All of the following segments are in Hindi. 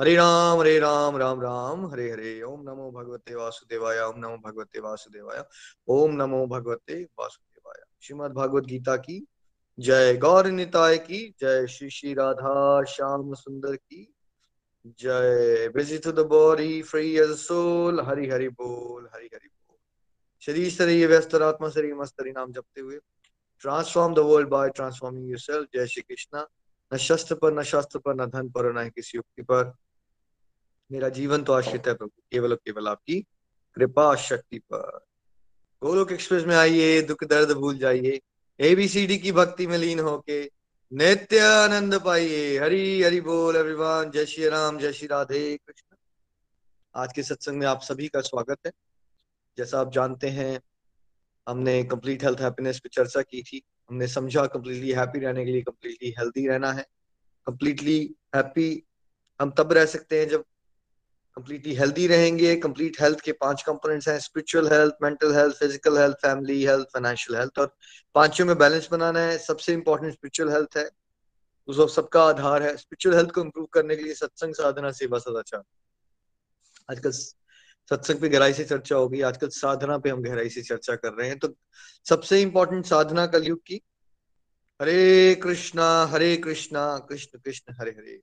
हरे राम हरे राम राम राम, हरे हरे। ओम नमो भगवते वासुदेवाय, ओम नमो भगवते वासुदेवाय, ओम नमो भगवते वासुदेवाय। श्रीमद भगवत गीता की जय गौर निताय की, जय श्री श्री राधा श्याम सुंदर की। जय busy the body free as soul Hari Hari बोल, हरि हरि बोल। शरीर शरीर व्यस्त आत्मा शरीर मस्त नाम जपते हुए। Transform the world by transforming yourself जय श्री कृष्णा। न शस्त्र पर, न शास्त्र पर, न धन पर न किसी युक्ति पर। मेरा जीवन तो आश्रित है प्रभु, केवल और केवल आपकी कृपा शक्ति पर। गोलोक एक्सप्रेस में आइए, दुख दर्द भूल जाइए एबीसीडी की भक्ति में लीन होके नित्य आनंद पाइए। हरी हरि बोल एवरीवन जय श्री राम, जय श्री राधे कृष्ण। आज के सत्संग में आप सभी का स्वागत है। जैसा आप जानते हैं, हमने कंप्लीट हेल्थ हैप्पीनेस पे चर्चा की थी। हमने समझा कंप्लीटली हैप्पी रहने के लिए कंप्लीटली हेल्दी रहना है। कंप्लीटली हैप्पी हम तब रह सकते हैं जब कंप्लीटली हेल्दी रहेंगे कंप्लीट हेल्थ के पाँच कंपोनेंट्स हैं spiritual health mental health physical health family health financial health और पाँचों में बैलेंस बनाना है, सबसे इंपॉर्टेंट स्पिरिचुअल हेल्थ है उसको सबका आधार है। स्पिरिचुअल हेल्थ को इम्प्रूव करने के लिए सत्संग साधना सेवा सदाचार। आजकल सत्संग पे गहराई से चर्चा होगी आजकल साधना पे हम गहराई से चर्चा कर रहे हैं। तो सबसे इंपॉर्टेंट साधना कलयुग की, हरे कृष्णा हरे कृष्णा, कृष्ण कृष्ण, हरे हरे।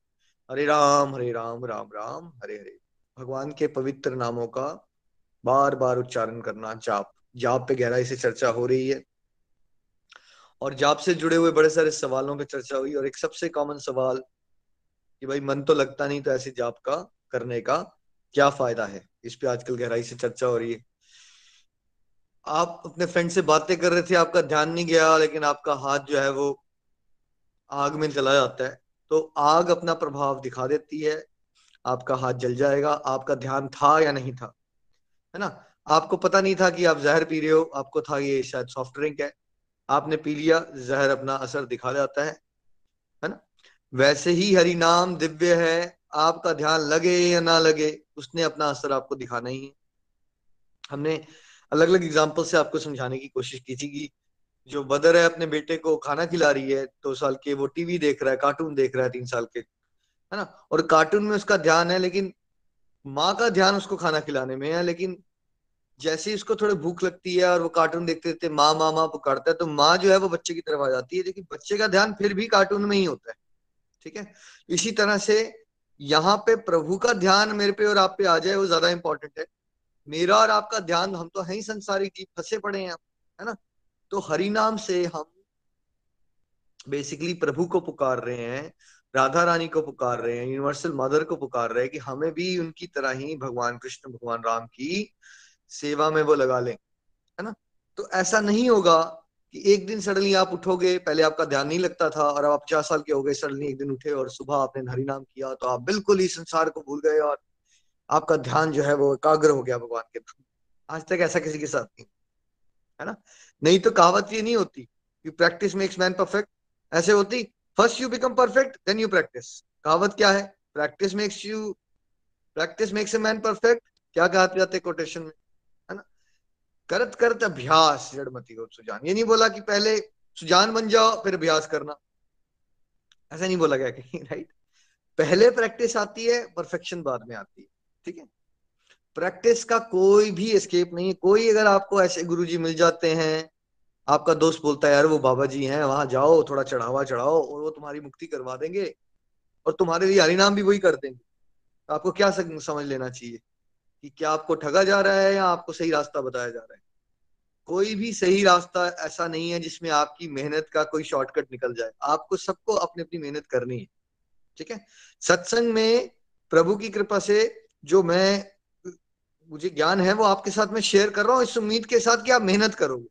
हरे राम हरे राम राम राम, हरे हरे। भगवान के पवित्र नामों का बार बार उच्चारण करना, जाप। जाप पे गहराई से चर्चा हो रही है। और जाप से जुड़े हुए बड़े सारे सवालों पे चर्चा हुई और एक सबसे कॉमन सवाल कि भाई, मन तो लगता नहीं तो ऐसे जाप का, करने का क्या फ़ायदा है? इस पे आजकल गहराई से चर्चा हो रही है। आप अपने फ्रेंड से बातें कर रहे थे, आपका ध्यान नहीं गया, लेकिन आपका हाथ जो है वो आग में चला जाता है। तो आग अपना प्रभाव दिखा देती है। आपका हाथ जल जाएगा, आपका ध्यान था या नहीं था? है ना? आपको पता नहीं था कि आप जहर पी रहे हो, आपको था ये शायद सॉफ्ट ड्रिंक है। आपने पी लिया, जहर अपना असर दिखा जाता है। है ना? वैसे ही हरि नाम दिव्य है, आपका ध्यान लगे या ना लगे, उसने अपना असर आपको दिखाना ही है। हमने अलग अलग एग्ज़ाम्पल से आपको समझाने की कोशिश की थी कि जो बदर है अपने बेटे को खाना खिला रही है, दो तो साल के, वो टीवी देख रहा है कार्टून देख रहा है तीन साल के। है ना? और कार्टून में उसका ध्यान है, लेकिन माँ का ध्यान उसको खाना खिलाने में है, लेकिन जैसे ही उसको थोड़ी भूख लगती है और वो कार्टून देखते देखते माँ माँ माँ पुकारता है तो माँ जो है वो बच्चे की तरफ़ आ जाती है। लेकिन बच्चे का ध्यान फिर भी कार्टून में ही होता है, ठीक है? इसी तरह से यहाँ पे प्रभु का ध्यान मेरे पे और आप पे आ जाए, वो ज़्यादा इंपॉर्टेंट है। मेरा और आपका ध्यान, हम तो है ही संसारी जीव, फंसे पड़े हैं है ना? तो हरि नाम से हम बेसिकली प्रभु को पुकार रहे हैं राधा रानी को पुकार रहे हैं, यूनिवर्सल मदर को पुकार रहे हैं कि हमें भी उनकी तरह ही भगवान कृष्ण, भगवान राम की सेवा में वो लगा लें, है ना? तो ऐसा नहीं होगा कि एक दिन सडनली आप उठोगे, पहले आपका ध्यान नहीं लगता था और अब आप पचास साल के हो गए सडनली एक दिन उठे और सुबह आपने हरि नाम किया तो आप बिल्कुल ही संसार को भूल गए और आपका ध्यान जो है वो एकाग्र हो गया भगवान के थ्रू आज तक ऐसा किसी के साथ नहीं, है ना? नहीं तो कहावत ये नहीं होती कि प्रैक्टिस मेक्स मैन परफेक्ट ऐसे होती? First you become perfect then you practice कहावत क्या है? Practice makes you practice makes a man perfect क्या कहा जाते कोटेशन में? है ना? करत करत अभ्यास, जड़मती हो सुजान। ये नहीं बोला कि पहले सुजान बन जाओ, फिर अभ्यास करना। ऐसा नहीं बोला गया कहीं राइट पहले प्रैक्टिस आती है परफेक्शन बाद में आती है। ठीक है? प्रैक्टिस का कोई भी एस्केप नहीं है। कोई अगर आपको ऐसे गुरुजी मिल जाते हैं आपका दोस्त बोलता है, यार, वो बाबा जी हैं, वहाँ जाओ, थोड़ा चढ़ावा चढ़ाओ और वो तुम्हारी मुक्ति करवा देंगे और तुम्हारे लिए हरिनाम भी वही कर देंगे। तो आपको क्या समझ लेना चाहिए कि क्या आपको ठगा जा रहा है या आपको सही रास्ता बताया जा रहा है? कोई भी सही रास्ता ऐसा नहीं है जिसमें आपकी मेहनत का कोई शॉर्टकट निकल जाए। आपको सबको अपनी अपनी मेहनत करनी है, ठीक है? सत्संग में प्रभु की कृपा से जो मैं, मुझे ज्ञान है वो आपके साथ में शेयर कर रहा हूँ। इस उम्मीद के साथ कि आप मेहनत करोगे,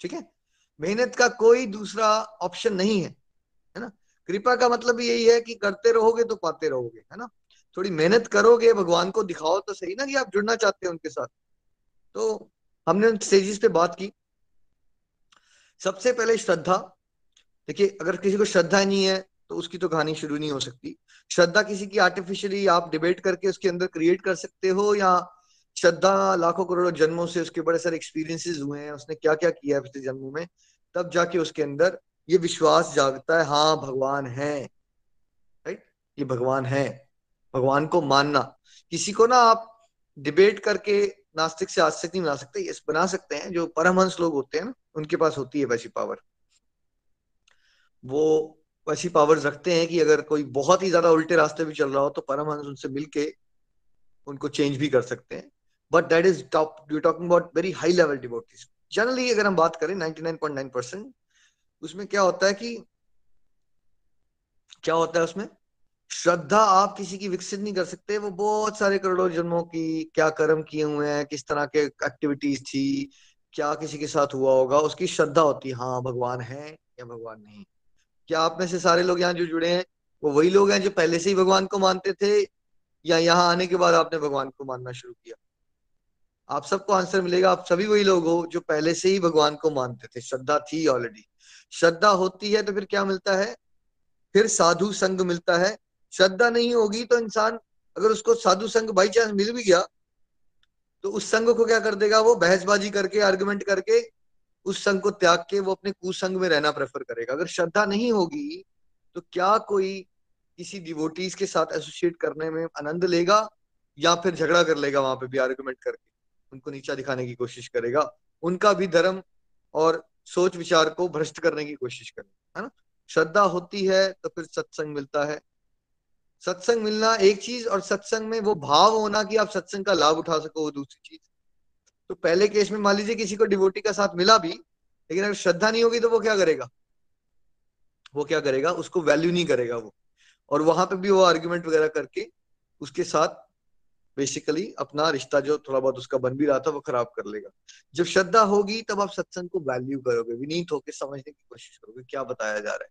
ठीक है? मेहनत का कोई दूसरा ऑप्शन नहीं है है ना? कृपा का मतलब यही है कि करते रहोगे तो पाते रहोगे, है ना? थोड़ी मेहनत करोगे, भगवान को दिखाओ तो सही ना कि आप जुड़ना चाहते हैं उनके साथ। तो हमने उन स्टेजेस पे बात की। सबसे पहले श्रद्धा। देखिए, अगर किसी को श्रद्धा नहीं है तो उसकी तो कहानी शुरू नहीं हो सकती। श्रद्धा किसी की आर्टिफिशियली आप डिबेट करके उसके अंदर क्रिएट कर सकते हो या श्रद्धा, लाखों करोड़ों जन्मों से उसके बड़े सारे एक्सपीरियंसेस हुए हैं, उसने क्या क्या किया है पिछले जन्मों में, तब जाके उसके अंदर ये विश्वास जागता है हाँ भगवान है। राइट ये भगवान है। भगवान को मानना। किसी को ना आप डिबेट करके नास्तिक से आस्तिक नहीं बना सकते यस बना सकते हैं। जो परमहंस लोग होते हैं ना, उनके पास होती है वैसी पावर वो वैसी पावर रखते हैं कि अगर कोई बहुत ही ज़्यादा उल्टे रास्ते भी चल रहा हो तो परमहंस उनसे मिलके उनको चेंज भी कर सकते हैं। But that is top you talking about very high level devotees generally अगर हम बात करें 99.9 परसेंट उसमें क्या होता है कि, क्या होता है उसमें? श्रद्धा आप किसी की विकसित नहीं कर सकते। वो बहुत सारे करोड़ों जन्मों की क्या कर्म किए हुए हैं, किस तरह के एक्टिविटीज़ थी, क्या किसी के साथ हुआ होगा, उसकी श्रद्धा होती है। हाँ भगवान है या भगवान नहीं? क्या आप में से सारे लोग यहाँ जो जुड़े हैं, वो वही लोग हैं जो पहले से ही भगवान को मानते थे, या यहाँ आने के बाद आपने भगवान को मानना शुरू किया? आप सबको आंसर मिलेगा, आप सभी वही लोग हो जो पहले से ही भगवान को मानते थे। श्रद्धा थी ऑलरेडी श्रद्धा होती है तो फिर क्या मिलता है? फिर साधु संग मिलता है। श्रद्धा नहीं होगी तो इंसान, अगर उसको साधु संग बाई चांस मिल भी गया तो उस संग को क्या कर देगा? वो बहसबाजी करके आर्गुमेंट करके, उस संग को त्याग के वो अपने कुसंग में रहना प्रेफर करेगा। अगर श्रद्धा नहीं होगी तो क्या कोई किसी डिवोटीज के साथ एसोसिएट करने में आनंद लेगा या फिर झगड़ा कर लेगा वहाँ पे भी आर्गुमेंट करके? उनको नीचा दिखाने की कोशिश करेगा, उनका भी धर्म और सोच विचार को भ्रष्ट करने की कोशिश करेगा, है ना? श्रद्धा होती है तो फिर सत्संग मिलता है। सत्संग मिलना एक चीज़ और सत्संग में वो भाव होना कि आप सत्संग का लाभ उठा सको, वो दूसरी चीज़। तो पहले केस में मान लीजिए किसी को डिवोटी का साथ मिला भी, लेकिन अगर श्रद्धा नहीं होगी तो वो क्या करेगा? वो क्या करेगा? उसको वैल्यू नहीं करेगा वो। और वहाँ पे भी वो आर्ग्यूमेंट वगैरह करके उसके साथ बेसिकली अपना रिश्ता जो थोड़ा बहुत उसका बन भी रहा था, वो खराब कर लेगा। जब श्रद्धा होगी, तब आप सत्संग को वैल्यू करोगे, विनीत होकर समझने की कोशिश करोगे क्या बताया जा रहा है।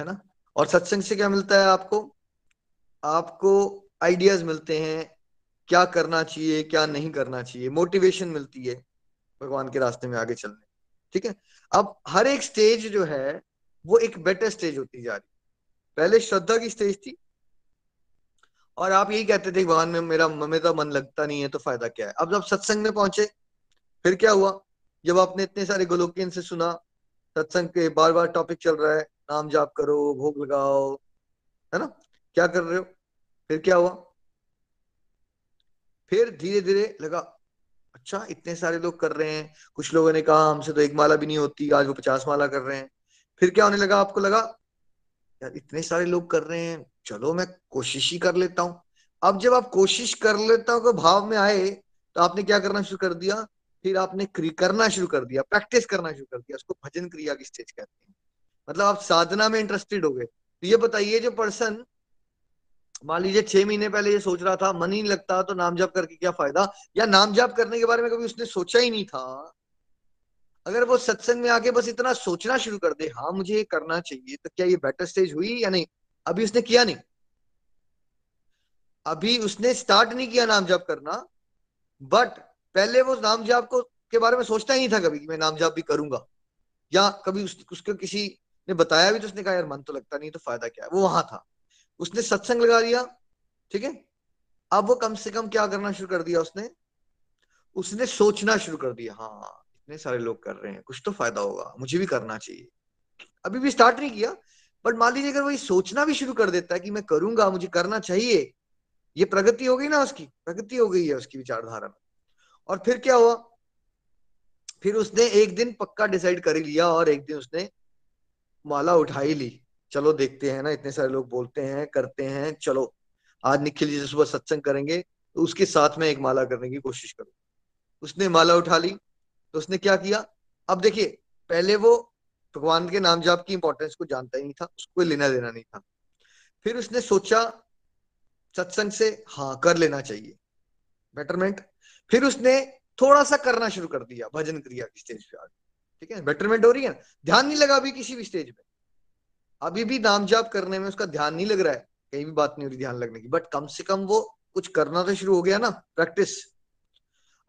है ना? और सत्संग से क्या मिलता है आपको? आपको आइडियाज़ मिलते हैं, क्या करना चाहिए, क्या नहीं करना चाहिए मोटिवेशन मिलती है भगवान के रास्ते में आगे चलने। ठीक है? अब हर एक स्टेज जो है, वो एक बेटर स्टेज होती जा रही पहले श्रद्धा की स्टेज थी और आप यही कहते थे, भगवान, में, मेरा में तो मन लगता नहीं है तो फ़ायदा क्या है? अब जब सत्संग में पहुँचे, फिर क्या हुआ? जब आपने इतने सारे गोलोकियन से सुना, सत्संग के बार बार टॉपिक चल रहा है, नाम जाप करो, भोग लगाओ, है ना? क्या कर रहे हो? फिर क्या हुआ? फिर धीरे धीरे लगा अच्छा इतने सारे लोग कर रहे हैं, कुछ लोगों ने कहा, हमसे तो एक माला भी नहीं होती, आज वो पचास माला कर रहे हैं। फिर क्या होने लगा आपको? लगा यार, इतने सारे लोग कर रहे हैं। चलो, मैं कोशिश ही कर लेता हूँ। अब जब आप कोशिश कर लेता हूँ भाव में आए तो आपने क्या करना शुरू कर दिया? फिर आपने करना शुरू कर दिया, प्रैक्टिस करना शुरू कर दिया, उसको भजन क्रिया की स्टेज कहते हैं। मतलब आप साधना में इंटरेस्टेड हो गए। तो ये बताइए, जो पर्सन, मान लीजिए छह महीने पहले ये सोच रहा था, मन ही नहीं लगता तो नाम जाप करके क्या फ़ायदा? या नाम जाप करने के बारे में कभी उसने सोचा ही नहीं था? अगर वो सत्संग में आके बस इतना सोचना शुरू कर दे हाँ मुझे ये करना चाहिए तो क्या ये बेटर स्टेज हुई या नहीं? अभी उसने किया नहीं। अभी उसने स्टार्ट नहीं किया नाम जाप करना बट पहले वो नाम जाप को के बारे में सोचता ही नहीं था कभी कि मैं नाम जाप भी करूँगा। या कभी उस, उसको किसी ने बताया भी तो उसने कहा यार मन तो लगता नहीं तो फ़ायदा क्या है? वो वहाँ था। उसने सत्संग लगा दिया ठीक है? अब वो कम से कम क्या करना शुरू कर दिया उसने? उसने सोचना शुरू कर दिया हाँ। इतने सारे लोग कर रहे हैं, कुछ तो फ़ायदा होगा, मुझे भी करना चाहिए। अभी भी स्टार्ट नहीं किया बट मान लीजिए अगर वही सोचना भी शुरू कर देता है कि मैं करूँगा, मुझे करना चाहिए, ये प्रगति हो गई ना उसकी, प्रगति हो गई है उसकी विचारधारा में। और फिर क्या हुआ? फिर उसने एक दिन पक्का डिसाइड कर लिया और एक दिन उसने माला उठा ही ली। चलो देखते हैं ना, इतने सारे लोग बोलते हैं, करते हैं, चलो, आज निखिल जी सुबह सत्संग करेंगे तो उसके साथ में एक माला करने की कोशिश करो। उसने माला उठा ली तो उसने क्या किया? अब देखिए, पहले वो भगवान के नाम जाप की इंपॉर्टेंस को जानता ही नहीं था, उसको लेना देना नहीं था। फिर उसने सोचा, सत्संग से हाँ कर लेना चाहिए। बेटरमेंट फिर उसने थोड़ा सा करना शुरू कर दिया, भजन क्रिया की स्टेज पे आगे ठीक है? बेटरमेंट हो रही है? ध्यान नहीं लगा अभी किसी भी स्टेज पे। अभी भी नाम जाप करने में उसका ध्यान नहीं लग रहा है। कहीं भी बात नहीं हो रही ध्यान लगने की। बट कम से कम वो कुछ करना तो शुरू हो गया ना प्रैक्टिस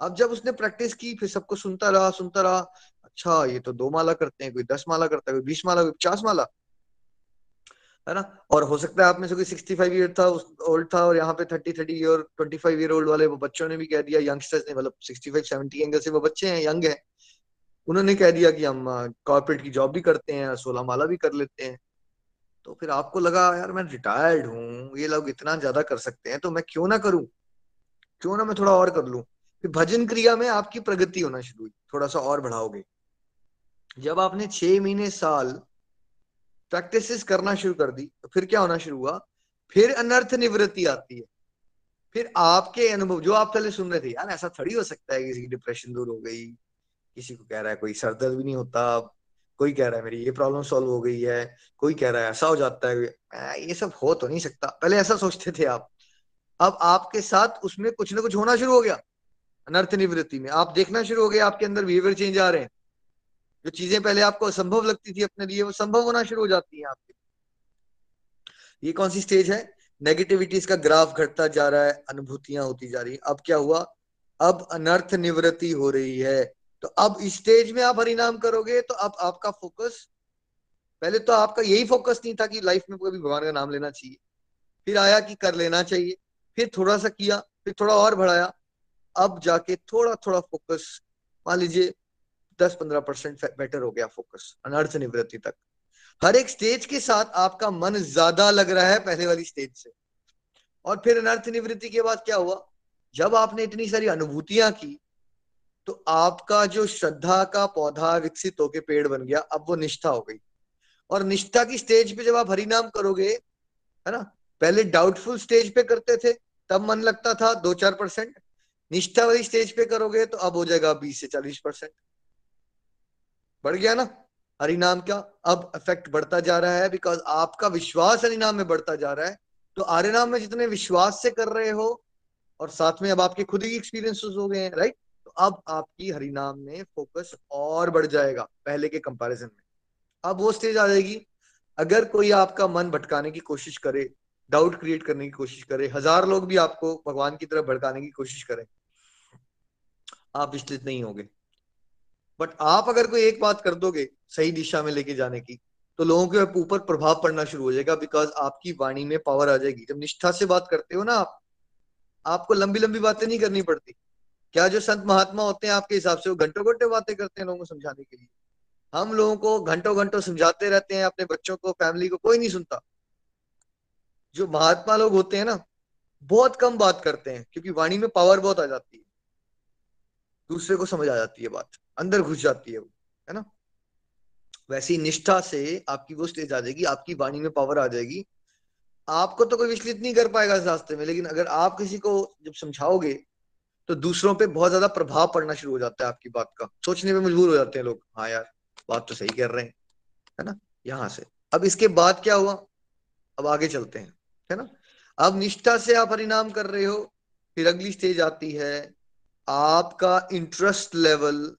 अब जब उसने प्रैक्टिस की, फिर सबको सुनता रहा सुनता रहा अच्छा ये तो दो माला करते हैं, कोई दस माला करता है, कोई बीस माला, कोई पचास माला। है ना? और हो सकता है आप में से कोई सिक्सटी फाइव ईयर था ओल्ड था, और यहाँ पे thirty thirty year twenty five year old वाले वो बच्चों ने भी कह दिया यंगस्टर्स ने मतलब सिक्सटी फाइव सेवेंटी एंगल से वो बच्चे हैं यंग है। उन्होंने कह दिया कि हम कॉर्पोरेट की जॉब भी करते हैं, सोलह माला भी कर लेते हैं। तो फिर आपको लगा, यार, मैं रिटायर्ड हूँ, ये लोग इतना ज़्यादा कर सकते हैं तो मैं क्यों ना करूँ? क्यों ना मैं थोड़ा और कर लूँ? फिर भजन क्रिया में आपकी प्रगति होना शुरू हुई थोड़ा सा और बढ़ाओगे। जब आपने छह महीने साल प्रैक्टिस करना शुरू कर दी तो फिर क्या होना शुरू हुआ? फिर अनर्थ निवृत्ति आती है। फिर आपके अनुभव, जो आप पहले सुन रहे थे, यार ऐसा थोड़ी हो सकता है किसी की डिप्रेशन दूर हो गई, किसी को कह रहा है कोई सरदर्द भी नहीं होता, कोई कह रहा है मेरी ये प्रॉब्लम सॉल्व हो गई है, कोई कह रहा है ऐसा हो जाता है ये सब हो तो नहीं सकता। पहले ऐसा सोचते थे आप। अब आपके साथ उसमें कुछ ना कुछ होना शुरू हो गया। अनर्थ निवृत्ति में। आप देखना शुरू हो गया आपके अंदर बिहेवियर चेंज आ रहे हैं। जो चीज़ें पहले आपको असंभव लगती थी अपने लिए, वो संभव होना शुरू हो जाती है आपके। ये कौन सी स्टेज है? नेगेटिविटीज का ग्राफ घटता जा रहा है, अनुभूतियाँ होती जा रही है। अब क्या हुआ? अब अनर्थ निवृत्ति हो रही है। तो अब इस स्टेज में आप हरिनाम करोगे तो अब आपका फोकस पहले तो आपका यही फोकस नहीं था कि लाइफ में कभी भगवान का नाम लेना चाहिए। फिर आया कि कर लेना चाहिए, फिर थोड़ा सा किया, फिर थोड़ा और बढ़ाया अब जाके थोड़ा थोड़ा फोकस मान लीजिए दस पंद्रह परसेंट बेटर हो गया फोकस अनर्थ निवृत्ति तक। हर एक स्टेज के साथ आपका मन ज़्यादा लग रहा है पहले वाली स्टेज से। और फिर अनर्थ निवृत्ति के बाद क्या हुआ? जब आपने इतनी सारी अनुभूतियाँ की तो आपका जो श्रद्धा का पौधा विकसित होके पेड़ बन गया, अब वो निष्ठा हो गई। और निष्ठा की स्टेज पे जब आप हरिनाम करोगे, है ना? पहले डाउटफुल स्टेज पे करते थे, तब मन लगता था दो चार परसेंट निष्ठा वाली स्टेज पे करोगे तो अब हो जाएगा बीस से चालीस परसेंट बढ़ गया ना? हरिनाम का अब इफ़ेक्ट बढ़ता जा रहा है बिकॉज़ आपका विश्वास हरिनाम में बढ़ता जा रहा है। तो आर्यनाम में जितने विश्वास से कर रहे हो और साथ में अब आपके खुद ही एक्सपीरियंसेस हो गए हैं राइट तो अब आपकी हरिनाम में फोकस और बढ़ जाएगा पहले के कंपैरिजन में। अब वो स्टेज आ जाएगी। अगर कोई आपका मन भटकाने की कोशिश करे डाउट क्रिएट करने की कोशिश करे, हज़ार लोग भी आपको भगवान की तरफ़ भड़काने की कोशिश करें आप विचलित नहीं होंगे। बट आप अगर कोई एक बात कर दोगे सही दिशा में लेके जाने की तो लोगों के ऊपर प्रभाव पड़ना शुरू हो जाएगा बिकॉज़ आपकी वाणी में पावर आ जाएगी। जब निष्ठा से बात करते हो ना आप, आपको लंबी लंबी बातें नहीं करनी पड़ती। क्या जो संत महात्मा होते हैं आपके हिसाब से वो घंटों घंटे बातें करते हैं लोगों को समझाने के लिए? हम लोगों को घंटों घंटों समझाते रहते हैं, अपने बच्चों को फैमिली को, कोई नहीं सुनता। जो महात्मा लोग होते हैं ना, बहुत कम बात करते हैं, क्योंकि वाणी में पावर बहुत आ जाती है। दूसरे को समझ आ जाती है बात, अंदर घुस जाती है वो, है ना? वैसी निष्ठा से आपकी वो स्टेज आ जाएगी, आपकी वाणी में पावर आ जाएगी। आपको तो कोई विचलित नहीं कर पाएगा इस रास्ते में, लेकिन अगर आप किसी को जब समझाओगे तो दूसरों पे बहुत ज़्यादा प्रभाव पड़ना शुरू हो जाता है आपकी बात का। सोचने पे मजबूर हो जाते हैं लोग हाँ यार, बात तो सही कर रहे हैं। है ना? यहाँ से। अब इसके बाद क्या हुआ? अब आगे चलते हैं, है ना? अब निष्ठा से आप परिणाम कर रहे हो, फिर अगली स्टेज आती है आपका इंटरेस्ट लेवल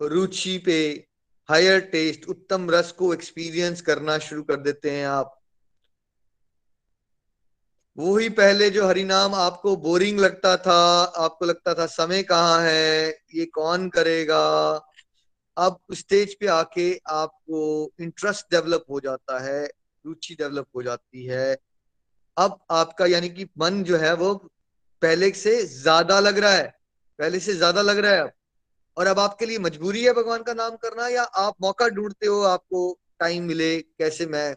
रुचि पे हायर टेस्ट उत्तम रस को एक्सपीरियंस करना शुरू कर देते हैं आप। वो ही पहले जो हरिनाम आपको बोरिंग लगता था, आपको लगता था समय कहाँ है, ये कौन करेगा? अब स्टेज पे आके आपको इंटरेस्ट डेवलप हो जाता है, रुचि डेवलप हो जाती है। अब आपका यानी कि मन जो है वो पहले से ज़्यादा लग रहा है। पहले से ज़्यादा लग रहा है अब। और अब आपके लिए मजबूरी है भगवान का नाम करना, या आप मौका ढूंढते हो, आपको टाइम मिले, कैसे मैं?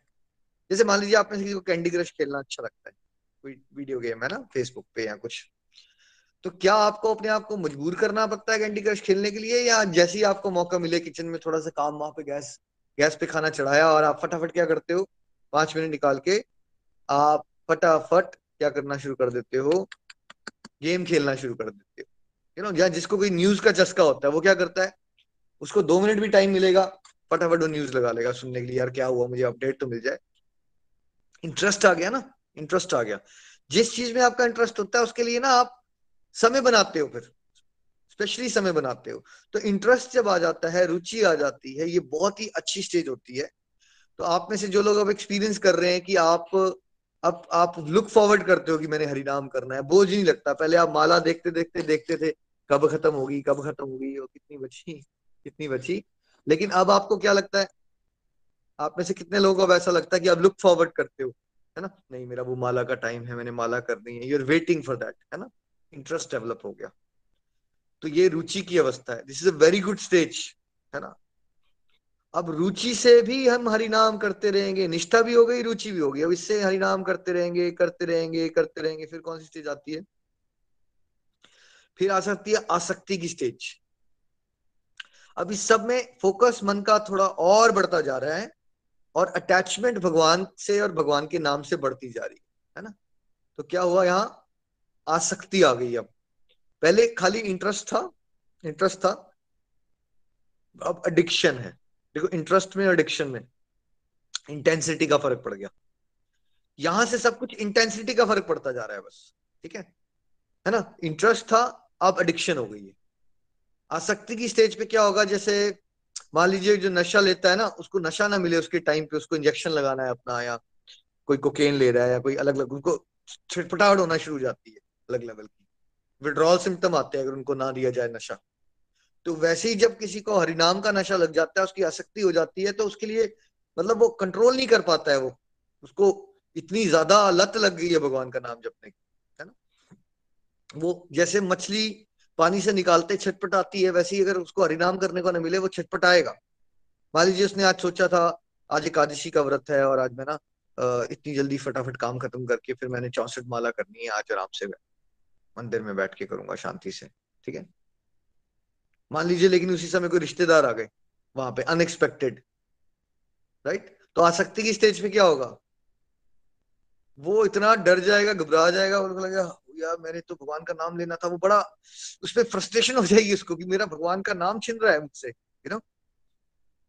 जैसे मान लीजिए आप में किसी को कैंडी क्रश खेलना अच्छा लगता है, कोई वीडियो गेम है ना फेसबुक पे या कुछ। तो क्या आपको अपने आप को मजबूर करना पड़ता है कैंडी क्रश खेलने के लिए, या जैसे ही आपको मौका मिले किचन में थोड़ा सा काम, वहाँ पे गैस गैस पे खाना चढ़ाया और आप फटाफट क्या करते हो, पाँच मिनट निकाल के आप फटाफट क्या करना शुरू कर देते हो गेम खेलना शुरू कर देते हो। यू नो जहाँ जिसको कोई न्यूज़ का चस्का होता है, वो क्या करता है? उसको दो मिनट भी टाइम मिलेगा, फटाफट वो न्यूज़ लगा लेगा सुनने के लिए, यार, क्या हुआ? मुझे अपडेट तो मिल जाए. इंटरेस्ट आ गया ना? इंटरेस्ट आ गया। जिस चीज़ में आपका इंटरेस्ट होता है, उसके लिए ना आप समय बनाते हो फिर। स्पेशली समय बनाते हो। तो इंटरेस्ट जब आ जाता है, रुचि आ जाती है, ये बहुत ही अच्छी स्टेज होती है। तो आप में से जो लोग अब एक्सपीरियंस कर रहे हैं कि आप, अब आप लुक फॉरवर्ड करते हो कि मैंने हरिनाम करना है, बोझ नहीं लगता। पहले आप माला देखते देखते देखते थे कब खत्म होगी, कब खत्म होगी, और कितनी बची कितनी बची। लेकिन अब आपको क्या लगता है? आप में से कितने लोगों को ऐसा लगता है कि आप लुक फॉरवर्ड करते हो, है ना? नहीं, मेरा वो माला का टाइम है, मैंने माला करनी है you are waiting for that है ना? इंटरेस्ट डेवलप हो गया। तो ये रुचि की अवस्था है। This is a very good stage है ना? अब रुचि से भी हम हरिनाम करते रहेंगे, निष्ठा भी हो गई, रुचि भी हो गई। अब इससे हरिनाम करते रहेंगे करते रहेंगे करते रहेंगे, फिर कौन सी स्टेज आती है? फिर आ सकती है आसक्ति की स्टेज अब इस सब में फोकस मन का थोड़ा और बढ़ता जा रहा है और अटैचमेंट भगवान से और भगवान के नाम से बढ़ती जा रही है ना? तो क्या हुआ यहाँ? आसक्ति आ गई अब। पहले खाली इंटरेस्ट था इंटरेस्ट था, अब एडिक्शन है। देखो इंटरेस्ट में एडिक्शन में इंटेंसिटी का फ़र्क पड़ गया। यहाँ से सब कुछ इंटेंसिटी का फ़र्क पड़ता जा रहा है बस, ठीक है? है ना? इंटरेस्ट था अब एडिक्शन हो गई है। आसक्ति की स्टेज पे क्या होगा, जैसे मान लीजिए जो नशा लेता है ना, उसको नशा ना मिले उसके टाइम पे, उसको इंजेक्शन लगाना है अपना, या कोई कोकेन ले रहा है, या कोई अलग अलग उनको छिटपटाहट होना शुरू हो जाती है अलग लेवल की। विड्रॉल सिम्टम आते हैं अगर उनको ना दिया जाए नशा। तो वैसे ही जब किसी को हरिनाम का नशा लग जाता है, उसकी आसक्ति हो जाती है तो उसके लिए मतलब वो कंट्रोल नहीं कर पाता है वो। उसको इतनी ज़्यादा लत लग गई है भगवान का नाम जपने की। वो जैसे मछली पानी से निकालते, छटपटाती है, वैसे ही अगर उसको हरिनाम करने को ना मिले, वो छटपटाएगा। मान लीजिए उसने आज सोचा था, आज एकादशी का व्रत है और आज मैं ना इतनी जल्दी फटाफट काम खत्म करके फिर मैंने चौसठ माला करनी है, आज आराम से मंदिर में बैठ के करूँगा शांति से, ठीक है? मान लीजिए लेकिन उसी समय कोई रिश्तेदार आ गए, वहाँ पे अनएक्सपेक्टेड राइट तो आसक्ति की स्टेज पे क्या होगा? वो इतना डर जाएगा, घबरा जाएगा उनको लगेगा यार मैंने तो भगवान का नाम लेना था, वो बड़ा उसपे फ्रस्ट्रेशन हो जाएगी उसको कि मेरा भगवान का नाम छिन रहा है मुझसे यू नो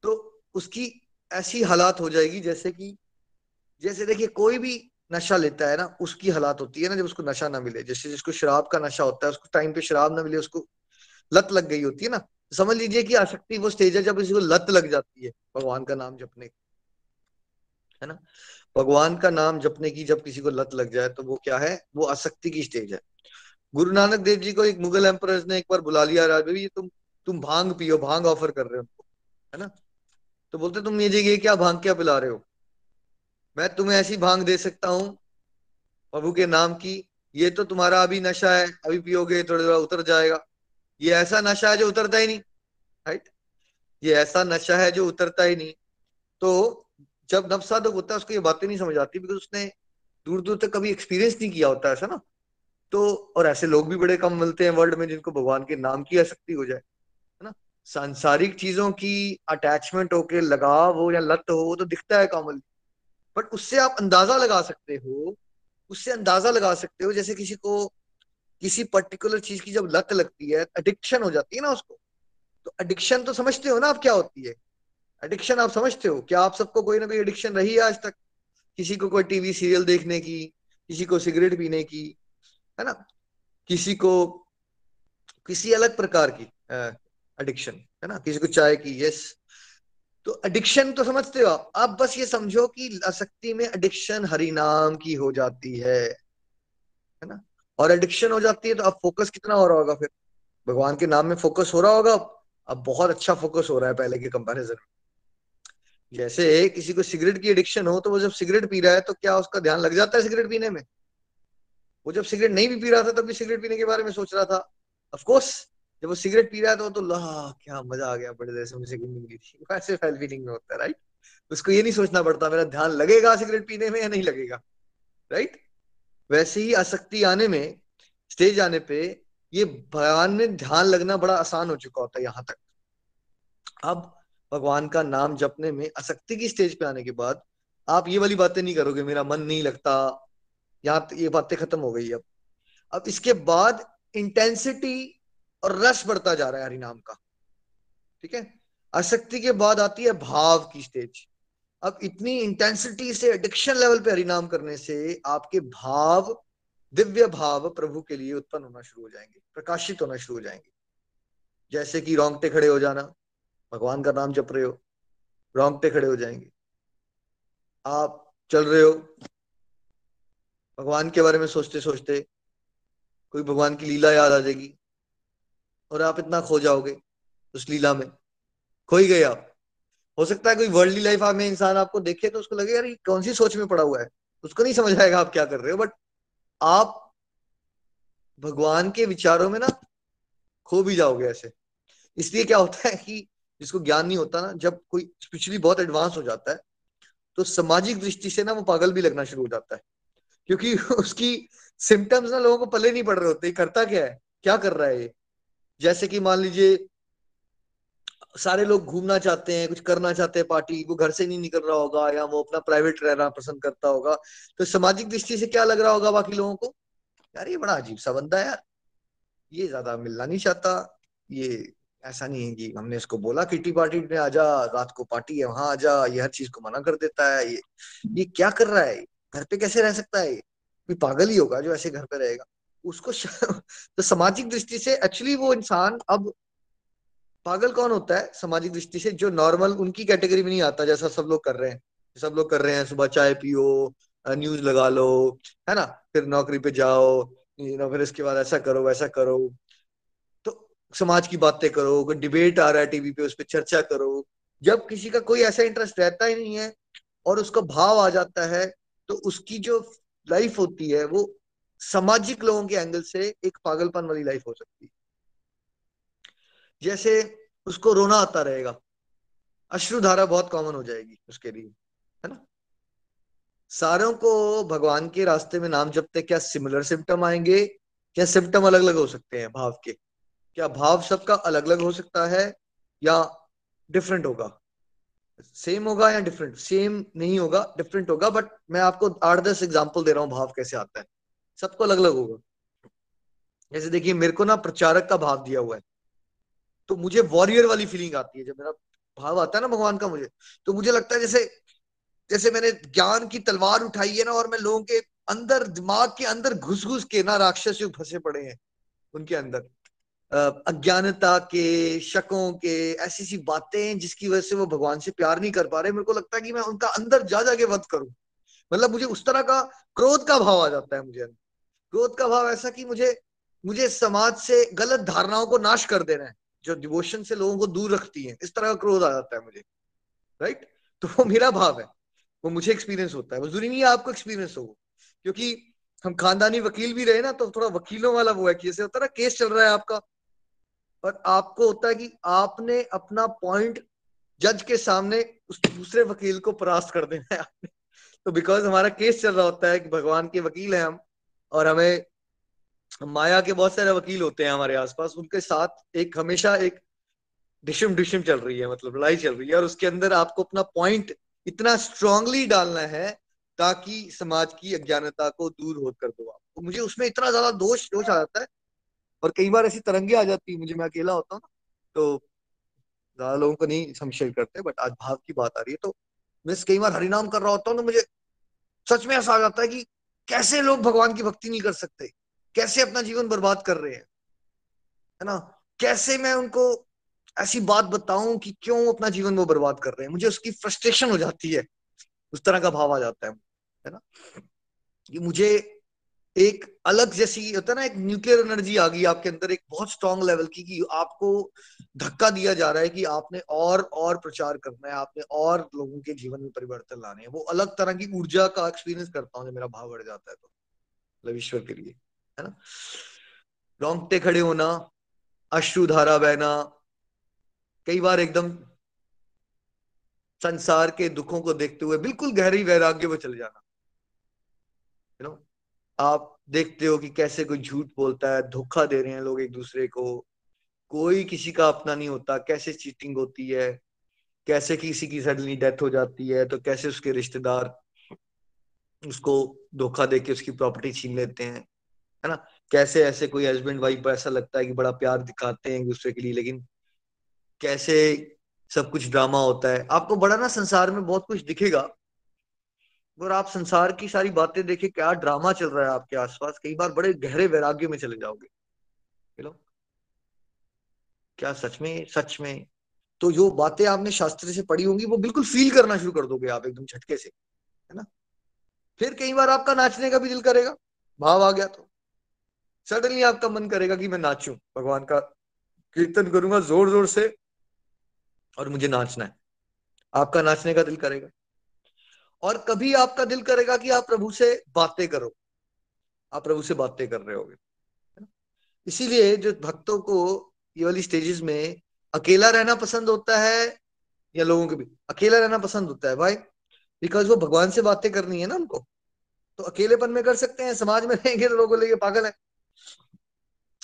तो उसकी ऐसी हालात हो जाएगी जैसे कि, जैसे देखिए कोई भी नशा लेता है ना, उसकी हालात होती है ना, जब उसको नशा ना मिले, जैसे जिसको शराब का नशा होता है, उसको टाइम पे शराब ना मिले, उसको लत लग गई होती है ना, समझ लीजिए कि आसक्ति वो स्टेज है जब इसको लत लग जाती है, भगवान का नाम जपने। है ना? भगवान का नाम जपने की जब किसी को लत लग जाए तो वो क्या है? वो आसक्ति की स्टेज है। गुरु नानक देव जी को एक मुगल एम्पर ने एक बार बुला लिया, राज भाई तुम तुम भाँग पियो, भाँग ऑफ़र कर रहे हो उनको, है ना? तो बोलते, तुम ये ये क्या भाँग क्या पिला रहे हो? मैं तुम्हें ऐसी भाँग दे सकता हूँ, प्रभु के नाम की। ये तो तुम्हारा अभी नशा है, अभी पियोगे थोड़ा थोड़ा उतर जाएगा। ये ऐसा नशा है जो उतरता ही नहीं राइट ये ऐसा नशा है जो उतरता ही नहीं। तो जब नवसाधक होता है, उसको ये बातें नहीं समझ आती बिकॉज़ उसने दूर दूर तक कभी एक्सपीरियंस नहीं किया होता, ऐसा ना? तो और ऐसे लोग भी बड़े कम मिलते हैं वर्ल्ड में जिनको भगवान के नाम की आसक्ति हो जाए, है ना? सांसारिक चीज़ों की अटैचमेंट होके लगाव हो या लत हो, वो तो दिखता है कॉमन बट उससे आप अंदाज़ा लगा सकते हो, उससे अंदाज़ा लगा सकते हो, जैसे किसी को, किसी पर्टिकुलर चीज़ की जब लत लगती है एडिक्शन हो जाती है ना उसको तो एडिक्शन तो समझते हो ना आप क्या होती है? एडिक्शन आप समझते हो? क्या आप सबको कोई ना कोई एडिक्शन रही है आज तक? किसी को कोई टीवी सीरियल देखने की, किसी को सिगरेट पीने की, है ना? किसी को किसी अलग प्रकार की एडिक्शन है ना? किसी को चाय की यस तो एडिक्शन तो समझते हो आप? बस ये समझो कि आसक्ति में एडिक्शन हरिनाम की हो जाती है है ना? और एडिक्शन हो जाती है तो अब फोकस कितना हो रहा होगा फिर? भगवान के नाम में फोकस हो रहा होगा अब? बहुत अच्छा फोकस हो रहा है पहले के कंपैरिजन में। जैसे किसी को सिगरेट की एडिक्शन हो तो वो जब सिगरेट पी रहा है तो क्या उसका ध्यान लग जाता है सिगरेट पीने में? वो जब सिगरेट नहीं भी पी रहा था तब भी सिगरेट पीने के बारे में सोच रहा था। ऑफकोर्स जब वो सिगरेट पी रहा है तो, तो ला क्या मज़ा आ गया बड़े देर से मुझे मिली थी वैसे फैल फीलिंग में होता है राइट उसको ये नहीं सोचना पड़ता मेरा ध्यान लगेगा सिगरेट पीने में या नहीं लगेगा राइट वैसे ही आसक्ति आने में स्टेज आने पे ये भगवान में ध्यान लगना बड़ा आसान हो चुका होता है यहाँ तक। अब भगवान का नाम जपने में आसक्ति की स्टेज पे आने के बाद आप ये वाली बातें नहीं करोगे, मेरा मन नहीं लगता। यहाँ ये बातें खत्म हो गई अब। अब इसके बाद इंटेंसिटी और रस बढ़ता जा रहा है हरिनाम का। ठीक है? आसक्ति के बाद आती है भाव की स्टेज अब इतनी इंटेंसिटी से एडिक्शन लेवल पे हरिनाम करने से आपके भाव, दिव्य भाव प्रभु के लिए उत्पन्न होना शुरू हो जाएँगे, प्रकाशित होना शुरू हो जाएँगे। जैसे कि रोंगटे खड़े हो जाना। भगवान का नाम जप रहे हो, रोंगटे खड़े हो जाएँगे। आप चल रहे हो, भगवान के बारे में सोचते सोचते कोई भगवान की लीला याद आ जाएगी और आप इतना खो जाओगे उस लीला में। खो ही गए आप। हो सकता है कोई वर्ल्डली लाइफ आप में इंसान आपको देखे तो उसको लगे, यार, ये कौन सी सोच में पड़ा हुआ है? उसको नहीं समझ आएगा आप क्या कर रहे हो बट आप भगवान के विचारों में ना खो भी जाओगे ऐसे। इसलिए क्या होता है कि जिसको ज्ञान नहीं होता ना, जब कोई स्पिरिचुअली बहुत एडवांस हो जाता है तो सामाजिक दृष्टि से ना वो पागल भी लगना शुरू हो जाता है। क्योंकि उसकी सिम्टम्स ना लोगों को पल्ले नहीं पड़ रहे होते करता क्या है? क्या कर रहा है ये? जैसे कि मान लीजिए, सारे लोग घूमना चाहते हैं, कुछ करना चाहते हैं पार्टी वो घर से नहीं निकल रहा होगा, या वो अपना प्राइवेट रहना पसंद करता होगा तो सामाजिक दृष्टि से क्या लग रहा होगा बाकी लोगों को? यार ये बड़ा अजीब सा बंदा है यार। ये ज़्यादा मिलना नहीं चाहता, ये ऐसा नहीं है कि हमने इसको बोला किटी पार्टी में आजा, रात को पार्टी है, वहाँ आजा, ये हर चीज़ को मना कर देता है, ये ये क्या कर रहा है? घर पे कैसे रह सकता है ये? पागल ही होगा जो ऐसे घर पे रहेगा। उसको तो सामाजिक दृष्टि से एक्चुअली वो इंसान अब पागल कौन होता है? सामाजिक दृष्टि से जो नॉर्मल उनकी कैटेगरी में नहीं आता, जैसा सब लोग कर रहे हैं। सब लोग कर रहे हैं, सुबह चाय पियो न्यूज़ लगा लो, है ना? फिर नौकरी पे जाओ फिर इसके बाद ऐसा करो, वैसा करो। समाज की बातें करो, कोई डिबेट आ रहा है टीवी पे, उस पर चर्चा करो। जब किसी का कोई ऐसा इंटरेस्ट रहता ही नहीं है और उसका भाव आ जाता है तो उसकी जो लाइफ होती है, वो सामाजिक लोगों के एंगल से एक पागलपन वाली लाइफ हो सकती है। जैसे उसको रोना आता रहेगा। अश्रुधारा बहुत कॉमन हो जाएगी उसके लिए, है ना? सारों को भगवान के रास्ते में नाम जपते क्या सिमिलर सिम्टम आएँगे? क्या सिम्टम अलग अलग हो सकते हैं भाव के? क्या भाव सबका अलग अलग हो सकता है या डिफरेंट होगा? सेम होगा या डिफरेंट सेम नहीं होगा डिफरेंट होगा बट मैं आपको आठ दस एग्ज़ाम्पल दे रहा हूँ भाव कैसे आता है। सबको अलग अलग होगा। जैसे देखिए, मेरे को ना प्रचारक का भाव दिया हुआ है। तो मुझे वॉरियर वाली फीलिंग आती है। जब मेरा भाव आता है ना भगवान का मुझे तो मुझे लगता है जैसे जैसे मैंने ज्ञान की तलवार उठाई है ना, और मैं लोगों के अंदर, दिमाग के अंदर घुस घुस के ना राक्षस फंसे पड़े हैं, उनके अंदर। अज्ञानता के, शकों के, ऐसी सी बातें जिसकी वजह से वो भगवान से प्यार नहीं कर पा रहे। मेरे को लगता है कि मैं उनका अंदर जा जाके वध करूँ। मतलब मुझे उस तरह का क्रोध का भाव आ जाता है मुझे क्रोध का भाव ऐसा कि मुझे मुझे समाज से गलत धारणाओं को नाश कर देना है, जो डिवोशन से लोगों को दूर रखती है। इस तरह का क्रोध आ जाता है मुझे। राइट तो वो मेरा भाव है। वो मुझे एक्सपीरियंस होता है। वो ज़रूरी नहीं है, आपको एक्सपीरियंस हो क्योंकि हम खानदानी वकील भी रहे ना तो थोड़ा वकीलों वाला वो है कि जैसे होता है ना, केस चल रहा है आपका। और आपको होता है कि आपने अपना पॉइंट जज के सामने उस दूसरे वकील को परास्त कर देना है आपने। तो बिकॉज़ हमारा केस चल रहा होता है कि भगवान के वकील हैं हम, और हमें माया के बहुत सारे वकील होते हैं हमारे आसपास, उनके साथ एक हमेशा एक डिशम डिशम चल रही है मतलब लड़ाई चल रही है, और उसके अंदर आपको अपना पॉइंट इतना स्ट्रांगली डालना है ताकि समाज की अज्ञानता को दूर हो कर दो आप। तो मुझे उसमें इतना ज़्यादा दोष दोष आ जाता है और कई बार ऐसी तरंगे आ जाती है, मुझे मैं अकेला होता हूँ तो ज़्यादा लोगों को नहीं संशय करते बट आज भाव की बात आ रही है तो मैं कई बार हरिनाम कर रहा होता हूँ तो मुझे सच में ऐसा आ जाता है कि कैसे लोग भगवान की भक्ति नहीं कर सकते? कैसे अपना जीवन बर्बाद कर रहे हैं? है ना? कैसे मैं उनको ऐसी बात बताऊँ कि क्यों अपना जीवन वो बर्बाद कर रहे हैं? मुझे उसकी फ्रस्ट्रेशन हो जाती है, उस तरह का भाव आ जाता है है ना? कि मुझे एक अलग जैसी होता है ना, एक न्यूक्लियर एनर्जी आ गई आपके अंदर, एक बहुत स्ट्रांग लेवल की, कि आपको धक्का दिया जा रहा है कि आपने और और प्रचार करना है, आपने और लोगों के जीवन में परिवर्तन लाने हैं। वो अलग तरह की ऊर्जा का एक्सपीरियंस करता हूँ, जब मेरा भाव बढ़ जाता है तो मतलब ईश्वर के लिए, है ना? रोंगटे खड़े होना अश्रुधारा बहना, कई बार एकदम संसार के दुखों को देखते हुए बिल्कुल गहरी वैराग्य में चले जाना। आप देखते हो कि कैसे कोई झूठ बोलता है, धोखा दे रहे हैं लोग एक दूसरे को। कोई किसी का अपना नहीं होता, कैसे चीटिंग होती है, कैसे किसी की सडनली डेथ हो जाती है तो कैसे उसके रिश्तेदार उसको धोखा दे के उसकी प्रॉपर्टी छीन लेते हैं, है ना? कैसे ऐसे कोई हस्बैंड वाइफ पर ऐसा लगता है कि बड़ा प्यार दिखाते हैं एक दूसरे के लिए, लेकिन कैसे सब कुछ ड्रामा होता है। आपको बड़ा ना संसार में बहुत कुछ दिखेगा और आप संसार की सारी बातें देखे, क्या ड्रामा चल रहा है आपके आसपास? कई बार बड़े गहरे वैराग्य में चले जाओगे। हेलो क्या सच में सच में? तो जो बातें आपने शास्त्र से पढ़ी होंगी, वो बिल्कुल फील करना शुरू कर दोगे आप एकदम झटके से, है ना? फिर कई बार आपका नाचने का भी दिल करेगा। भाव आ गया तो। सडनली आपका मन करेगा कि मैं नाचूं। भगवान का कीर्तन करूँगा ज़ोर ज़ोर से और मुझे नाचना है। आपका नाचने का दिल करेगा। और कभी आपका दिल करेगा कि आप प्रभु से बातें करो। आप प्रभु से बातें कर रहे होगे। इसीलिए जो भक्तों को ये वाली स्टेजेस में अकेला रहना पसंद होता है या लोगों के भी अकेला रहना पसंद होता है भाई? बिकॉज़ वो भगवान से बातें करनी है ना उनको। तो अकेलेपन में कर सकते हैं, समाज में रहेंगे तो लोगों लेके पागल है।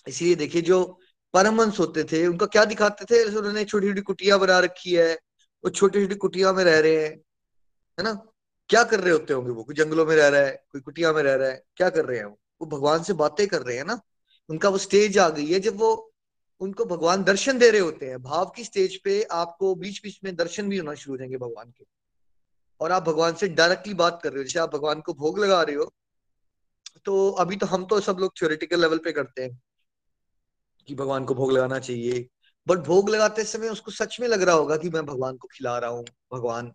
इसीलिए देखिए, जो परमहंस होते थे, उनका क्या दिखाते थे? उन्होंने छोटी छोटी कुटिया बना रखी है, वो छोटी छोटी कुटिया में रह रहे हैं, है ना? क्या कर रहे होते होंगे वो? कोई जंगलों में रह रहा है, कोई कुटिया में रह रहा है, क्या कर रहे हैं वो? वो भगवान से बातें कर रहे हैं ना? उनका वो स्टेज आ गई है जब वो उनको भगवान दर्शन दे रहे होते हैं। भाव की स्टेज पे आपको बीच बीच में दर्शन भी होना शुरू हो जाएँगे भगवान के। और आप भगवान से डायरेक्टली बात कर रहे हो, जैसे आप भगवान को भोग लगा रहे हो तो अभी तो हम तो सब लोग थ्योरेटिकल लेवल पे करते हैं कि भगवान को भोग लगाना चाहिए। बट भोग लगाते समय उसको सच में लग रहा होगा कि मैं भगवान को खिला रहा हूँ, भगवान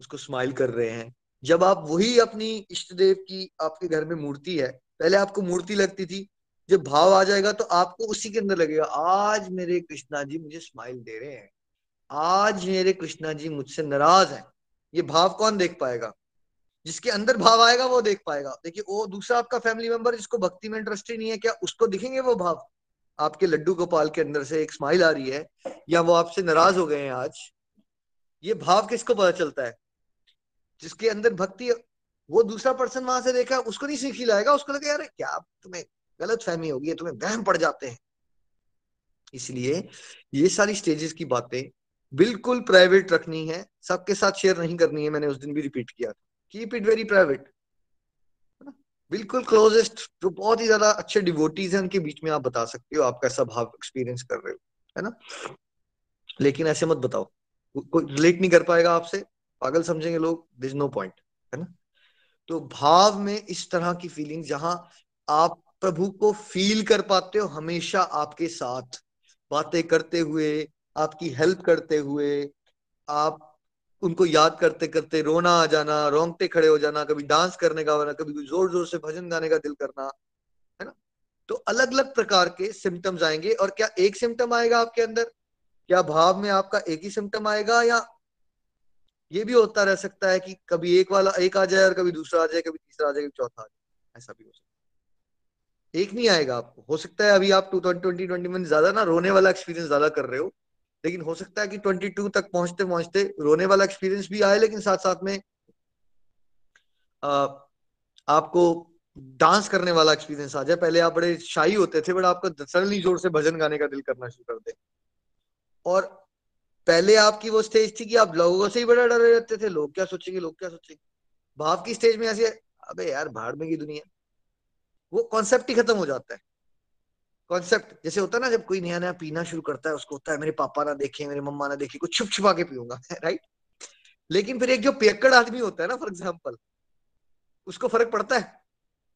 उसको स्माइल कर रहे हैं। जब आप वही अपनी इष्ट देव की आपके घर में मूर्ति है, पहले आपको मूर्ति लगती थी, जब भाव आ जाएगा तो आपको उसी के अंदर लगेगा, आज मेरे कृष्णा जी मुझे स्माइल दे रहे हैं। आज मेरे कृष्णा जी मुझसे नाराज़ हैं। ये भाव कौन देख पाएगा? जिसके अंदर भाव आएगा वो देख पाएगा। देखिए, वो दूसरा आपका फैमिली मेंबर जिसको भक्ति में इंटरेस्ट ही नहीं है, क्या उसको दिखेंगे वो भाव? आपके लड्डू गोपाल के अंदर से एक स्माइल आ रही है, या वो आपसे नाराज़ हो गए हैं आज? ये भाव किसको पता चलता है? जिसके अंदर भक्ति वो दूसरा पर्सन वहाँ से देखा, उसको नहीं सीखी लाएगा, उसको लगे यार क्या तुम्हें गलत फहमी होगी तुम्हें वहम पड़ जाते हैं। इसलिए ये सारी स्टेजेस की बातें बिल्कुल प्राइवेट रखनी है, सबके साथ शेयर नहीं करनी है, मैंने उस दिन भी रिपीट किया कीप इट वेरी प्राइवेट बिल्कुल क्लोजेस्ट जो बहुत ही ज़्यादा अच्छे डिवोटीज हैं, उनके बीच में आप बता सकते हो आप कैसा भाव एक्सपीरियंस कर रहे हो, है ना? लेकिन ऐसे मत बताओ कोई रिलेट नहीं कर पाएगा आपसे। पागल समझेंगे लोग दिस नो पॉइंट है ना? तो भाव में इस तरह की फीलिंग जहाँ आप प्रभु को फील कर पाते हो, हमेशा आपके साथ। बातें करते हुए, आपकी हेल्प करते हुए, आप उनको याद करते करते रोना आ जाना, रोंगटे खड़े हो जाना, कभी डांस करने का होना कभी ज़ोर ज़ोर से भजन गाने का दिल करना, है ना? तो अलग अलग प्रकार के सिम्टम्स आएँगे और क्या एक सिम्टम आएगा आपके अंदर? क्या भाव में आपका एक ही सिम्टम आएगा या ये भी होता रह सकता है कि कभी एक वाला, एक आ जाए और कभी दूसरा आ जाए, कभी तीसरा आ जाए, कभी चौथा आ जाए। ऐसा भी हो सकता है। एक नहीं आएगा। आपको हो सकता है अभी आप टू ट्वेंटी ट्वेंटी में ज़्यादा ना रोने वाला एक्सपीरियंस ज़्यादा कर रहे हो, लेकिन हो सकता है कि 22 तक पहुँचते पहुँचते रोने वाला एक्सपीरियंस भी आए, लेकिन साथ साथ में आपको डांस करने वाला एक्सपीरियंस आ जाए। पहले आप बड़े शाही होते थे, बट आपको सडनली ज़ोर से भजन गाने का दिल करना शुरू कर दे। और पहले आपकी वो स्टेज थी कि आप लोगों से ही बड़ा डरे रहते थे, लोग क्या सोचेंगे, लोग क्या सोचेंगे? भाव की स्टेज में ऐसे, अबे यार, भाड़ में की दुनिया। वो कॉन्सेप्ट ही खत्म हो जाता है। कॉन्सेप्ट जैसे होता है ना, जब कोई नया नया पीना शुरू करता है, उसको होता है, मेरे पापा ना देखे, मेरे मम्मा ना देखे, कुछ छुप छुपा के पीऊँगा राइट लेकिन फिर एक जो पियक्कड़ आदमी होता है ना फॉर एग्ज़ाम्पल उसको फ़र्क पड़ता है।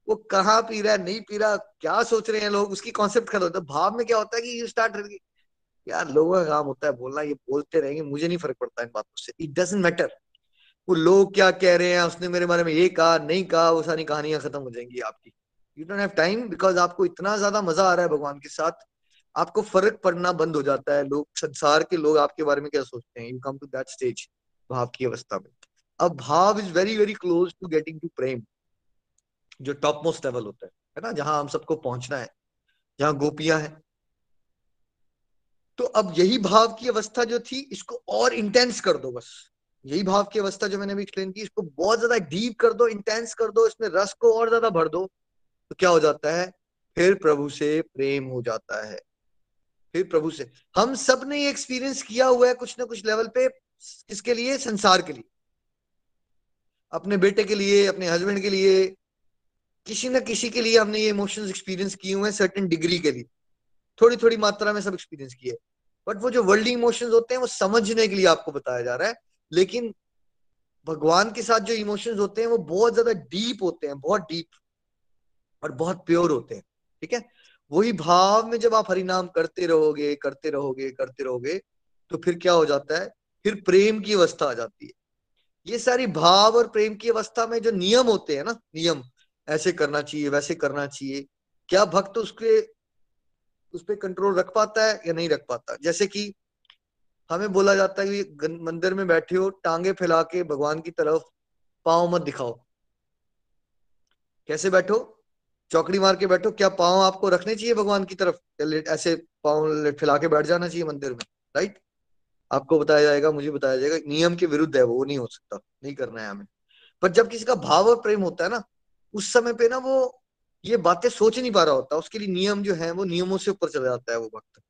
वो कहाँ पी रहा है, नहीं पी रहा, क्या सोच रहे हैं लोग, उसकी कॉन्सेप्ट खत्म होता है। भाव में क्या होता है कि यू स्टार्ट यार लोगों का काम होता है बोलना, ये बोलते रहेंगे, मुझे नहीं फ़र्क पड़ता इन बातों से। इट डजेंट मैटर वो लोग क्या कह रहे हैं, उसने मेरे बारे में ये कहा, नहीं कहा, वो सारी कहानियाँ खत्म हो जाएँगी आपकी। You don't have time because आपको इतना ज़्यादा मज़ा आ रहा है भगवान के साथ। आपको फ़र्क पड़ना बंद हो जाता है। लोग, संसार के लोग आपके बारे में क्या सोचते हैं? You come to that stage भाव की अवस्था में। अब भाव is very very close to getting to प्रेम जो टॉप मोस्ट लेवल होता है। है ना? जहाँ हम सबको पहुँचना है, जहाँ गोपियाँ हैं। तो अब यही भाव की अवस्था जो थी, इसको और इंटेंस कर दो बस। यही भाव की अवस्था जो मैंने अभी एक्सप्लेन की, इसको बहुत ज़्यादा डीप कर दो इंटेंस कर दो, इसमें रस को और ज़्यादा भर दो तो क्या हो जाता है? फिर प्रभु से प्रेम हो जाता है। फिर प्रभु से। हम सबने ये एक्सपीरियंस किया हुआ है कुछ ना कुछ लेवल पे, किसके लिए? संसार के लिए। अपने बेटे के लिए, अपने हस्बैंड के लिए, किसी ना किसी के लिए हमने ये इमोशंस एक्सपीरियंस किए हुए हैं सर्टेन डिग्री के लिए। थोड़ी थोड़ी मात्रा में सब एक्सपीरियंस किए। बट वो जो वर्ल्ड इमोशंस होते हैं, वो समझने के लिए आपको बताया जा रहा है। लेकिन भगवान के साथ जो इमोशंस होते हैं, वो बहुत ज़्यादा डीप होते हैं, बहुत डीप और बहुत प्योर होते हैं, ठीक है? वही भाव में जब आप हरिनाम करते रहोगे करते रहोगे करते रहोगे तो फिर क्या हो जाता है? फिर प्रेम की अवस्था आ जाती है। ये सारी भाव और प्रेम की अवस्था में जो नियम होते हैं ना, नियम, ऐसे करना चाहिए, वैसे करना चाहिए, क्या भक्त उसके उस पर कंट्रोल रख पाता है या नहीं रख पाता? जैसे कि हमें बोला जाता है कि मंदिर में बैठे हो, टांगे फैला के भगवान की तरफ़ पाँव मत दिखाओ। कैसे बैठो? चौकड़ी मार के बैठो। क्या पाँव आपको रखने चाहिए भगवान की तरफ़? ऐसे पाँव फैला के बैठ जाना चाहिए मंदिर में राइट आपको बताया जाएगा, मुझे बताया जाएगा, नियम के विरुद्ध है वो नहीं हो सकता, नहीं करना है हमें। पर जब किसी का भाव और प्रेम होता है ना, उस समय पे ना वो ये बातें सोच नहीं पा रहा होता। उसके लिए नियम जो है, वो नियमों से ऊपर चला जाता है वो वक्त।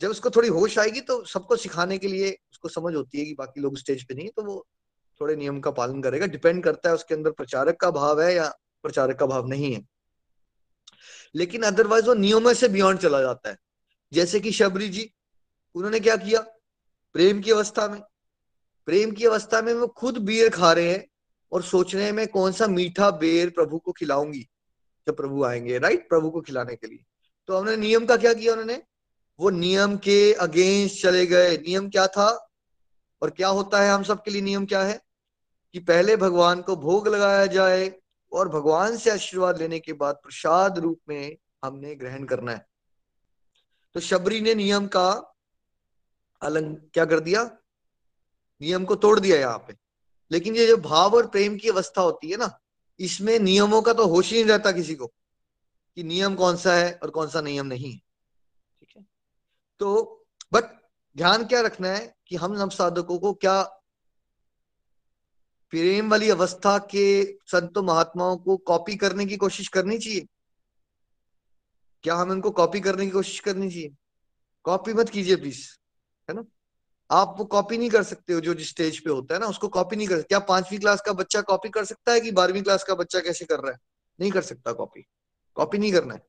जब उसको थोड़ी होश आएगी तो सबको सिखाने के लिए उसको समझ होती है कि बाकी लोग स्टेज पे नहीं है तो वो थोड़े नियम का पालन करेगा। डिपेंड करता है उसके अंदर प्रचारक का भाव है या प्रचारक का भाव नहीं है। लेकिन अदरवाइज़ वो नियमों से बियॉन्ड चला जाता है। जैसे कि शबरी जी, उन्होंने क्या किया? प्रेम की अवस्था में। प्रेम की अवस्था में वो खुद बियर खा रहे हैं और सोच रहे हैं, मैं कौन सा मीठा बेर प्रभु को खिलाऊँगी? जब प्रभु आएँगे राइट प्रभु को खिलाने के लिए। तो हमने नियम का क्या किया उन्होंने? वो नियम के अगेंस्ट चले गए। नियम क्या था? और क्या होता है हम सबके लिए नियम क्या है? कि पहले भगवान को भोग लगाया जाए और भगवान से आशीर्वाद लेने के बाद प्रसाद रूप में हमने ग्रहण करना है। तो शबरी ने नियम का अलंग, क्या कर दिया? नियम को तोड़ दिया यहाँ पे। लेकिन ये जो भाव और प्रेम की अवस्था होती है ना इसमें नियमों का तो होश ही नहीं रहता किसी को कि नियम कौन सा है और कौन सा नियम नहीं है। ठीक है। तो बट ध्यान क्या रखना है कि हम नव साधकों को क्या प्रेम वाली अवस्था के संतो महात्माओं को कॉपी करने की कोशिश करनी चाहिए? क्या हम इनको कॉपी करने की कोशिश करनी चाहिए? कॉपी मत कीजिए प्लीज़ है ना? आप वो कॉपी नहीं कर सकते हो, जो जिस स्टेज पे होता है ना, उसको कॉपी नहीं कर सकते। क्या पांचवी क्लास का बच्चा कॉपी कर सकता है कि बारहवीं क्लास का बच्चा कैसे कर रहा है? नहीं कर सकता कॉपी कॉपी नहीं करना है।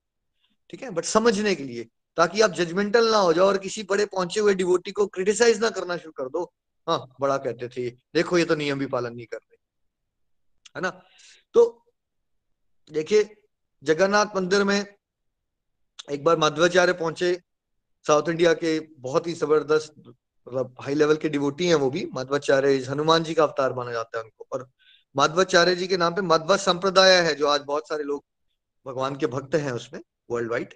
ठीक है? बट समझने के लिए, ताकि आप जजमेंटल ना हो जाओ और किसी बड़े पहुँचे हुए डिवोटी को क्रिटिसाइज ना करना शुरू कर दो। हाँ बड़ा कहते थे देखो, ये तो नियम भी पालन नहीं कर रहे। है ना? तो देखिए, जगन्नाथ मंदिर में एक बार माधवाचार्य पहुँचे, साउथ इंडिया के बहुत ही ज़बरदस्त मतलब हाई लेवल के डिवोटी हैं वो भी, माधवाचार्य हनुमान जी का अवतार माना जाता है उनको। और माधवाचार्य जी के नाम पे माधवा संप्रदाय है, जो आज बहुत सारे लोग भगवान के भक्त हैं उसमें वर्ल्ड वाइड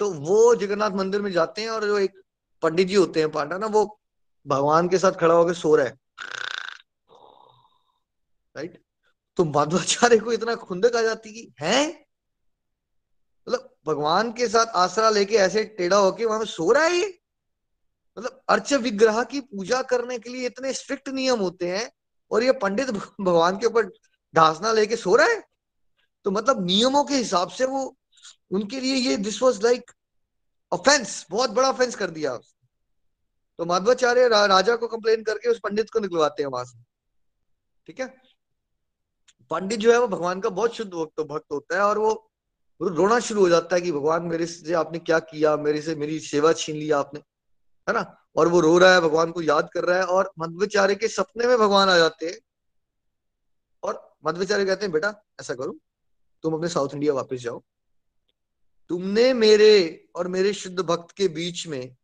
तो वो जगन्नाथ मंदिर में जाते हैं और जो एक पंडित जी होते हैं, पांडा ना, वो भगवान के साथ खड़ा होकर सो रहा है। राइट तो माधवाचार्य को इतना खुंदक आ जाती कि, है? मतलब भगवान के साथ आसरा लेके ऐसे टेढ़ा होके वहाँ सो रहा है ये। मतलब अर्च विग्रह की पूजा करने के लिए इतने स्ट्रिक्ट नियम होते हैं और ये पंडित भगवान के ऊपर ढासना लेके सो रहा है? तो मतलब नियमों के हिसाब से वो उनके लिए ये दिस वॉज़ लाइक ऑफेंस बहुत बड़ा ऑफेंस कर दिया तो माधवाचार्य रा, राजा को कंप्लेन करके उस पंडित को निकलवाते हैं वहाँ से। ठीक है? पंडित जो है वो भगवान का बहुत शुद्ध भक्त भक्त होता है और वो रोना शुरू हो जाता है कि भगवान मेरे से आपने क्या किया? मेरे से मेरी सेवा छीन लिया आपने। है ना? और वो रो रहा है, भगवान को याद कर रहा है और मध्वाचार्य के सपने में भगवान आ जाते हैं। और मध्वाचार्य कहते हैं, बेटा, ऐसा करो, तुम अपने साउथ इंडिया वापस जाओ। तुमने मेरे और मेरे शुद्ध भक्त के बीच में,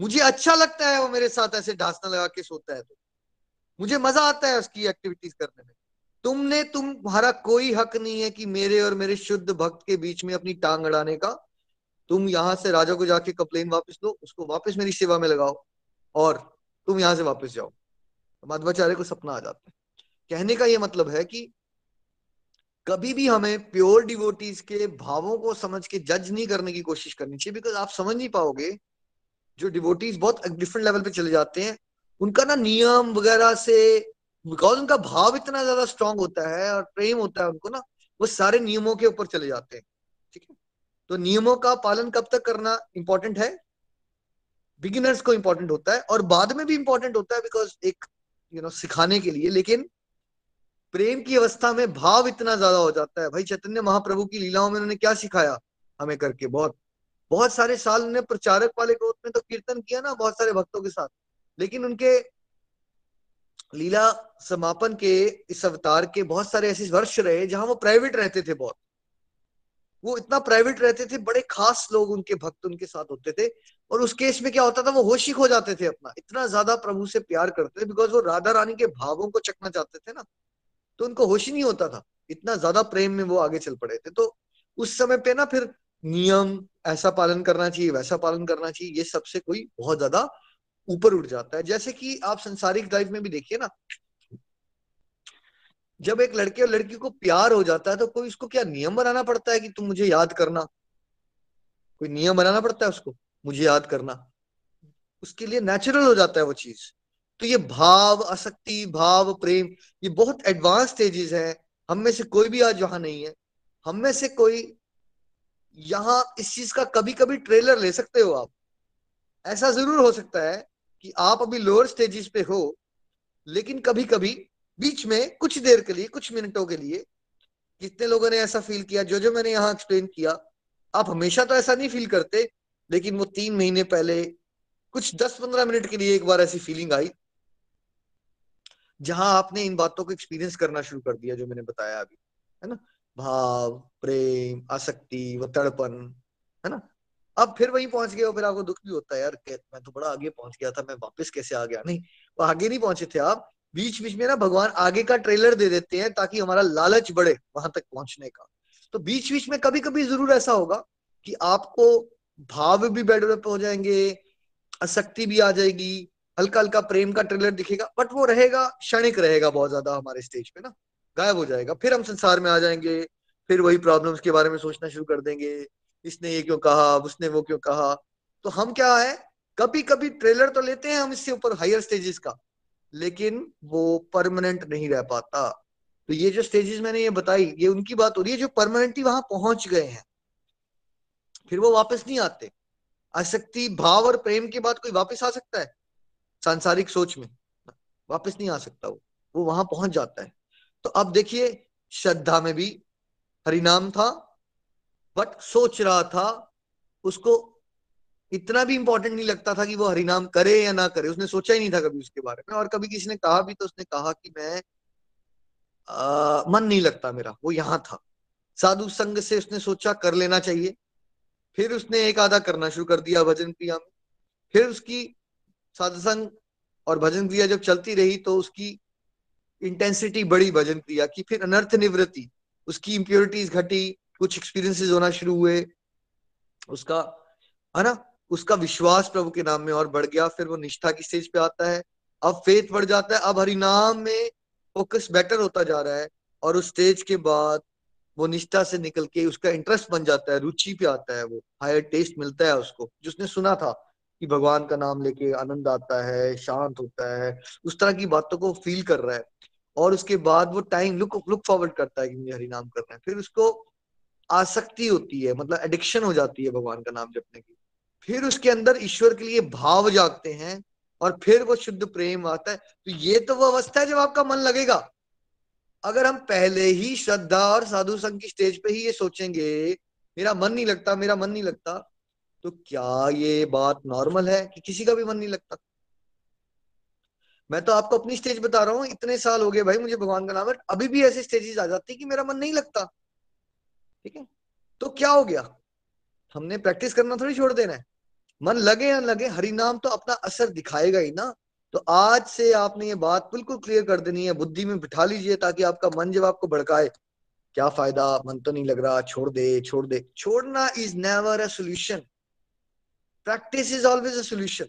मुझे अच्छा लगता है वो मेरे साथ ऐसे ढांसना लगा के सोता है तो। मुझे मज़ा आता है उसकी एक्टिविटीज़ करने में। तुमने, तुम्हारा कोई हक नहीं है कि मेरे और मेरे शुद्ध भक्त के बीच में अपनी टांग अड़ाने का। तुम यहाँ से राजा को जाके कंप्लेन वापस लो उसको वापस मेरी सेवा में लगाओ और तुम यहाँ से वापस जाओ। मध्वाचार्य को सपना आ जाता है। कहने का ये मतलब है कि कभी भी हमें प्योर डिवोटीज के भावों को समझ के जज नहीं करने की कोशिश करनी चाहिए बिकॉज़ आप समझ नहीं पाओगे, जो डिवोटीज बहुत डिफरेंट लेवल पे चले जाते हैं, उनका ना नियम वगैरह से बिकॉज़ उनका भाव इतना ज़्यादा स्ट्रांग होता है और प्रेम होता है उनको ना, वो सारे नियमों के ऊपर चले जाते हैं। ठीक है? तो नियमों का पालन कब तक करना इंपॉर्टेंट है? बिगिनर्स को इंपॉर्टेंट होता है और बाद में भी इंपॉर्टेंट होता है बिकॉज़ एक यू नो सिखाने के लिए, लेकिन प्रेम की अवस्था में भाव इतना ज़्यादा हो जाता है। भाई चैतन्य महाप्रभु की लीलाओं में उन्होंने क्या सिखाया हमें करके? बहुत बहुत सारे साल उन्होंने प्रचारक वाले ग्रोथ में तो कीर्तन किया ना बहुत सारे भक्तों के साथ। लेकिन उनके लीला समापन के इस अवतार के बहुत सारे ऐसे वर्ष रहे जहाँ वो प्राइवेट रहते थे बहुत। वो इतना प्राइवेट रहते थे, बड़े खास लोग उनके भक्त उनके साथ होते थे और उस केस में क्या होता था, वो होशी खो जाते थे अपना। इतना ज़्यादा प्रभु से प्यार करते थे बिकॉज़ वो राधा रानी के भावों को चकना चाहते थे ना तो उनको होश नहीं होता था। इतना ज़्यादा प्रेम में वो आगे चल पड़े थे। तो उस समय पे ना फिर नियम, ऐसा पालन करना चाहिए, वैसा पालन करना चाहिए, ये सबसे कोई बहुत ज़्यादा ऊपर उठ जाता है। जैसे कि आप संसारिक लाइफ में भी देखिए ना जब एक लड़के और लड़की को प्यार हो जाता है तो कोई उसको क्या नियम बनाना पड़ता है कि तुम मुझे याद करना? कोई नियम बनाना पड़ता है उसको? मुझे याद करना। उसके लिए नेचुरल हो जाता है वो चीज़। तो ये भाव, आसक्ति, भाव, प्रेम, ये बहुत एडवांस स्टेजेस है। हम में से कोई भी आज वहाँ नहीं है। हम में से कोई यहाँ इस चीज़ का कभी कभी ट्रेलर ले सकते हो आप। ऐसा ज़रूर हो सकता है कि आप अभी लोअर स्टेजेस पे हो, लेकिन कभी कभी बीच में कुछ देर के लिए, कुछ मिनटों के लिए कितने लोगों ने ऐसा फील किया? जो जो मैंने यहाँ एक्सप्लेन किया, आप हमेशा तो ऐसा नहीं फील करते, लेकिन वो तीन महीने पहले, कुछ दस पंद्रह मिनट के लिए एक बार ऐसी फीलिंग आई, जहाँ आपने इन बातों को एक्सपीरियंस करना शुरू कर दिया, जो मैंने बताया अभी, है ना? भाव, प्रेम, आसक्ति, व तड़पन, है ना? अब फिर वहीं पहुँच गए फिर आपको दुख भी होता है, यार मैं तो बड़ा आगे पहुँच गया था, मैं वापस कैसे आ गया? नहीं, वो आगे नहीं पहुँचे थे आप बीच बीच में ना भगवान आगे का ट्रेलर दे देते हैं ताकि हमारा लालच बढ़े वहाँ तक पहुँचने का। तो बीच बीच में कभी कभी ज़रूर ऐसा होगा कि आपको भाव भी डेवलप हो जाएँगे, आसक्ति भी आ जाएगी हल्का हल्का प्रेम का ट्रेलर दिखेगा, बट वो रहेगा, क्षणिक रहेगा बहुत ज़्यादा हमारे स्टेज पे ना। गायब हो जाएगा, फिर हम संसार में आ जाएँगे, फिर वही प्रॉब्लम्स के बारे में सोचना शुरू कर देंगे, इसने ये क्यों कहा, उसने वो क्यों कहा। तो हम क्या है कभी कभी ट्रेलर तो लेते हैं हम इससे ऊपर हायर स्टेजेस का लेकिन वो परमानेंट नहीं रह पाता। तो ये जो स्टेजेस मैंने ये बताई, ये उनकी बात हो रही है जो परमानेंटली वहाँ पहुँच गए हैं। फिर वो वापस नहीं आते। आसक्ति, भाव और प्रेम के बाद कोई वापस आ सकता है? सांसारिक सोच में। वापस नहीं आ सकता वो। वो वहाँ पहुँच जाता है। तो अब देखिए, श्रद्धा में भी हरिनाम था बट सोच रहा था, उसको इतना भी इंपॉर्टेंट नहीं लगता था कि वो हरिनाम करे या ना करे। उसने सोचा ही नहीं था कभी उसके बारे में। और कभी किसी ने कहा भी तो उसने कहा कि मैं आ, मन नहीं लगता मेरा वो यहाँ था। साधु संघ से उसने सोचा कर लेना चाहिए। फिर उसने एक आधा करना शुरू कर दिया भजन क्रिया में। फिर उसकी साधुसंग और भजन क्रिया जब चलती रही तो उसकी इंटेंसिटी बढ़ी भजन क्रिया की। फिर अनर्थ निवृत्ति उसकी इम्प्योरिटीज घटी कुछ एक्सपीरियंसेस होना शुरू हुए। उसका है ना? उसका विश्वास प्रभु के नाम में और बढ़ गया, फिर वो निष्ठा की स्टेज पे आता है। अब फेथ बढ़ जाता है, अब हरिनाम में फोकस बेटर होता जा रहा है और उस स्टेज के बाद वो निष्ठा से निकल के उसका इंटरेस्ट बन जाता है, रुचि पे आता है वो हायर टेस्ट मिलता है उसको। जिसने सुना था कि भगवान का नाम लेके आनंद आता है, शांत होता है, उस तरह की बातों को फील कर रहा है और उसके बाद वो टाइम लुक लुक फॉरवर्ड करता है कि मुझे हरिनाम करना है। फिर उसको आसक्ति होती है मतलब एडिक्शन हो जाती है भगवान का नाम जपने की। फिर उसके अंदर ईश्वर के लिए भाव जागते हैं और फिर वो शुद्ध प्रेम आता है। तो ये तो वो अवस्था है जब आपका मन लगेगा। अगर हम पहले ही श्रद्धा और साधु संघ की स्टेज पे ही ये सोचेंगे, मेरा मन नहीं लगता, मेरा मन नहीं लगता तो क्या ये बात नॉर्मल है कि किसी का भी मन नहीं लगता? मैं तो आपको अपनी स्टेज बता रहा हूँ, इतने साल हो गए भाई मुझे भगवान का नाम है अभी भी ऐसे स्टेजेस आ जाती है कि मेरा मन नहीं लगता। ठीक है? तो क्या हो गया? हमने प्रैक्टिस करना थोड़ी छोड़ देना है। मन लगे या लगे हरि नाम तो अपना असर दिखाएगा ही ना। तो आज से आपने ये बात बिल्कुल क्लियर कर देनी है। बुद्धि में बिठा लीजिए ताकि आपका मन जब आपको भड़काए। क्या फ़ायदा? मन तो नहीं लग रहा। छोड़ दे छोड़ दे। छोड़ना is never a solution practice is always a solution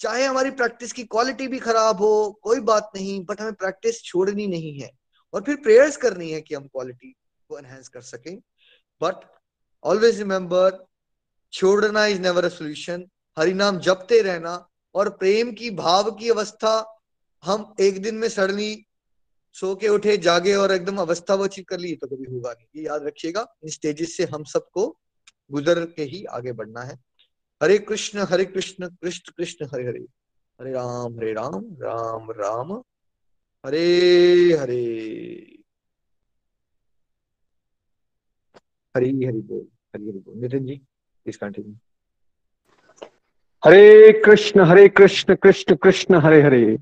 चाहे हमारी प्रैक्टिस की क्वालिटी भी खराब हो, कोई बात नहीं बट हमें प्रैक्टिस छोड़नी नहीं है। और फिर प्रेयर्स करनी है कि हम क्वालिटी को एनहेंस कर सकें। बट ऑलवेज रिमेंबर छोड़ना इज़ नेवर अ सोल्यूशन हरिनाम जपते रहना और प्रेम की, भाव की अवस्था हम एक दिन में सडनली सो के उठे, जागे और एकदम अवस्था वो अचीव कर ली तो कभी होगा नहीं। ये याद रखिएगा, इन स्टेजेस से हम सबको गुजर के ही आगे बढ़ना है। हरे कृष्ण हरे कृष्ण कृष्ण कृष्ण, हरे हरे। हरे राम हरे राम राम राम। हरे हरे। हरी, हरि बोल, हरी, हरि बोल। Nitin ji. Please continue Hare Krishna Hare Krishna Krishna Krishna Hare Hare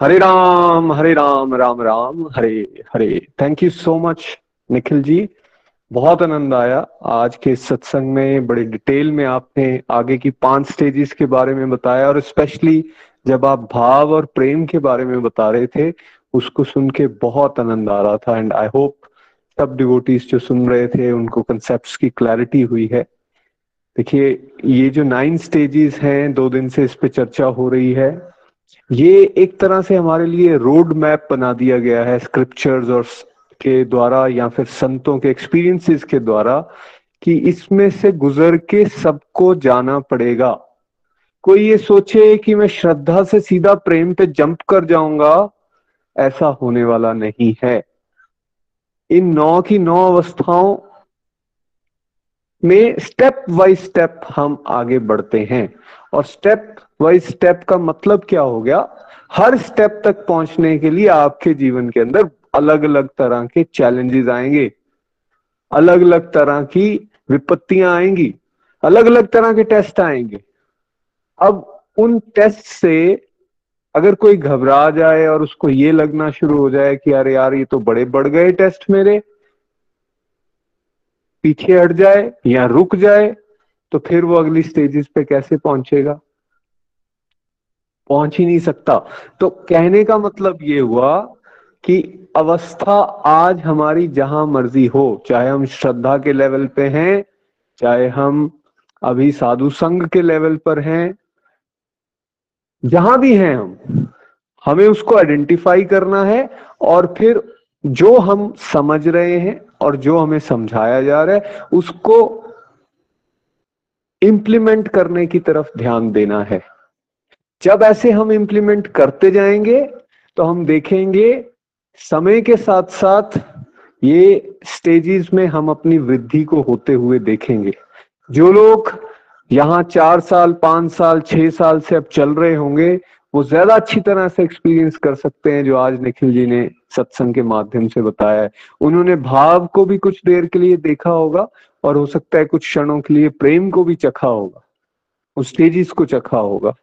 Hare Ram Hare Ram Ram Ram Hare Hare thank you so much Nikhil ji बहुत आनंद आया आज के सत्संग में, बड़े डिटेल में आपने आगे की पाँच स्टेजेस के बारे में बताया और स्पेशली जब आप भाव और प्रेम के बारे में बता रहे थे, उसको सुन के बहुत आनंद आ रहा था। एंड आई होप सब डिवोटीज जो सुन रहे थे, उनको कंसेप्ट की क्लैरिटी हुई है। देखिए, ये जो नाइन स्टेजेस हैं, दो दिन से इस पे चर्चा हो रही है, ये एक तरह से हमारे लिए रोड मैप बना दिया गया है स्क्रिप्चर्स और के द्वारा या फिर संतों के एक्सपीरियंसेस के द्वारा, कि इसमें से गुजर के सबको जाना पड़ेगा। कोई ये सोचे कि मैं श्रद्धा से सीधा प्रेम पे जंप कर जाऊँगा, ऐसा होने वाला नहीं है। इन नौ की नौ अवस्थाओं में स्टेप बाय स्टेप हम आगे बढ़ते हैं। और स्टेप बाय स्टेप का मतलब क्या हो गया? हर स्टेप तक पहुँचने के लिए आपके जीवन के अंदर अलग अलग तरह के चैलेंजेस आएँगे। अलग अलग तरह की विपत्तियाँ आएँगी। अलग अलग तरह के टेस्ट आएँगे। अब उन टेस्ट से अगर कोई घबरा जाए और उसको ये लगना शुरू हो जाए कि अरे यार, ये तो बड़े बढ़ गए टेस्ट मेरे। पीछे हट जाए या रुक जाए तो फिर वो अगली स्टेजेस पे कैसे पहुंचेगा? पहुँच ही नहीं सकता। तो कहने का मतलब ये हुआ कि अवस्था आज हमारी जहाँ मर्ज़ी हो, चाहे हम श्रद्धा के लेवल पे हैं, चाहे हम अभी साधु संघ के लेवल पर हैं, जहाँ भी हैं हम, हमें उसको आइडेंटिफाई करना है और फिर जो हम समझ रहे हैं और जो हमें समझाया जा रहा है, उसको इंप्लीमेंट करने की तरफ़ ध्यान देना है। जब ऐसे हम इंप्लीमेंट करते जाएँगे तो हम देखेंगे समय के साथ साथ ये स्टेजेस में हम अपनी वृद्धि को होते हुए देखेंगे। जो लोग यहाँ चार साल, पाँच साल, छह साल से अब चल रहे होंगे वो ज़्यादा अच्छी तरह से एक्सपीरियंस कर सकते हैं जो आज निखिल जी ने सत्संग के माध्यम से बताया है। उन्होंने भाव को भी कुछ देर के लिए देखा होगा और हो सकता है कुछ क्षणों के लिए प्रेम को भी चखा होगा। उस स्टेजेस को चखा होगा।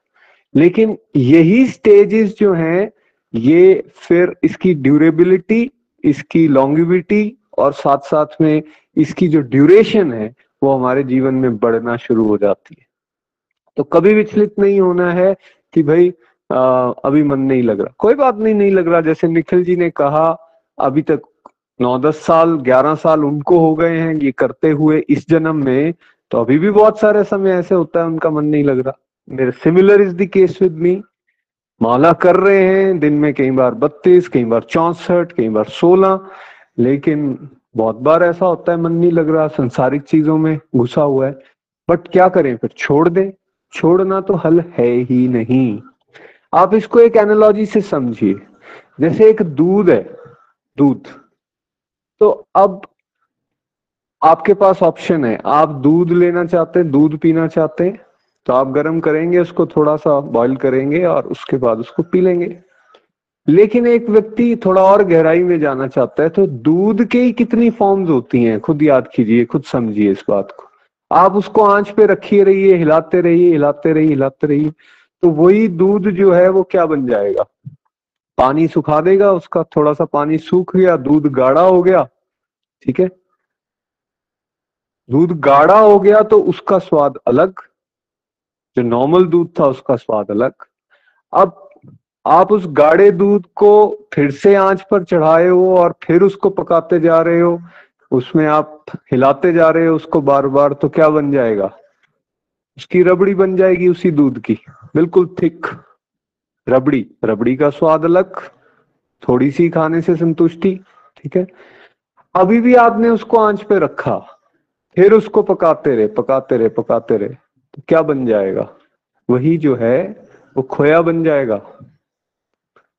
लेकिन यही स्टेजेस जो हैं, ये फिर इसकी ड्यूरेबिलिटी इसकी लॉन्गिविटी और साथ साथ में इसकी जो ड्यूरेशन है, वो हमारे जीवन में बढ़ना शुरू हो जाती है। तो कभी विचलित नहीं होना है कि भाई आ, अभी मन नहीं लग रहा। कोई बात नहीं नहीं लग रहा। जैसे निखिल जी ने कहा अभी तक नौ दस साल ग्यारह साल उनको हो गए हैं ये करते हुए इस जन्म में तो अभी भी बहुत सारे समय ऐसे होता है उनका मन नहीं लग रहा। मेरे similar is the case with me माला कर रहे हैं दिन में कई बार बत्तीस कई बार चौसठ कई बार सोलह लेकिन बहुत बार ऐसा होता है मन नहीं लग रहा संसारिक चीज़ों में घुसा हुआ है। बट क्या करें फिर छोड़ दें। छोड़ना तो हल है ही नहीं। आप इसको एक एनालॉजी से समझिए। जैसे एक दूध है, दूध। तो अब आपके पास ऑप्शन है। आप दूध लेना चाहते हैं, दूध पीना चाहते हैं तो आप गर्म करेंगे, उसको थोड़ा सा बॉईल करेंगे और उसके बाद उसको पी लेंगे। लेकिन एक व्यक्ति थोड़ा और गहराई में जाना चाहता है तो दूध के ही कितनी फॉर्म्स होती हैं? खुद याद कीजिए, खुद समझिए इस बात को। आप उसको आँच पे रखिए रहिए, हिलाते रहिए हिलाते रहिए हिलाते रहिए। तो वही दूध जो है वो क्या बन जाएगा? पानी सुखा देगा उसका थोड़ा सा पानी सूख गया, दूध गाढ़ा हो गया, ठीक है? दूध गाढ़ा हो गया तो उसका स्वाद अलग, जो नॉर्मल दूध था उसका स्वाद अलग। अब आप उस गाढ़े दूध को फिर से आँच पर चढ़ाए हो और फिर उसको पकाते जा रहे हो, उसमें आप हिलाते जा रहे हो, उसको बार बार तो क्या बन जाएगा? उसकी रबड़ी बन जाएगी उसी दूध की। बिल्कुल थिक। रबड़ी। रबड़ी का स्वाद अलग थोड़ी सी खाने से संतुष्टि, ठीक है? अभी भी आपने उसको आँच पे रखा, फिर उसको पकाते रहे पकाते रहे पकाते रहे तो क्या बन जाएगा? वही जो है, वो खोया बन जाएगा।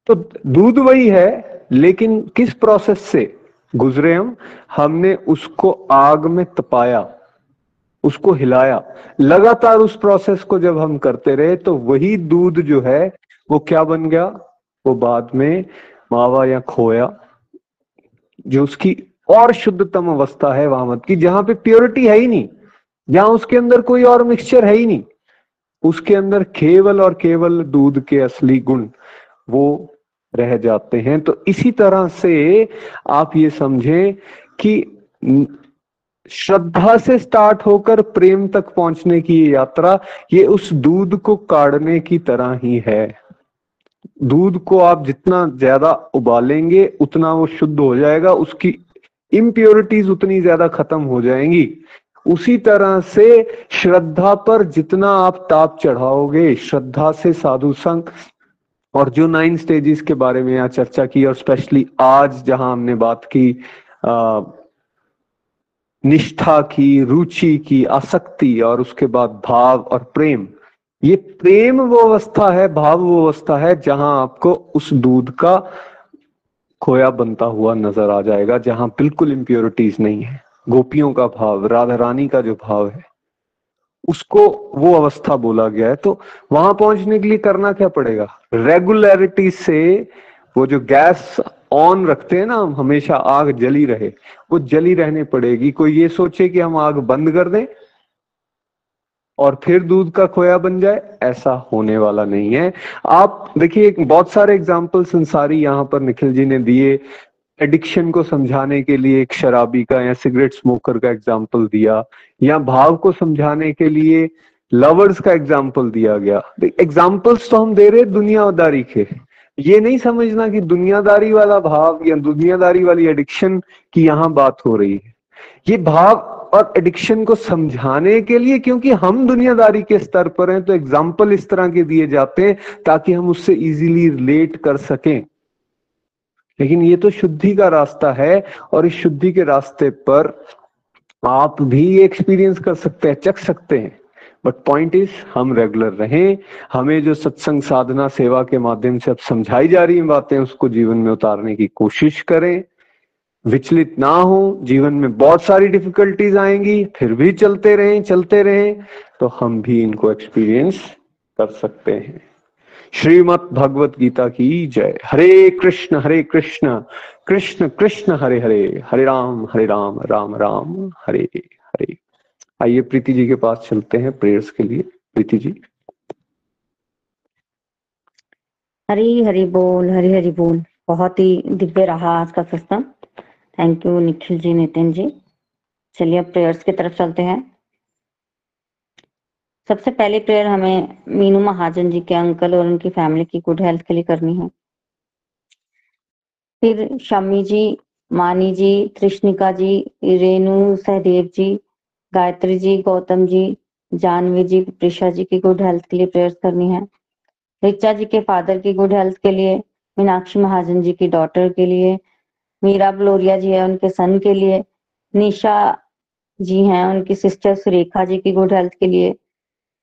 तो दूध वही है, लेकिन किस प्रोसेस से गुजरे हम? हमने उसको आग में तपाया। उसको हिलाया। लगातार उस प्रोसेस को जब हम करते रहे तो वही दूध जो है, वो क्या बन गया? वो बाद में मावा या खोया, जो उसकी और शुद्धतम अवस्था है वहाँ मत की, जहाँ पे प्योरिटी है ही नहीं, जहाँ उसके अंदर कोई और मिक्सचर है ही नहीं, उसके अंदर केवल और केवल दूध के असली गुण वो रह जाते हैं। तो इसी तरह से आप ये समझें कि श्रद्धा से स्टार्ट होकर प्रेम तक पहुँचने की ये यात्रा ये उस दूध को काढ़ने की तरह ही है। दूध को आप जितना ज़्यादा उबालेंगे उतना वो शुद्ध हो जाएगा उसकी इम्प्योरिटीज उतनी ज़्यादा खत्म हो जाएँगी। उसी तरह से श्रद्धा पर जितना आप ताप चढ़ाओगे श्रद्धा से साधु संघ और जो नाइन स्टेजेस के बारे में यहाँ चर्चा की और स्पेशली आज जहाँ हमने बात की आ, निष्ठा की, रुचि की, आसक्ति और उसके बाद भाव और प्रेम। ये प्रेम वो अवस्था है, भाव वो अवस्था है, जहाँ आपको उस दूध का खोया बनता हुआ नज़र आ जाएगा, जहाँ बिल्कुल इम्प्योरिटीज नहीं है। गोपियों का भाव राधा रानी का जो भाव है, उसको वो अवस्था बोला गया है। तो वहाँ पहुँचने के लिए करना क्या पड़ेगा? रेगुलरिटी से वो जो गैस ऑन रखते हैं ना हम, हमेशा आग जली रहे। वो जली रहने पड़ेगी। कोई ये सोचे कि हम आग बंद कर दें और फिर दूध का खोया बन जाए, ऐसा होने वाला नहीं है। आप देखिए बहुत सारे एग्ज़ाम्पल संसारी यहाँ पर निखिल जी ने दिए। एडिक्शन को समझाने के लिए एक शराबी का या सिगरेट स्मोकर का एग्ज़ाम्पल दिया। या भाव को समझाने के लिए लवर्स का एग्ज़ाम्पल दिया गया। एग्जाम्पल्स तो हम दे रहे दुनियादारी के। ये नहीं समझना कि दुनियादारी वाला भाव या दुनियादारी वाली एडिक्शन की यहाँ बात हो रही है। ये भाव और एडिक्शन को समझाने के लिए क्योंकि हम दुनियादारी के स्तर पर हैं तो एग्ज़ाम्पल इस तरह के दिए जाते हैं ताकि हम उससे इजीली रिलेट कर सकें। लेकिन ये तो शुद्धि का रास्ता है और इस शुद्धि के रास्ते पर आप भी एक्सपीरियंस कर सकते हैं, चख सकते हैं। बट पॉइंट इज़ हम रेगुलर रहें। हमें जो सत्संग साधना सेवा के माध्यम से अब समझाई जा रही बातें, उसको जीवन में उतारने की कोशिश करें। विचलित ना हो। जीवन में बहुत सारी डिफिकल्टीज आएँगी, फिर भी चलते रहें चलते रहें। तो हम भी इनको एक्सपीरियंस कर सकते हैं। श्रीमद भगवत गीता की जय। हरे कृष्ण हरे कृष्ण। कृष्ण कृष्ण, हरे हरे। हरे राम हरे राम राम राम, हरे हरे। आइए प्रीति जी के पास चलते हैं प्रेयर्स के लिए। प्रीति जी। हरी हरी बोल, हरी हरी बोल। बहुत ही दिव्य रहा आज का सत्संग थैंक यू निखिल जी, नितिन जी। चलिए अब प्रेयर्स की तरफ़ चलते हैं। सबसे पहले प्रेयर हमें मीनू महाजन जी के अंकल और उनकी फैमिली की गुड हेल्थ के लिए करनी है। फिर शमी जी, मानी जी कृष्णिका जी, रेणु सहदेव जी गायत्री जी, गौतम जी, जानवी जी प्रिशा जी की गुड हेल्थ के लिए प्रेयर्स करनी है। रिचा जी के फादर की गुड हेल्थ के लिए, मीनाक्षी महाजन जी की डॉटर के लिए, मीरा ब्लोरिया जी है उनके सन के लिए, निशा जी हैं उनकी सिस्टर सुरेखा जी की गुड हेल्थ के लिए,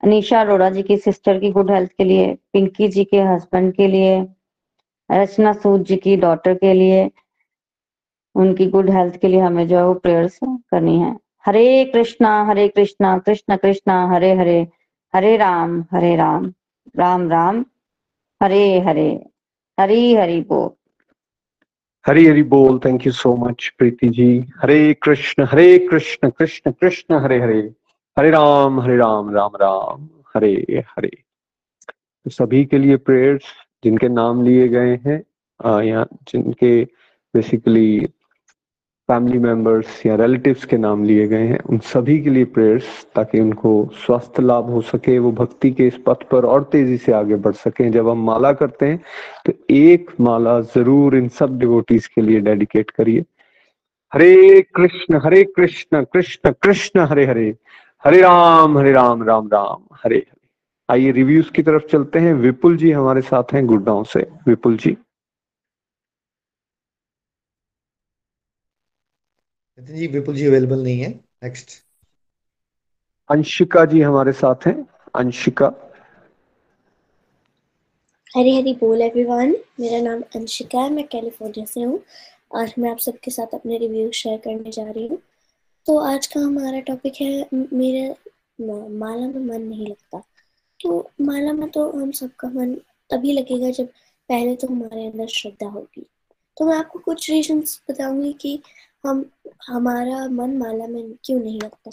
अनिशा अरोड़ा जी की सिस्टर की गुड हेल्थ के लिए, पिंकी जी के हस्बैंड के लिए, रचना सूद जी की डॉटर के लिए, उनकी गुड हेल्थ के लिए हमें जो है वो प्रेयर्स करनी है। हरे कृष्णा हरे कृष्णा, कृष्ण कृष्णा, हरे हरे हरे राम हरे राम राम राम, हरे हरे, हरी हरि बोल। हरी हरी बोल thank you so much Preeti ji. Hare Krishna Hare Krishna Krishna Krishna, Hare Hare Hare Ram Hare Ram Ram Ram, Hare Hare. तो सभी के लिए प्रेयर्स जिनके नाम लिए गए हैं यहाँ जिनके बेसिकली फैमिली मेंबर्स या रिलेटिव्स के नाम लिए गए हैं। उन सभी के लिए प्रेयर्स ताकि उनको स्वास्थ्य लाभ हो सके, वो भक्ति के इस पथ पर और तेज़ी से आगे बढ़ सके। जब हम माला करते हैं तो एक माला ज़रूर इन सब डिवोटीज के लिए डेडिकेट करिए। हरे कृष्ण हरे कृष्ण कृष्ण कृष्ण, हरे हरे। हरे राम हरे राम राम राम, हरे हरे। आइए रिव्यूज़ की तरफ़ चलते हैं। विपुल जी हमारे साथ हैं गुड़गांव से। विपुल जी। जी विपुल जी अवेलेबल नहीं है। नेक्स्ट अंशिका जी हमारे साथ हैं। अंशिका। हरी हरी बोल एवरीवन मेरा नाम अंशिका है मैं कैलिफ़ोर्निया से हूँ और मैं आप सबके साथ अपने रिव्यू शेयर करने जा रही हूँ। तो आज का हमारा टॉपिक है मेरे माला में मन नहीं लगता। तो माला में तो हम सबका मन तभी लगेगा जब पहले तो हमारे अंदर श्रद्धा होगी। तो मैं आपको कुछ रीजंस बताऊँगी कि हम, हमारा मन माला में क्यों नहीं लगता?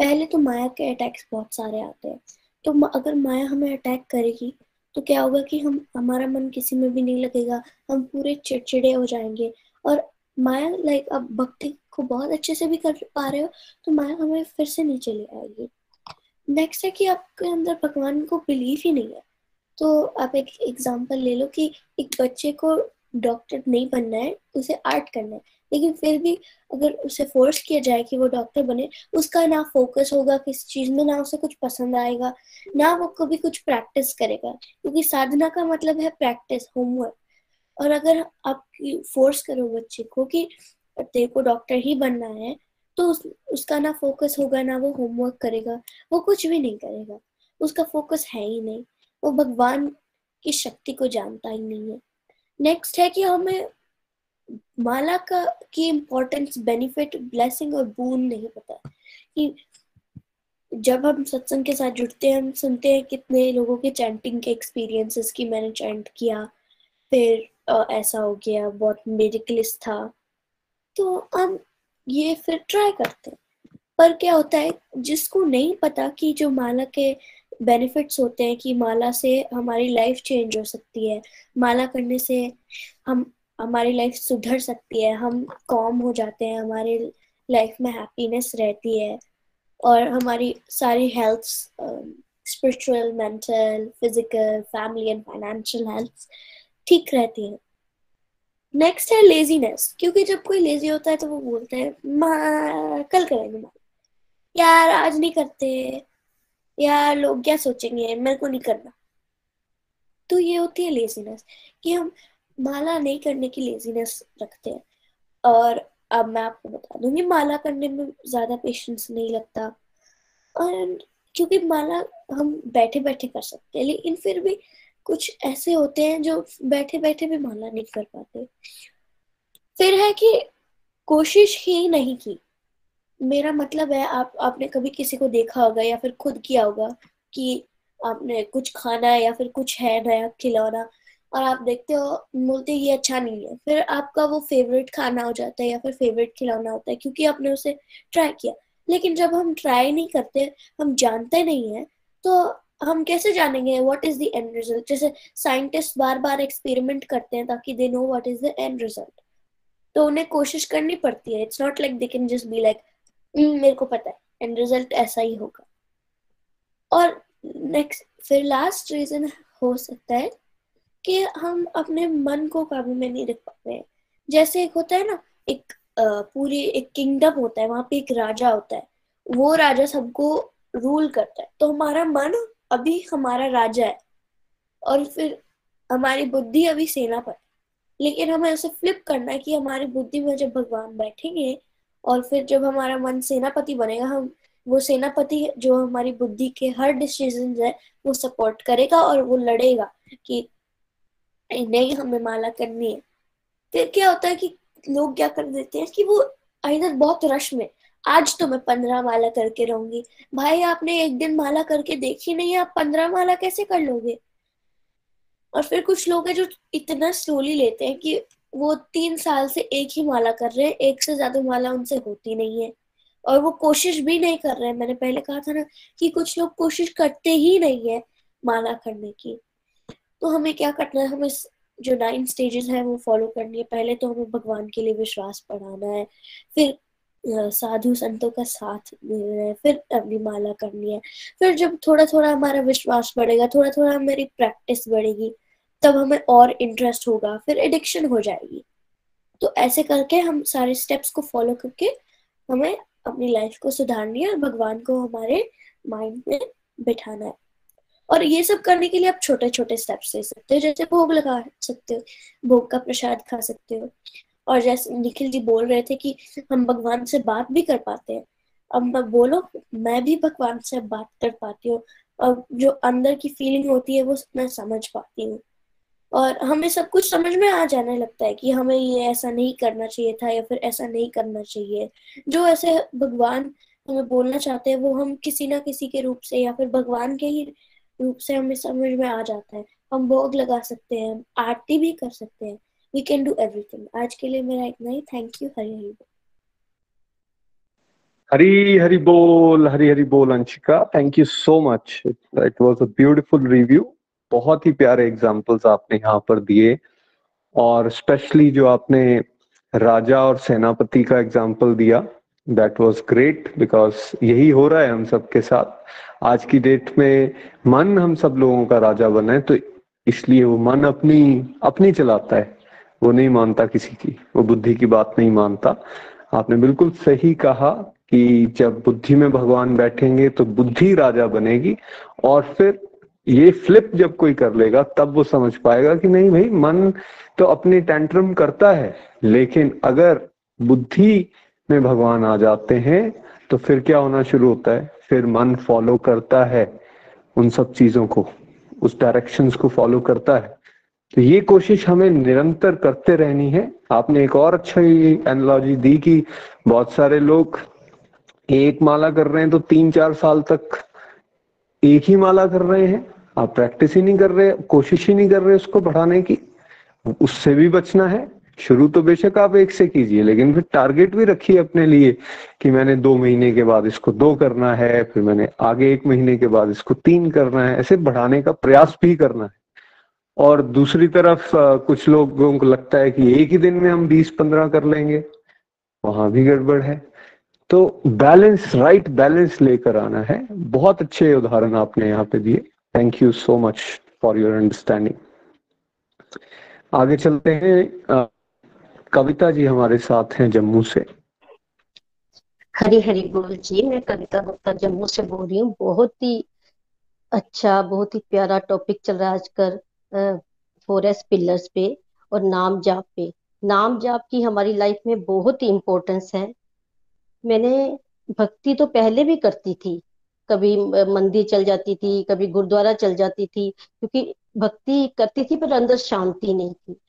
पहले तो माया के अटैक्स बहुत सारे आते हैं। तो अगर माया हमें अटैक करेगी तो क्या होगा कि हम, हमारा मन किसी में भी नहीं लगेगा, हम पूरे चिड़चिड़े हो जाएँगे। और माया लाइक अब भक्ति को बहुत अच्छे से भी कर पा रहे हो तो माया हमें फिर से नीचे ले आएगी। नेक्स्ट है कि आपके अंदर भगवान को बिलीव ही नहीं है। तो आप एक एग्ज़ाम्पल ले लो कि एक बच्चे को डॉक्टर नहीं बनना है, उसे आर्ट करना है। लेकिन फिर भी अगर उसे फोर्स किया जाए कि वो डॉक्टर बने उसका ना फोकस होगा किस चीज़ में ना उसे कुछ पसंद आएगा ना वो कभी कुछ प्रैक्टिस करेगा। क्योंकि साधना का मतलब है प्रैक्टिस होमवर्क और अगर आप फोर्स करो बच्चे को कि तेरे को डॉक्टर ही बनना है तो उस, उसका ना फोकस होगा ना वो होमवर्क करेगा वो कुछ भी नहीं करेगा। उसका फोकस है ही नहीं। वो भगवान की शक्ति को जानता ही नहीं है। नेक्स्ट है कि हमें माला का की इम्पोर्टेंस बेनिफिट ब्लेसिंग और बून नहीं पता। कि जब हम सत्संग के साथ जुड़ते हैं हम सुनते हैं कितने लोगों के चैंटिंग के एक्सपीरियंसेस की मैंने चैंट किया फिर आ, ऐसा हो गया बहुत मेडिकलिस्ट था। तो हम ये फिर ट्राई करते हैं। पर क्या होता है जिसको नहीं पता कि जो माला के बेनिफिट्स होते हैं कि माला से हमारी लाइफ चेंज हो सकती है माला करने से हम हमारी लाइफ सुधर सकती है, हम कॉम हो जाते हैं, हमारे लाइफ में हैप्पीनेस रहती है और हमारी सारी health spiritual mental physical family and financial health ठीक रहती है। नेक्स्ट है लेजीनेस क्योंकि जब कोई लेजी होता है तो वो बोलते हैं कल करेंगे यार, आज नहीं करते। यार, लोग क्या सोचेंगे? मेरे को नहीं करना। तो ये होती है लेजीनेस कि हम माला नहीं करने की लेजीनेस रखते हैं। और अब मैं आपको बता दूँगी, माला करने में ज़्यादा पेशेंस नहीं लगता। और क्योंकि माला हम बैठे बैठे कर सकते हैं, लेकिन फिर भी कुछ ऐसे होते हैं जो बैठे बैठे भी माला नहीं कर पाते। फिर है कि कोशिश ही नहीं की। मेरा मतलब है, आप, आपने कभी किसी को देखा होगा या फिर खुद किया होगा कि आपने कुछ खाना या फिर कुछ है नया खिलौना और आप देखते हो, बोलते ये अच्छा नहीं है। फिर आपका वो फेवरेट खाना हो जाता है या फिर फेवरेट खिलौना होता है, क्योंकि आपने उसे ट्राई किया। लेकिन जब हम ट्राई नहीं करते, हम जानते नहीं है तो हम कैसे जानेंगे what is the end result जैसे साइंटिस्ट बार बार एक्सपेरिमेंट करते हैं ताकि they know what is the end result तो उन्हें कोशिश करनी पड़ती है। It's not like they can just be like मेरे को पता है एंड रिज़ल्ट ऐसा ही होगा। और नेक्स्ट फिर लास्ट रीजन हो सकता है कि हम अपने मन को काबू में नहीं रख पाते हैं। जैसे एक होता है ना, एक पूरी एक किंगडम होता है, वहाँ पे एक राजा होता है। वो राजा सबको रूल करता है। तो हमारा मन अभी हमारा राजा है। और फिर हमारी बुद्धि अभी सेनापति लेकिन हमें उसे फ्लिप करना है कि हमारी बुद्धि में जब भगवान बैठेंगे और फिर जब हमारा मन सेनापति बनेगा, हम, वो सेनापति जो हमारी बुद्धि के हर डिसीज़न है, वो सपोर्ट करेगा और वो लड़ेगा कि नहीं हमें माला करनी है। फिर क्या होता है कि लोग क्या कर देते हैं कि वो इधर बहुत रश में, आज तो मैं पंद्रह माला करके रहूँगी। भाई, आपने एक दिन माला करके देखी नहीं आप पंद्रह माला कैसे कर लोगे? और फिर कुछ लोग हैं जो इतना स्लोली लेते हैं कि वो तीन साल से एक ही माला कर रहे हैं, एक से ज़्यादा माला उनसे होती नहीं है। और वो कोशिश भी नहीं कर रहे हैं। मैंने पहले कहा था ना कि कुछ लोग कोशिश करते ही नहीं है माला करने की। तो हमें क्या करना है? हमें जो नाइन स्टेजेस है वो फॉलो करनी है। पहले तो हमें भगवान के लिए विश्वास बढ़ाना है। फिर साधु संतों का साथ है। फिर अपनी माला करनी है। फिर जब थोड़ा थोड़ा हमारा विश्वास बढ़ेगा थोड़ा थोड़ा हमारी प्रैक्टिस बढ़ेगी, तब हमें और इंटरेस्ट होगा, फिर एडिक्शन हो जाएगी। तो ऐसे करके हम सारे स्टेप्स को फॉलो करके हमें अपनी लाइफ को सुधारनी है और भगवान को हमारे माइंड में बिठाना है। और ये सब करने के लिए आप छोटे छोटे स्टेप्स ले सकते हो, जैसे भोग लगा सकते हो, भोग का प्रसाद खा सकते हो। और जैसे निखिल जी बोल रहे थे कि हम भगवान से बात भी कर पाते हैं। अब बोलो, मैं भी भगवान से बात कर पाती हूँ और जो अंदर की फीलिंग होती है, वो मैं समझ पाती हूँ। और हमें सब कुछ समझ में आ जाने लगता है कि हमें ये ऐसा नहीं करना चाहिए था या फिर ऐसा नहीं करना चाहिए। जो ऐसे भगवान हमें बोलना चाहते हैं, वो हम किसी ना किसी के रूप से या फिर भगवान के ही रूप से हमें समझ में आ जाता है। हम भोग लगा सकते हैं, आरती भी कर सकते हैं। वी कैन डू एवरीथिंग आज के लिए मेरा इतना ही। थैंक यू हरी हरी हरी हरी बोल, हरी हरी बोल, Anshika. Thank you so much it was a beautiful review बहुत ही प्यारे एग्जांपल्स आपने यहाँ पर दिए। और स्पेशली जो आपने राजा और सेनापति का एग्ज़ाम्पल दिया दैट वॉज़ ग्रेट बिकॉज़ यही हो रहा है हम सबके साथ। आज की डेट में मन हम सब लोगों का राजा बना है तो इसलिए वो मन अपनी अपनी चलाता है। वो नहीं मानता किसी की। वो बुद्धि की बात नहीं मानता। आपने बिल्कुल सही कहा कि जब बुद्धि में भगवान बैठेंगे तो बुद्धि राजा बनेगी और फिर ये फ्लिप जब कोई कर लेगा, तब वो समझ पाएगा कि नहीं भाई, मन तो अपने टेंट्रम करता है, लेकिन अगर बुद्धि में भगवान आ जाते हैं तो फिर क्या होना शुरू होता है? फिर मन फॉलो करता है उन सब चीज़ों को, उस डायरेक्शंस को फॉलो करता है। तो ये कोशिश हमें निरंतर करते रहनी है। आपने एक और अच्छा एनालॉजी दी कि बहुत सारे लोग एक माला कर रहे हैं तो तीन चार साल तक एक ही माला कर रहे हैं। आप प्रैक्टिस ही नहीं कर रहे, कोशिश ही नहीं कर रहे उसको बढ़ाने की। उससे भी बचना है। शुरू तो बेशक आप एक से कीजिए, लेकिन फिर टारगेट भी रखिए अपने लिए कि मैंने दो महीने के बाद इसको दो करना है, फिर मैंने आगे एक महीने के बाद इसको तीन करना है, ऐसे बढ़ाने का प्रयास भी करना है। और दूसरी तरफ़ कुछ लोगों को लगता है कि एक ही दिन में हम बीस पंद्रह कर लेंगे, वहाँ भी गड़बड़ है। तो बैलेंस राइट बैलेंस लेकर आना है। बहुत अच्छे उदाहरण आपने यहाँ पे दिए। Thank you so much for your understanding आगे चलते हैं कविता जी हमारे साथ हैं जम्मू से। हरी हरी बोल जी, मैं कविता गुप्ता जम्मू से बोल रही हूँ। बहुत ही अच्छा बहुत ही प्यारा टॉपिक चल रहा है आजकल फॉरेस्ट पिलर्स पे और नाम जाप पे। नाम जाप की हमारी लाइफ में बहुत ही इम्पोर्टेंस है। मैंने भक्ति तो पहले भी करती थी। कभी मंदिर चल जाती थी, कभी गुरुद्वारा चल जाती थी, क्योंकि भक्ति करती थी पर अंदर शांति नहीं थी।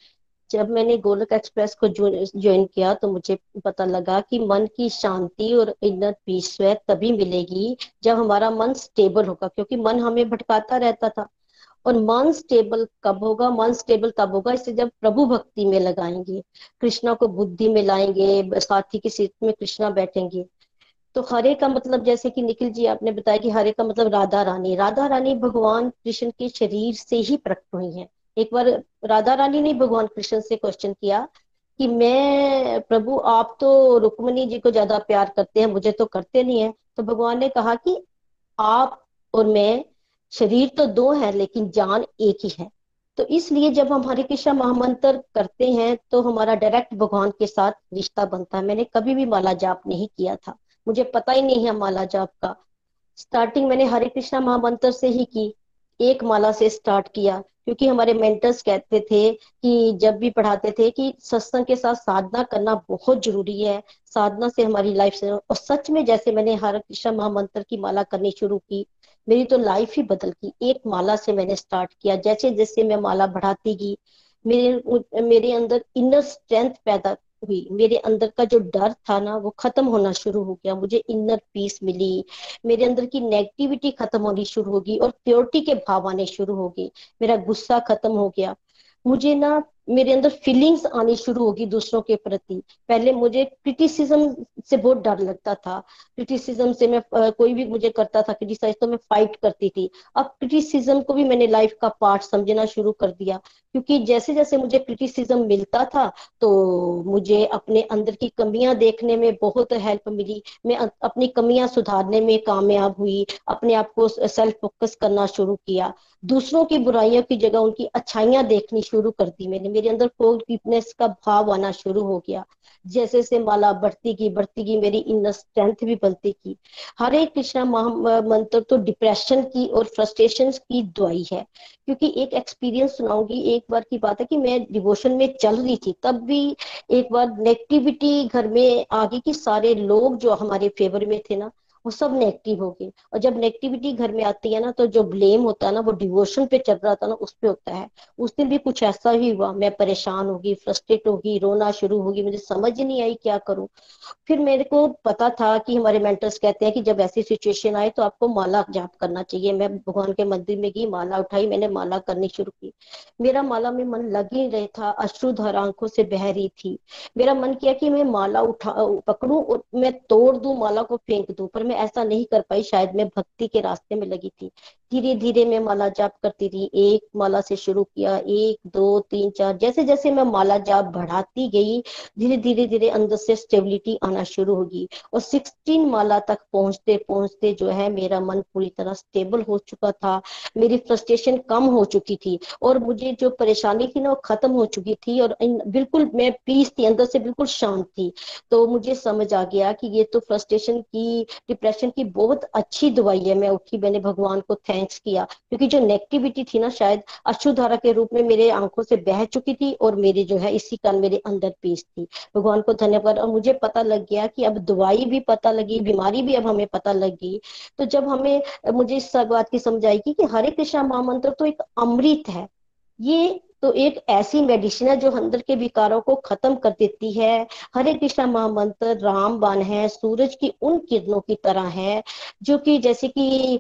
जब मैंने गोलक एक्सप्रेस को ज्वाइन किया तो मुझे पता लगा कि मन की शांति और इनर पीस है तभी मिलेगी जब हमारा मन स्टेबल होगा, क्योंकि मन हमें भटकाता रहता था। और मन स्टेबल कब होगा? मन स्टेबल तब होगा इसे जब प्रभु भक्ति में लगाएँगे, कृष्णा को बुद्धि में लाएँगे साथी की सीट में कृष्णा बैठेंगे। तो हरे का मतलब जैसे कि निखिल जी आपने बताया कि हरे का मतलब राधा रानी। राधा रानी भगवान कृष्ण के शरीर से ही प्रकट हुई है। एक बार राधा रानी ने भगवान कृष्ण से क्वेश्चन किया कि मैं, प्रभु, आप तो रुक्मणी जी को ज़्यादा प्यार करते हैं, मुझे तो करते नहीं है। तो भगवान ने कहा कि आप और मैं, शरीर तो दो है, लेकिन जान एक ही है। तो इसलिए जब हम हरे कृष्ण महामंत्र करते हैं तो हमारा डायरेक्ट भगवान के साथ रिश्ता बनता है। मैंने कभी भी माला जाप नहीं किया था। मुझे पता ही नहीं है माला जाप का। स्टार्टिंग मैंने हरे कृष्णा महामंत्र से ही की, एक माला से स्टार्ट किया। क्योंकि हमारे मेंटर्स कहते थे कि जब भी पढ़ाते थे कि सत्संग के साथ साधना करना बहुत ज़रूरी है। साधना से हमारी लाइफ से और सच में जैसे मैंने हर कृष्ण महामंत्र की माला करनी शुरू की, मेरी तो लाइफ ही बदल गई। एक माला से मैंने स्टार्ट किया जैसे जैसे मैं माला बढ़ाती गई, मेरे मेरे अंदर इनर स्ट्रेंथ पैदा हुई मेरे अंदर का जो डर था ना, वो खत्म होना शुरू हो गया। मुझे इनर पीस मिली। मेरे अंदर की नेगेटिविटी खत्म होनी शुरू होगी और प्योरिटी के भाव आने शुरू हो गए मेरा गुस्सा खत्म हो गया। मुझे ना मेरे अंदर फीलिंग्स आनी शुरू होगी दूसरों के प्रति। पहले मुझे क्रिटिसिज्म से बहुत डर लगता था। क्रिटिसिज्म से मैं कोई भी मुझे करता था क्रिटिसाइज तो मैं फाइट करती थी। अब क्रिटिसिज्म को भी मैंने लाइफ का पार्ट समझना शुरू कर दिया। क्योंकि जैसे जैसे मुझे क्रिटिसिज्म मिलता था तो मुझे अपने अंदर की कमियाँ देखने में बहुत हेल्प मिली। मैं अपनी कमियाँ सुधारने में कामयाब हुई। अपने आप को सेल्फ फोकस करना शुरू किया। दूसरों की बुराइयों की जगह उनकी अच्छाइयाँ देखनी शुरू कर दी मैंने। मेरे अंदर फॉरगिवनेस का भाव आना शुरू हो गया। जैसे से माला बढ़ती की बढ़ती की मेरी इनर स्ट्रेंथ भी बढ़ती की हरे कृष्णा मंत्र तो डिप्रेशन की और फ्रस्ट्रेशन की दवाई है। क्योंकि एक एक्सपीरियंस सुनाऊँगी, एक बार की बात है कि मैं डिवोशन में चल रही थी, तब भी एक बार नेगेटिविटी घर में आ गई कि सारे लोग जो हमारे फेवर में थे ना वो सब नेगेटिव हो गए और जब नेगेटिविटी घर में आती है ना तो जो ब्लेम होता है ना, वो डिवोशन पे चल रहा था ना, उस पे होता है। उस दिन भी कुछ ऐसा ही हुआ, मैं परेशान होगी फ्रस्ट्रेट होगी, रोना शुरू होगी, मुझे समझ नहीं आई क्या करूँ। फिर मेरे को पता था कि हमारे मेंटर्स कहते हैं कि जब ऐसी सिचुएशन आए तो आपको माला जाप करना चाहिए। मैं भगवान के मंदिर में गई, माला उठाई, मैंने माला करनी शुरू की। मेरा माला में मन लग ही रहा था, अश्रुधर आँखों से बह रही थी। मेरा मन किया कि मैं माला उठा, पकड़ू और मैं तोड़ दू, माला को फेंक दू, पर मैं ऐसा नहीं कर पाई शायद मैं भक्ति के रास्ते में लगी थी। धीरे धीरे मैं माला जाप करती थी एक माला से शुरू किया, एक, दो, तीन, चार जैसे जैसे मैं माला जाप बढ़ाती गई धीरे धीरे धीरे अंदर से स्टेबिलिटी आना शुरू होगी। और सिक्सटीन माला तक पहुँचते पहुँचते जो है मेरा मन पूरी तरह स्टेबल हो चुका था, मेरी फ्रस्ट्रेशन कम हो चुकी थी और मुझे जो परेशानी थी ना वो खत्म हो चुकी थी और बिल्कुल मैं पीस थी, अंदर से बिल्कुल शांत थी। तो मुझे समझ आ गया कि ये तो फ्रस्ट्रेशन की डिप्रेशन की बहुत अच्छी दवाई है, मैं उठी, मैंने भगवान को थैंक्स किया। क्योंकि जो नेगेटिविटी थी ना शायद अशुधारा के रूप में मेरे आँखों से बह चुकी थी और मेरे जो है इसी कारण मेरे अंदर पीस थी। भगवान को धन्यवाद। और मुझे पता लग गया कि अब दवाई भी पता लगी, बीमारी भी अब हमें पता लग। गई तो जब हमें, मुझे इस बात की समझ आएगी कि हरे कृष्णा महामंत्र तो एक अमृत है। ये तो एक ऐसी मेडिसिन है जो अंदर के विकारों को खत्म कर देती है। हरे कृष्णा महामंत्र, राम बाण है, सूरज की उन किरणों की तरह है, जो कि जैसे कि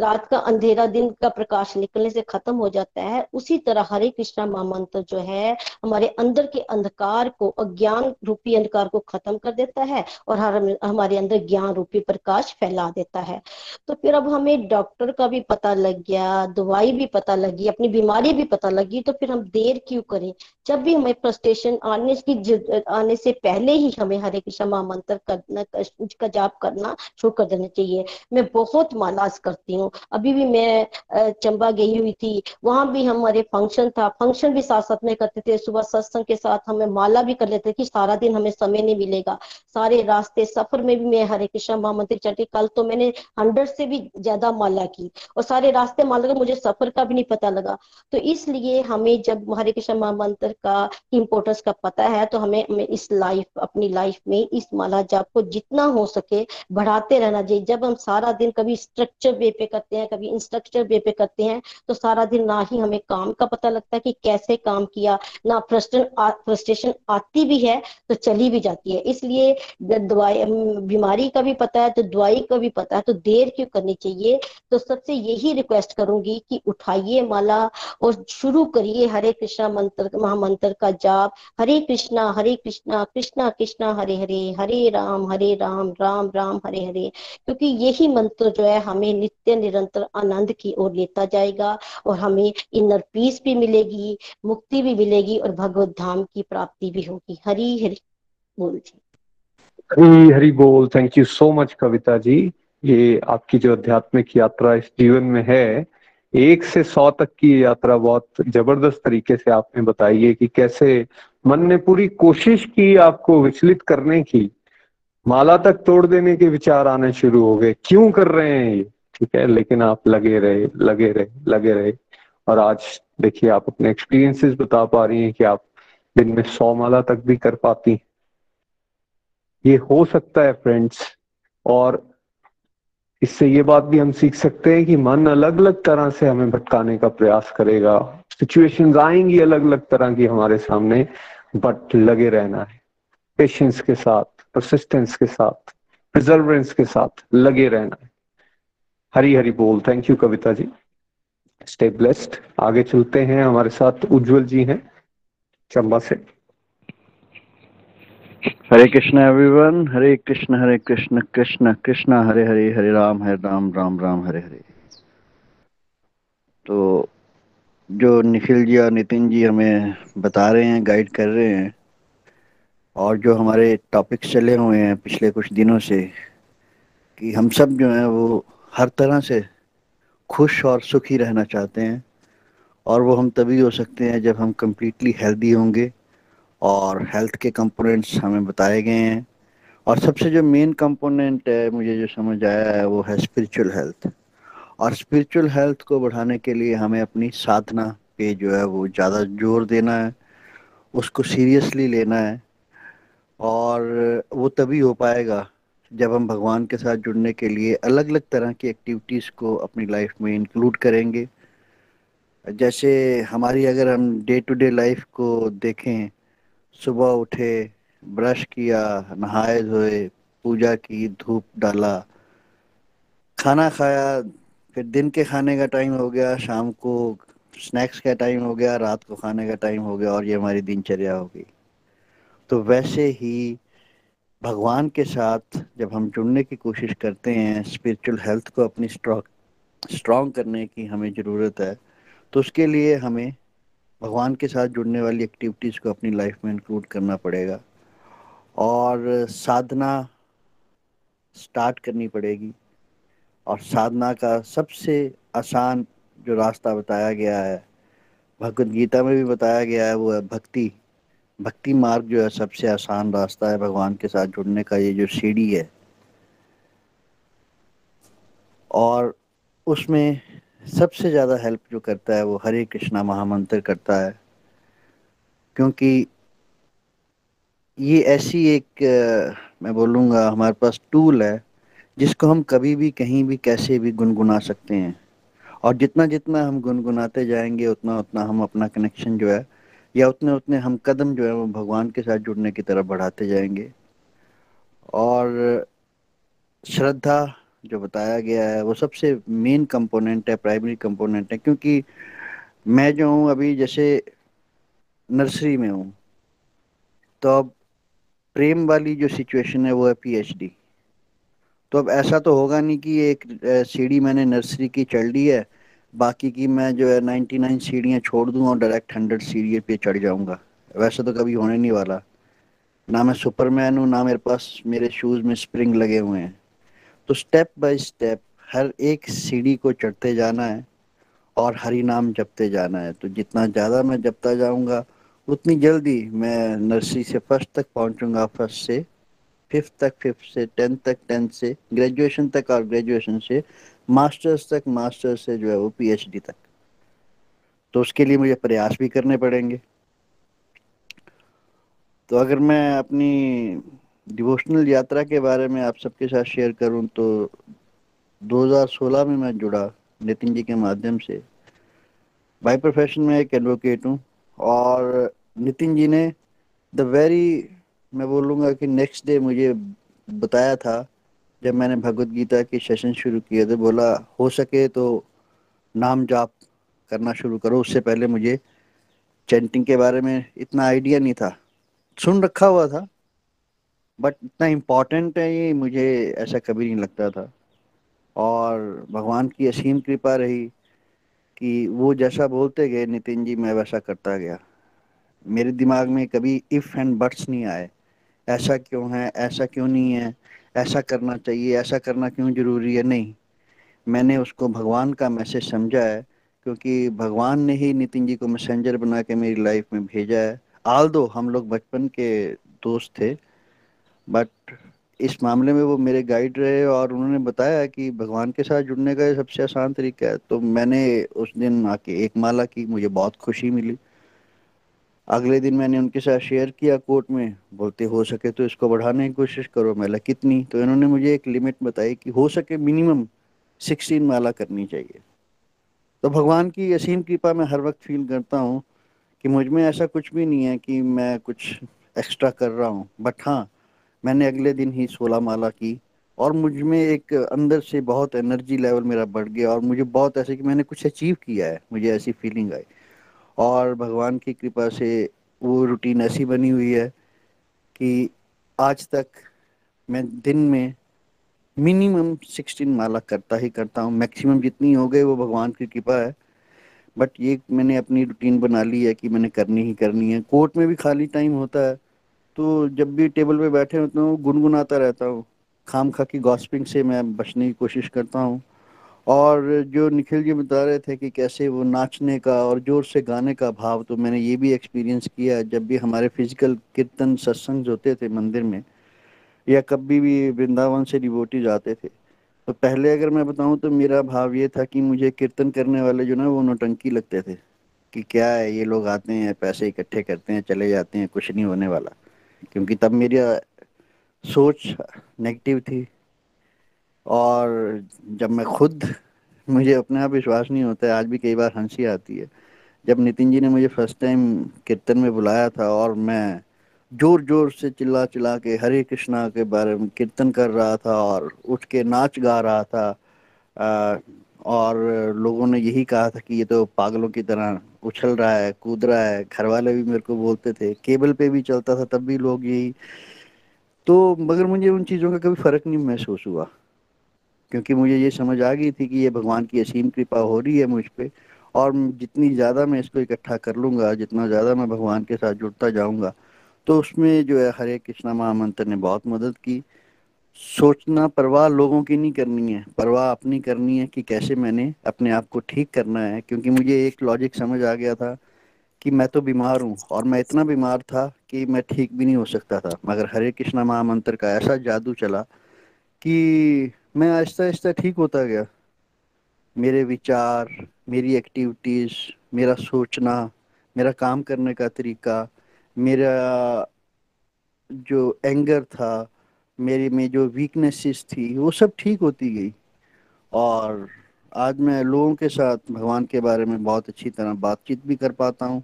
रात का अंधेरा, दिन का प्रकाश निकलने से खत्म हो जाता है। उसी तरह हरे कृष्णा महामंत्र जो है, हमारे अंदर के अंधकार को, अज्ञान रूपी अंधकार को खत्म कर देता है और हर, हमारे अंदर ज्ञान रूपी प्रकाश फैला देता है। तो फिर अब हमें डॉक्टर का भी पता लग गया, दवाई भी पता लगी, अपनी बीमारी भी पता लगी तो फिर हम देर क्यों करें? जब भी हमें फ्रस्ट्रेशन आने की आने से पहले ही हमें हरे कृष्ण महामंत्र करना, उसका जाप करना शुरू कर देना चाहिए। मैं बहुत मालास करती हूँ। अभी भी मैं चंबा गई हुई थी। वहाँ भी हमारे फ़ंक्शन था। फ़ंक्शन भी साथ साथ में करते थे। सुबह सत्संग के साथ हमें माला भी कर लेते थे कि सारा दिन हमें समय नहीं मिलेगा। सारे रास्ते, सफ़र में भी मैं हरे कृष्ण महामंत्र चढ़ी कल तो मैंने हंड्रेड से भी ज़्यादा माला की। और सारे रास्ते माला मुझे सफ़र का भी नहीं पता लगा। तो इसलिए हमें जब हरे कृष्ण महामंत्र का इम्पोर्टेंस का पता है तो हमें हमें इस लाइफ अपनी लाइफ में इस माला जाप को जितना हो सके बढ़ाते रहना चाहिए। जब हम सारा दिन कभी स्ट्रक्चर वे पे करते हैं, कभी इंस्ट्रक्चर वे पे करते हैं तो सारा दिन ना ही हमें काम का पता लगता है कि कैसे काम किया, ना फ्रस्ट्रेशन फ्रस्ट्रेशन आती भी है तो चली भी जाती है। इसलिए दवाई बीमारी का भी पता है तो दवाई का भी पता है तो देर क्यों करनी चाहिए? तो सबसे यही रिक्वेस्ट करूँगी कि उठाइए माला और शुरू करिए हरे कृष्णा मंत्र, महामंत्र का जाप। हरे कृष्णा हरे कृष्णा कृष्णा कृष्णा, हरे हरे हरे राम हरे राम राम राम, हरे हरे। क्योंकि यही मंत्र जो है, हमें नित्य, निरंतर आनंद की ओर लेता जाएगा और हमें इनर पीस भी मिलेगी, मुक्ति भी मिलेगी और भगवत धाम की प्राप्ति भी होगी। हरी हरी बोल जी। हरी हरी बोल। Thank you so much Kavita ji. ये आपकी जो आध्यात्मिक यात्रा इस जीवन में है एक से सौ तक की यात्रा बहुत ज़बरदस्त तरीके से आपने बताई है कि कैसे मन ने पूरी कोशिश की आपको विचलित करने की। माला तक तोड़ देने के विचार आने शुरू हो गए। क्यों कर रहे हैं ये? ठीक है, लेकिन आप लगे रहे लगे रहे लगे रहे। और आज देखिए, आप अपने एक्सपीरियंसेस बता पा रही हैं कि आप दिन में सौ माला तक भी कर पाती ये हो सकता है फ्रेंड्स और इससे ये बात भी हम सीख सकते हैं कि मन अलग अलग तरह से हमें भटकाने का प्रयास करेगा। सिचुएशंस आएँगी अलग अलग तरह की हमारे सामने बट लगे रहना है। पेशेंस के साथ परसिस्टेंस के साथ प्रिजर्वेंस के साथ लगे रहना है। हरी हरी बोल। Thank you Kavita ji. Stay blessed आगे चलते हैं। हमारे साथ उज्जवल जी हैं। चंबा से। हरे कृष्ण एवरीवन हरे कृष्ण हरे कृष्ण कृष्ण कृष्ण हरे हरे हरे राम हरे राम राम राम हरे हरे तो जो निखिल जी और नितिन जी हमें बता रहे हैं गाइड कर रहे हैं, और जो हमारे टॉपिक्स चले हुए हैं पिछले कुछ दिनों से, कि हम सब जो हैं वो हर तरह से खुश और सुखी रहना चाहते हैं, और वो हम तभी हो सकते हैं जब हम कम्प्लीटली हेल्दी होंगे। और हेल्थ के कंपोनेंट्स हमें बताए गए हैं। और सबसे जो मेन कंपोनेंट है, मुझे जो समझ आया है, वो है स्पिरिचुअल हेल्थ और स्पिरिचुअल हेल्थ को बढ़ाने के लिए हमें अपनी साधना पे जो है, वो ज़्यादा ज़ोर देना है। उसको सीरियसली लेना है। और वो तभी हो पाएगा जब हम भगवान के साथ जुड़ने के लिए अलग अलग तरह की एक्टिविटीज़ को अपनी लाइफ में इंक्लूड करेंगे। जैसे हमारी अगर हम डे टू डे लाइफ को देखें सुबह उठे, ब्रश किया, नहाए धोए, पूजा की, धूप डाला। खाना खाया, फिर दिन के खाने का टाइम हो गया, शाम को स्नैक्स का टाइम हो गया, रात को खाने का टाइम हो गया और ये हमारी दिनचर्या हो गई। तो वैसे ही भगवान के साथ जब हम जुड़ने की कोशिश करते हैं स्पिरिचुअल हेल्थ को अपनी स्ट्रॉ स्ट्रॉन्ग करने की हमें ज़रूरत है तो उसके लिए हमें भगवान के साथ जुड़ने वाली एक्टिविटीज़ को अपनी लाइफ में इंक्लूड करना पड़ेगा। और साधना स्टार्ट करनी पड़ेगी। और साधना का सबसे आसान जो रास्ता बताया गया है, भगवद गीता में भी बताया गया है, वो है भक्ति। भक्ति मार्ग जो है सबसे आसान रास्ता है भगवान के साथ जुड़ने का, ये जो सीढ़ी है। और उसमें सबसे ज़्यादा हेल्प जो करता है वो हरे कृष्णा महामंत्र करता है। क्योंकि ये ऐसी एक मैं बोलूँगा हमारे पास टूल है, जिसको हम कभी भी, कहीं भी, कैसे भी गुनगुना सकते हैं। और जितना जितना हम गुनगुनाते जाएँगे, उतना उतना हम अपना कनेक्शन जो है, या उतने उतने हम कदम जो है वो भगवान के साथ जुड़ने की तरफ़ बढ़ाते जाएँगे। और श्रद्धा जो बताया गया है, वो सबसे मेन कंपोनेंट है प्राइमरी कंपोनेंट है, क्योंकि मैं जो हूँ अभी जैसे नर्सरी में हूँ तो अब प्रेम वाली जो सिचुएशन है, वो है पीएचडी तो अब ऐसा तो होगा नहीं कि एक सीढ़ी मैंने नर्सरी की चढ़ ली है, बाकी की मैं जो है नाइन्टी नाइन सीढ़ियाँ छोड़ दूँ और डायरेक्ट हंड्रेड सीढ़ी पे चढ़ जाऊँगा। वैसे तो कभी होने नहीं वाला। ना मैं सुपरमैन हूँ, ना मेरे पास मेरे शूज़ में स्प्रिंग लगे हुए हैं। तो स्टेप बाय स्टेप हर एक सीढ़ी को चढ़ते जाना है और हरी नाम जपते जाना है। तो जितना ज़्यादा मैं जपता जाऊँगा, उतनी जल्दी मैं नर्सरी से फ़र्स्ट तक पहुँचूँगा फ़र्स्ट से फिफ्थ तक फिफ्थ से टेंथ तक टेंथ से ग्रेजुएशन तक और ग्रेजुएशन से मास्टर्स तक मास्टर्स से जो है वो पीएचडी तक। तो उसके लिए मुझे प्रयास भी करने पड़ेंगे। तो अगर मैं अपनी डिवोशनल यात्रा के बारे में आप सबके साथ शेयर करूँ तो 2016 में मैं जुड़ा नितिन जी के माध्यम से। बाई प्रोफेशन में एक एडवोकेट हूँ और नितिन जी ने द वेरी मैं बोलूँगा कि नेक्स्ट डे मुझे बताया था, जब मैंने भगवत गीता के सेशन शुरू किए थे, बोला, हो सके तो नाम जाप करना शुरू करो। उससे पहले मुझे चैंटिंग के बारे में इतना आइडिया नहीं था। सुन रखा हुआ था बट इतना इंपॉर्टेंट है ये, मुझे ऐसा कभी नहीं लगता था। और भगवान की असीम कृपा रही कि वो जैसा बोलते गए, नितिन जी, मैं वैसा करता गया। मेरे दिमाग में कभी इफ़ एंड बट्स नहीं आए। ऐसा क्यों है, ऐसा क्यों नहीं है? ऐसा करना चाहिए, ऐसा करना क्यों ज़रूरी है? नहीं। मैंने उसको भगवान का मैसेज समझा है, क्योंकि भगवान ने ही नितिन जी को मैसेंजर बना के मेरी लाइफ में भेजा है। आल दो हम लोग बचपन के दोस्त थे। बट इस मामले में वो मेरे गाइड रहे और उन्होंने बताया कि भगवान के साथ जुड़ने का सबसे आसान तरीका है। तो मैंने उस दिन आके एक माला की, मुझे बहुत खुशी मिली। अगले दिन मैंने उनके साथ शेयर किया कोर्ट में। बोलते, हो सके तो इसको बढ़ाने की कोशिश करो मैं कितनी? तो इन्होंने मुझे एक लिमिट बताई कि हो सके मिनिमम सिक्सटीन माला करनी चाहिए। तो भगवान की असीम कृपा मैं हर वक्त फील करता हूँ कि मुझमें ऐसा कुछ भी नहीं है कि मैं कुछ एक्स्ट्रा कर रहा हूँ। बट हाँ मैंने अगले दिन ही सोलह माला की और मुझमें एक अंदर से बहुत एनर्जी लेवल मेरा बढ़ गया और मुझे बहुत ऐसे कि मैंने कुछ अचीव किया है, मुझे ऐसी फीलिंग आई। और भगवान की कृपा से वो रूटीन ऐसी बनी हुई है कि आज तक मैं दिन में मिनिमम सिक्सटीन माला करता ही करता हूँ। मैक्सिमम जितनी हो गए वो भगवान की कृपा है। बट ये मैंने अपनी रूटीन बना ली है कि मैंने करनी ही करनी है। कोर्ट में भी खाली टाइम होता है। तो जब भी टेबल पे बैठे होते हूँ गुनगुनाता रहता हूँ। खाम खा की गॉस्पिंग से मैं बचने की कोशिश करता हूँ। और जो निखिल जी बता रहे थे कि कैसे वो नाचने का और ज़ोर से गाने का भाव तो मैंने ये भी एक्सपीरियंस किया। जब भी हमारे फ़िज़िकल कीर्तन सत्संग होते थे मंदिर में, या कभी भी वृंदावन से डिवोटी जाते थे तो पहले अगर मैं बताऊँ तो मेरा भाव ये था कि मुझे कीर्तन करने वाले जो ना, वो नोटंकी लगते थे। कि क्या है, ये लोग आते हैं, पैसे इकट्ठे करते हैं, चले जाते हैं, कुछ नहीं होने वाला। क्योंकि तब मेरी सोच नेगेटिव थी। और जब मैं खुद मुझे अपने आप विश्वास नहीं होता है आज भी कई बार हँसी आती है। जब नितिन जी ने मुझे फ़र्स्ट टाइम कीर्तन में बुलाया था और मैं ज़ोर ज़ोर से चिल्ला चिल्ला के हरे कृष्णा के बारे में कीर्तन कर रहा था और उठ के नाच गा रहा था आ, और लोगों ने यही कहा था कि ये तो पागलों की तरह उछल रहा है, कूद रहा है घर वाले भी मेरे को बोलते थे, केबल पे भी चलता था, तब भी लोग यही। तो मगर मुझे उन चीज़ों का कभी फ़र्क नहीं महसूस हुआ, क्योंकि मुझे ये समझ आ गई थी कि ये भगवान की असीम कृपा हो रही है मुझ पर और जितनी ज़्यादा मैं इसको इकट्ठा कर लूँगा, जितना ज़्यादा मैं भगवान के साथ जुड़ता जाऊँगा तो उसमें जो है हरे कृष्णा महामंत्र ने बहुत मदद की। सोचना परवाह लोगों की नहीं करनी है। परवाह अपनी करनी है कि कैसे मैंने अपने आप को ठीक करना है, क्योंकि मुझे एक लॉजिक समझ आ गया था कि मैं तो बीमार हूँ और मैं इतना बीमार था कि मैं ठीक भी नहीं हो सकता था। मगर हरे कृष्णा महामंत्र का ऐसा जादू चला कि मैं आहिस्ता आहिस्ता ठीक होता गया। मेरे विचार, मेरी एक्टिविटीज़ मेरा सोचना, मेरा काम करने का तरीका, मेरा जो एंगर था मेरी में जो वीकनेसेस थी, वो सब ठीक होती गई। और आज मैं लोगों के साथ भगवान के बारे में बहुत अच्छी तरह बातचीत भी कर पाता हूँ।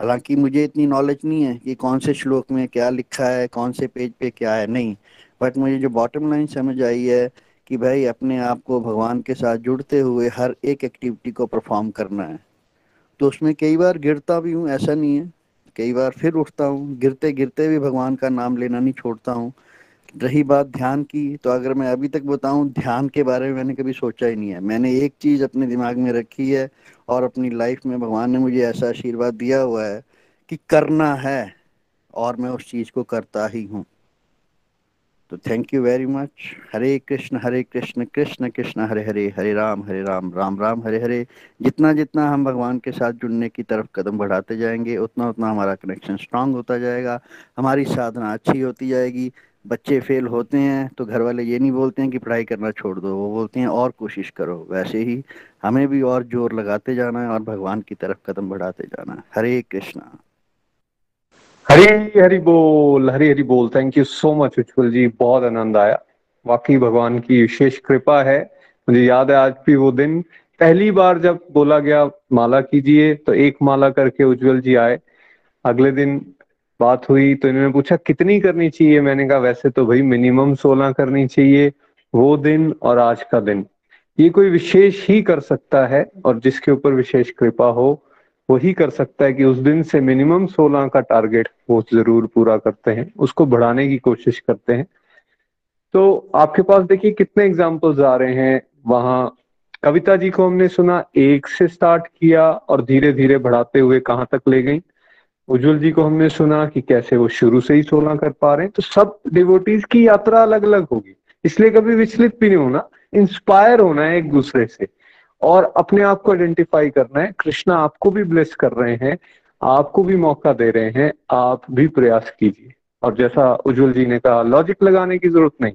हालाँकि मुझे इतनी नॉलेज नहीं है कि कौन से श्लोक में क्या लिखा है, कौन से पेज पे क्या है, नहीं। बट मुझे जो बॉटम लाइन समझ आई है कि भाई, अपने आप को भगवान के साथ जुड़ते हुए हर एक एक्टिविटी को परफॉर्म करना है। तो उसमें कई बार गिरता भी हूँ, ऐसा नहीं है। कई बार फिर उठता हूँ गिरते गिरते भी भगवान का नाम लेना नहीं छोड़ता हूँ। रही बात ध्यान की तो अगर मैं अभी तक बताऊँ, ध्यान के बारे में मैंने कभी सोचा ही नहीं है। मैंने एक चीज़ अपने दिमाग में रखी है और अपनी लाइफ में भगवान ने मुझे ऐसा आशीर्वाद दिया हुआ है कि करना है और मैं उस चीज़ को करता ही हूँ। तो thank you very much Hare Krishna Hare Krishna Krishna Krishna, Hare Hare Hare Ram Hare Ram Ram Ram, Hare Hare. जितना जितना हम भगवान के साथ जुड़ने की तरफ़ कदम बढ़ाते जाएँगे, उतना उतना हमारा कनेक्शन स्ट्रांग होता जाएगा, हमारी साधना अच्छी होती जाएगी। बच्चे फेल होते हैं तो घर वाले ये नहीं बोलते हैं कि पढ़ाई करना छोड़ दो, वो बोलते हैं, और कोशिश करो। वैसे ही हमें भी और ज़ोर लगाते जाना है और भगवान की तरफ़ कदम बढ़ाते जाना है। हरे कृष्णा। हरी हरी बोल, हरी हरी बोल। Thank you so much Ujjwal ji. बहुत आनंद आया। वाकई भगवान की विशेष कृपा है। मुझे याद है आज भी वो दिन। पहली बार जब बोला गया, माला कीजिए तो एक माला करके उज्जवल जी आए। अगले दिन बात हुई तो इन्होंने पूछा, कितनी करनी चाहिए? मैंने कहा, वैसे तो भाई मिनिमम सोलह करनी चाहिए, वो दिन और आज का दिन। ये कोई विशेष ही कर सकता है और जिसके ऊपर विशेष कृपा हो वही कर सकता है कि उस दिन से मिनिमम 16 का टारगेट वो ज़रूर पूरा करते हैं, उसको बढ़ाने की कोशिश करते हैं। तो आपके पास देखिए कितने एग्जाम्पल्स आ रहे हैं। वहाँ कविता जी को हमने सुना, एक से स्टार्ट किया और धीरे धीरे बढ़ाते हुए कहाँ तक ले गई। उज्जवल जी को हमने सुना कि कैसे वो शुरू से ही सोलह कर पा रहे हैं। तो सब डिवोटीज की यात्रा अलग अलग होगी। इसलिए कभी विचलित भी नहीं होना इंस्पायर होना है एक दूसरे से। और अपने आप को आइडेंटिफाई करना है। कृष्णा आपको भी ब्लेस कर रहे हैं, आपको भी मौका दे रहे हैं, आप भी प्रयास कीजिए। और जैसा उज्जवल जी ने कहा लॉजिक लगाने की ज़रूरत नहीं।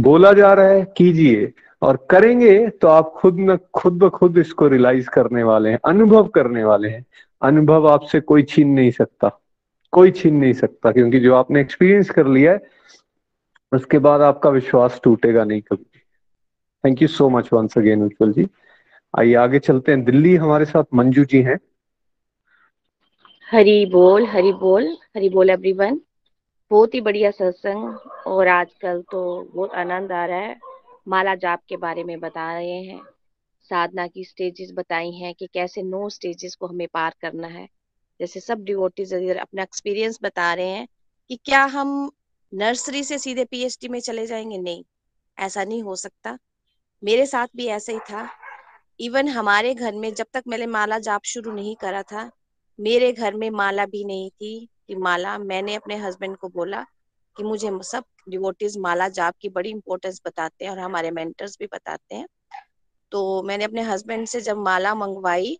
बोला जा रहा है, कीजिए। और करेंगे तो आप खुद न, खुद ब खुद इसको रियलाइज़ करने वाले हैं, अनुभव करने वाले हैं। अनुभव आपसे कोई छीन नहीं सकता, कोई छीन नहीं सकता, क्योंकि जो आपने एक्सपीरियंस कर लिया है, उसके बाद आपका विश्वास टूटेगा नहीं कभी thank you so much once again Ujjwal ji आइए, आगे चलते हैं। दिल्ली हमारे साथ मंजू जी हैं। हरी बोल हरी बोल हरी बोल एवरीवन बहुत ही बढ़िया सत्संग, और आजकल तो बहुत आनंद आ रहा है। माला जाप के बारे में बता रहे हैं। साधना की स्टेजेस बताई हैं कि कैसे नो स्टेजेस को हमें पार करना है। जैसे सब डिवोटीज अपना एक्सपीरियंस बता रहे हैं कि क्या हम नर्सरी से सीधे पीएचडी में चले जाएँगे? नहीं, ऐसा नहीं हो सकता। मेरे साथ भी ऐसा ही था। इवन हमारे घर में जब तक मैंने माला जाप शुरू नहीं करा था, मेरे घर में माला भी नहीं थी कि माला। मैंने अपने हस्बैंड को बोला कि मुझे सब डिवोटीज माला जाप की बड़ी इंपॉर्टेंस बताते हैं और हमारे मेंटर्स भी बताते हैं। तो मैंने अपने हस्बैंड से जब माला मंगवाई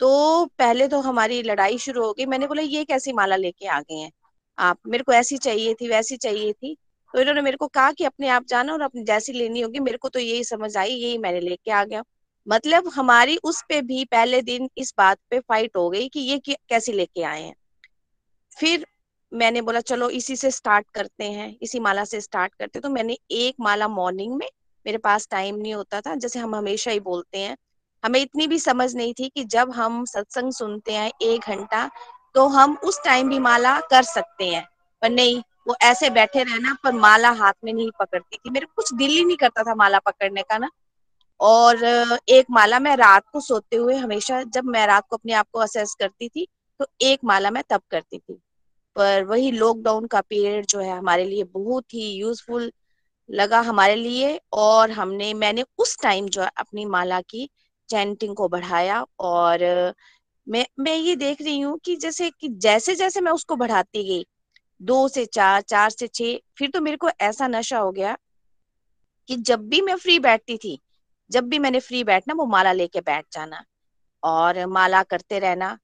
तो पहले तो हमारी लड़ाई शुरू हो गई। मैंने बोला, ये कैसी माला लेके आ गए हैं? आप, मेरे को ऐसी चाहिए थी, वैसी चाहिए थी। तो इन्होंने मेरे को कहा कि, अपने आप जाना और अपनी, जैसी लेनी होगी, मेरे को तो यही समझ आई, यही मैंने लेके आ गया। मतलब हमारी उस पे भी पहले दिन इस बात पे फाइट हो गई कि ये कैसे लेके आए हैं। फिर मैंने बोला, चलो, इसी से स्टार्ट करते हैं, इसी माला से स्टार्ट करते तो मैंने एक माला मॉर्निंग में मेरे पास टाइम नहीं होता था, जैसे हम हमेशा ही बोलते हैं। हमें इतनी भी समझ नहीं थी कि जब हम सत्संग सुनते हैं एक घंटा तो हम उस टाइम भी माला कर सकते हैं। पर नहीं, वो ऐसे बैठे रहना, पर माला हाथ में नहीं पकड़ती थी। मेरे कुछ दिल ही नहीं करता था माला पकड़ने का ना। और एक माला मैं रात को सोते हुए हमेशा, जब मैं रात को अपने आप को असेस करती थी तो एक माला मैं तब करती थी। पर वही लॉकडाउन का पीरियड जो है, हमारे लिए बहुत ही यूजफुल लगा हमारे लिए और हमने, मैंने उस टाइम जो है अपनी माला की चैंटिंग को बढ़ाया और मैं मैं ये देख रही हूँ कि जैसे कि जैसे जैसे मैं उसको बढ़ाती गई, दो से चार चार से छह, फिर तो मेरे को ऐसा नशा हो गया कि जब भी मैं फ्री बैठती थी, जब भी मैंने फ्री बैठना, वो माला लेके बैठ जाना और माला करते रहना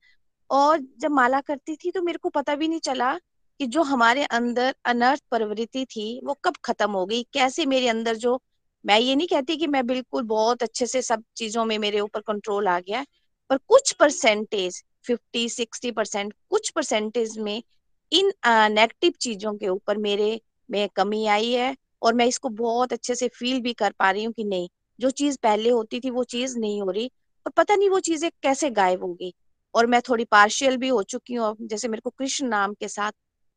और जब माला करती थी तो मेरे को पता भी नहीं चला कि जो हमारे अंदर अनर्थ प्रवृत्ति थी, वो कब खत्म हो गई? कैसे मेरे अंदर जो, मैं ये नहीं कहती कि मैं बिल्कुल बहुत अच्छे से सब चीज़ों में मेरे ऊपर कंट्रोल आ गया पर कुछ परसेंटेज फिफ्टी सिक्सटी परसेंट कुछ परसेंटेज में इन नेगेटिव चीज़ों के ऊपर मेरे में कमी आई है और मैं इसको बहुत अच्छे से फील भी कर पा रही हूँ कि नहीं। जो चीज़ पहले होती थी, वो चीज़ नहीं हो रही और पता नहीं वो चीज़ें कैसे गायब होगी। और मैं थोड़ी पार्शियल भी हो चुकी हूँ जैसे मेरे को कृष्ण नाम के साथ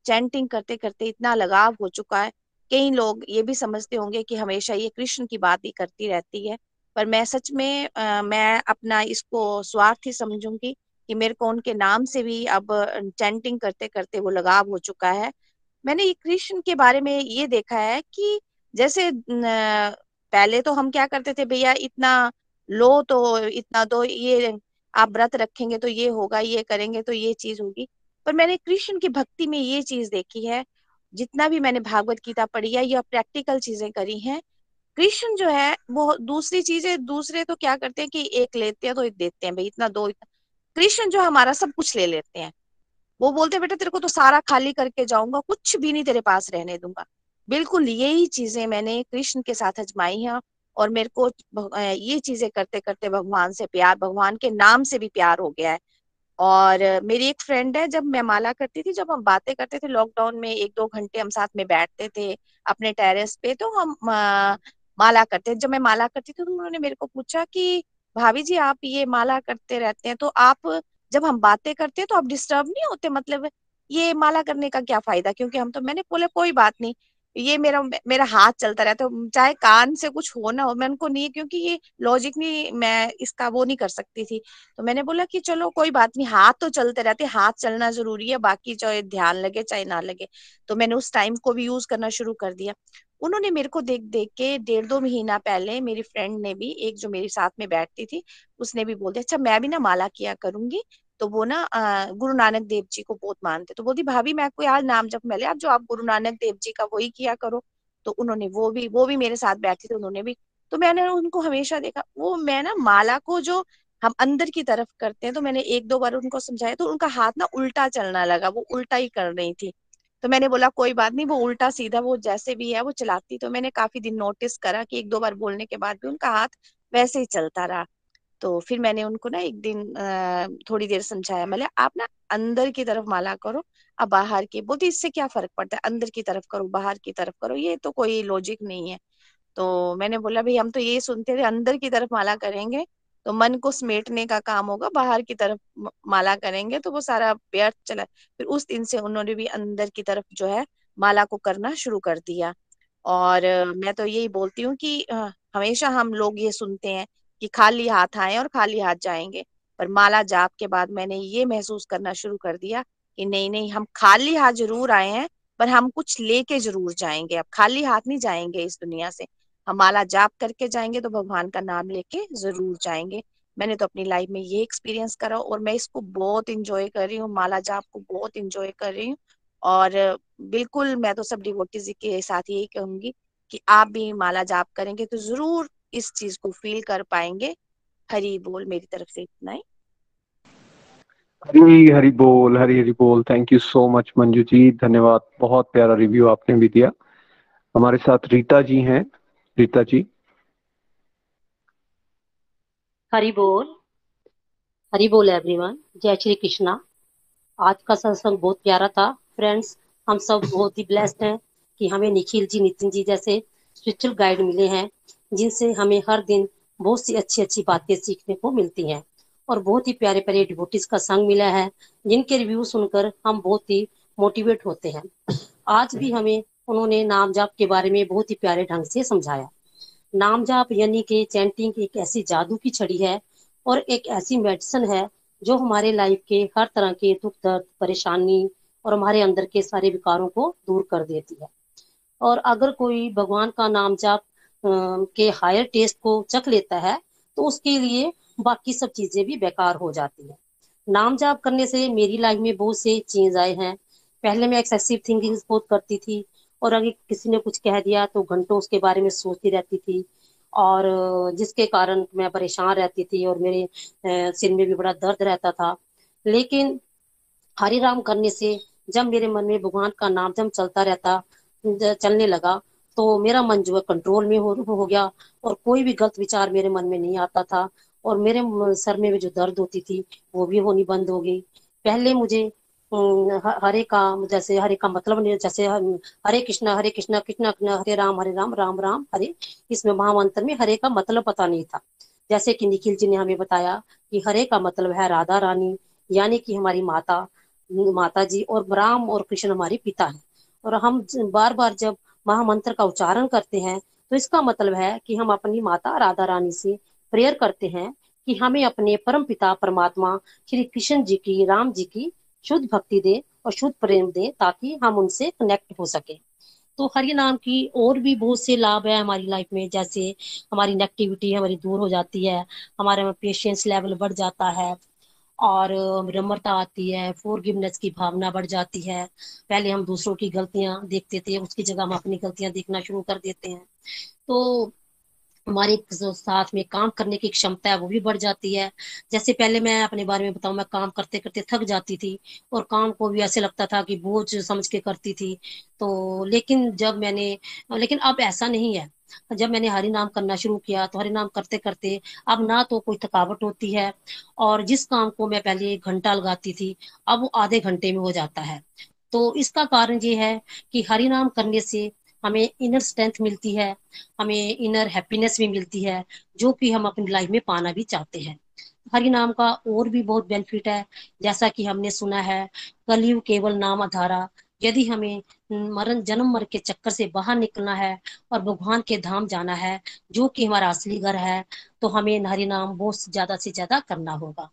चैंटिंग करते करते इतना लगाव हो चुका है कई लोग ये भी समझते होंगे कि हमेशा ये कृष्ण की बात ही करती रहती है। पर मैं सच में आ, मैं अपना इसको स्वार्थ ही समझूँगी कि मेरे को उनके नाम से भी अब चैंटिंग करते करते वो लगाव हो चुका है। मैंने ये कृष्ण के बारे में ये देखा है कि जैसे पहले तो हम क्या करते थे भैया इतना लो तो इतना दो ये आप व्रत रखेंगे तो ये होगा ये करेंगे तो ये चीज़ होगी। पर मैंने कृष्ण की भक्ति में ये चीज़ देखी है, जितना भी मैंने भागवत गीता पढ़ी है, या प्रैक्टिकल चीज़ें करी हैं, कृष्ण जो है, वो दूसरी चीज़ें, दूसरे तो क्या करते हैं कि एक लेते हैं तो एक देते हैं, भाई इतना दो इतना कृष्ण जो हमारा सब कुछ ले लेते हैं। वो बोलते हैं, बेटा तेरे को तो सारा खाली करके जाऊँगा, कुछ भी नहीं तेरे पास रहने दूँगा। बिल्कुल यही चीज़ें मैंने कृष्ण के साथ अजमाई हैं, और मेरे को ये चीज़ें करते करते भगवान से प्यार, भगवान के नाम से भी प्यार हो गया है। और मेरी एक फ्रेंड है, जब मैं माला करती थी, जब हम बातें करते थे लॉकडाउन में एक दो घंटे हम साथ में बैठते थे अपने टेरेस पे तो हम माला करते जब मैं माला करती थी तो उन्होंने मेरे को पूछा कि, भाभी जी, आप ये माला करते रहते हैं तो आप जब हम बातें करते हैं तो आप डिस्टर्ब नहीं होते? मतलब ये माला करने का क्या फ़ायदा? क्योंकि हम तो मैंने बोले, कोई बात नहीं ये मेरा मेरा हाथ चलता रहता है, चाहे कान से कुछ हो ना हो, मैं उनको नहीं, क्योंकि ये लॉजिक नहीं, मैं इसका वो नहीं कर सकती थी। तो मैंने बोला कि चलो कोई बात नहीं, हाथ तो चलते रहते हाथ चलना ज़रूरी है, बाकी चाहे ध्यान लगे, चाहे ना लगे। तो मैंने उस टाइम को भी यूज़ करना शुरू कर दिया। उन्होंने मेरे को देख देख के डेढ़ दो महीना पहले मेरी फ्रेंड ने भी, एक जो मेरे साथ में बैठती थी, उसने भी बोल दिया अच्छा मैं भी ना माला किया करूँगी तो वो ना गुरु नानक देव जी को बहुत मानते तो बोलती, भाभी, मैं कोई आज नाम जब मिले आप जो आप गुरु नानक देव जी का वही किया करो। तो उन्होंने वो भी वो भी मेरे साथ बैठी थी, उन्होंने भी। तो मैंने उनको हमेशा देखा, वो मैं ना माला को जो हम अंदर की तरफ़ करते हैं तो मैंने एक दो बार उनको समझाया तो उनका हाथ ना उल्टा चलना लगा, वो उल्टा ही कर रही थी। तो मैंने बोला, कोई बात नहीं, वो उल्टा सीधा, वो जैसे भी है, वो चलाती। तो मैंने काफ़ी दिन नोटिस करा कि एक दो बार बोलने के बाद भी उनका हाथ वैसे ही चलता रहा। तो फिर मैंने उनको ना एक दिन थोड़ी देर समझाया मतलब आप ना अंदर की तरफ़ माला करो अब बाहर की। बोलती, इससे क्या फ़र्क पड़ता है? अंदर की तरफ़ करो, बाहर की तरफ़ करो, ये तो कोई लॉजिक नहीं है। तो मैंने बोला, भाई, हम तो ये सुनते थे, अंदर की तरफ़ माला करेंगे तो मन को समेटने का काम होगा, बाहर की तरफ़ माला करेंगे तो वो सारा व्यर्थ चला। फिर उस दिन से उन्होंने भी अंदर की तरफ़ जो है, माला को करना शुरू कर दिया। और मैं तो यही बोलती हूँ कि हमेशा हम लोग ये सुनते हैं कि खाली हाथ आए और खाली हाथ जाएँगे। पर माला जाप के बाद मैंने ये महसूस करना शुरू कर दिया कि नहीं नहीं, हम खाली हाथ ज़रूर आए हैं, पर हम कुछ लेके ज़रूर जाएँगे। अब खाली हाथ नहीं जाएँगे इस दुनिया से। हम माला जाप करके जाएँगे तो भगवान का नाम लेके ज़रूर जाएँगे। मैंने तो अपनी लाइफ में ये एक्सपीरियंस करा और मैं इसको बहुत इंजॉय कर रही हूँ, माला जाप को बहुत इंजॉय कर रही हूँ। और बिल्कुल मैं तो सब डिवोटीज के साथ यही कहूँगी कि आप भी माला जाप करेंगे तो ज़रूर इस चीज़ को फील कर पाएँगे। हरी बोल मेरी तरफ़ से इतना ही। हरी हरी बोल हरी हरी बोल। Thank you so much Manju ji. धन्यवाद। बहुत प्यारा रिव्यू आपने भी दिया। हमारे साथ रीता जी हैं। रीता जी। हरी बोल। हरी बोल एवरीवन जय श्री कृष्णा। आज का सत्संग बहुत प्यारा था। फ्रेंड्स हम सब बहुत ही ब्लेस्ड हैं कि हमें निखिल जी नितिन जी जैसे स्पिरिचुअल गाइड मिले हैं। जिनसे हमें हर दिन बहुत सी अच्छी अच्छी बातें सीखने को मिलती हैं। और बहुत ही प्यारे प्यारे डिवोटिस का संग मिला है, जिनके रिव्यू सुनकर हम बहुत ही मोटिवेट होते हैं। आज भी हमें उन्होंने नाम जाप के बारे में बहुत ही प्यारे ढंग से समझाया। नाम जाप यानी कि चैंटिंग एक ऐसी जादू की छड़ी है और एक ऐसी मेडिसिन है जो हमारे लाइफ के हर तरह के दुख, दर्द, परेशानी और हमारे अंदर के सारे विकारों को दूर कर देती है। और अगर कोई भगवान का नाम जाप के हायर टेस्ट को चख लेता है तो उसके लिए बाकी सब चीज़ें भी बेकार हो जाती है। नाम जाप करने से मेरी लाइफ में बहुत से चेंज आए हैं। पहले मैं एक्सेसिव थिंकिंग बहुत करती थी, और अगर किसी ने कुछ कह दिया तो घंटों उसके बारे में सोचती रहती थी, और जिसके कारण मैं परेशान रहती थी और मेरे सिर में भी बड़ा दर्द रहता था। लेकिन हरि राम करने से जब मेरे मन में भगवान का नाम जब चलता रहता चलने लगा तो मेरा मन जो है कंट्रोल में हो, हो गया और कोई भी गलत विचार मेरे मन में नहीं आता था और मेरे सर में जो दर्द होती थी वो भी होनी बंद हो गई। पहले मुझे हरे का जैसे हरे का मतलब नहीं जैसे हरे कृष्णा हरे कृष्णा कृष्णा कृष्णा हरे राम हरे राम राम राम हरे इसमें महामंत्र में हरे का मतलब पता नहीं था। जैसे कि निखिल जी ने हमें बताया कि हरे का मतलब है राधा रानी यानी कि हमारी माता माता जी और राम और कृष्ण हमारे पिता है। और हम बार बार जब महामंत्र का उच्चारण करते हैं तो इसका मतलब है कि हम अपनी माता राधा रानी से प्रेयर करते हैं कि हमें अपने परम पिता परमात्मा श्री कृष्ण जी की, राम जी की शुद्ध भक्ति दे और शुद्ध प्रेम दे ताकि हम उनसे कनेक्ट हो सके। तो हरि नाम की और भी बहुत से लाभ है हमारी लाइफ में, जैसे हमारी नेगेटिविटी हमारी दूर हो जाती है, हमारे में पेशेंस लेवल बढ़ जाता है और विनम्रता आती है फोरगिवनेस की भावना बढ़ जाती है। पहले हम दूसरों की गलतियाँ देखते थे, उसकी जगह हम अपनी गलतियाँ देखना शुरू कर देते हैं। तो हमारे साथ में काम करने की क्षमता है, वो भी बढ़ जाती है। जैसे पहले मैं अपने बारे में बताऊँ, मैं काम करते करते थक जाती थी और काम को भी ऐसे लगता था कि बोझ समझ के करती थी। तो लेकिन जब मैंने, लेकिन अब ऐसा नहीं है। जब मैंने हरि नाम करना शुरू किया तो हरि नाम करते करते अब ना तो कोई थकावट होती है और जिस काम को मैं पहले एक घंटा लगाती थी, अब वो आधे घंटे में हो जाता है। तो इसका कारण ये है कि हरि नाम करने से हमें इनर स्ट्रेंथ मिलती है, हमें इनर हैप्पीनेस भी मिलती है, जो कि हम अपनी लाइफ में पाना भी चाहते हैं। हरि नाम का और भी बहुत बेनिफिट है। जैसा कि हमने सुना है, कलयुग केवल नाम आधारा यदि हमें मरण जन्म मर के चक्कर से बाहर निकलना है और भगवान के धाम जाना है, जो कि हमारा असली घर है। तो हमें हरि नाम बहुत ज़्यादा से ज़्यादा करना होगा।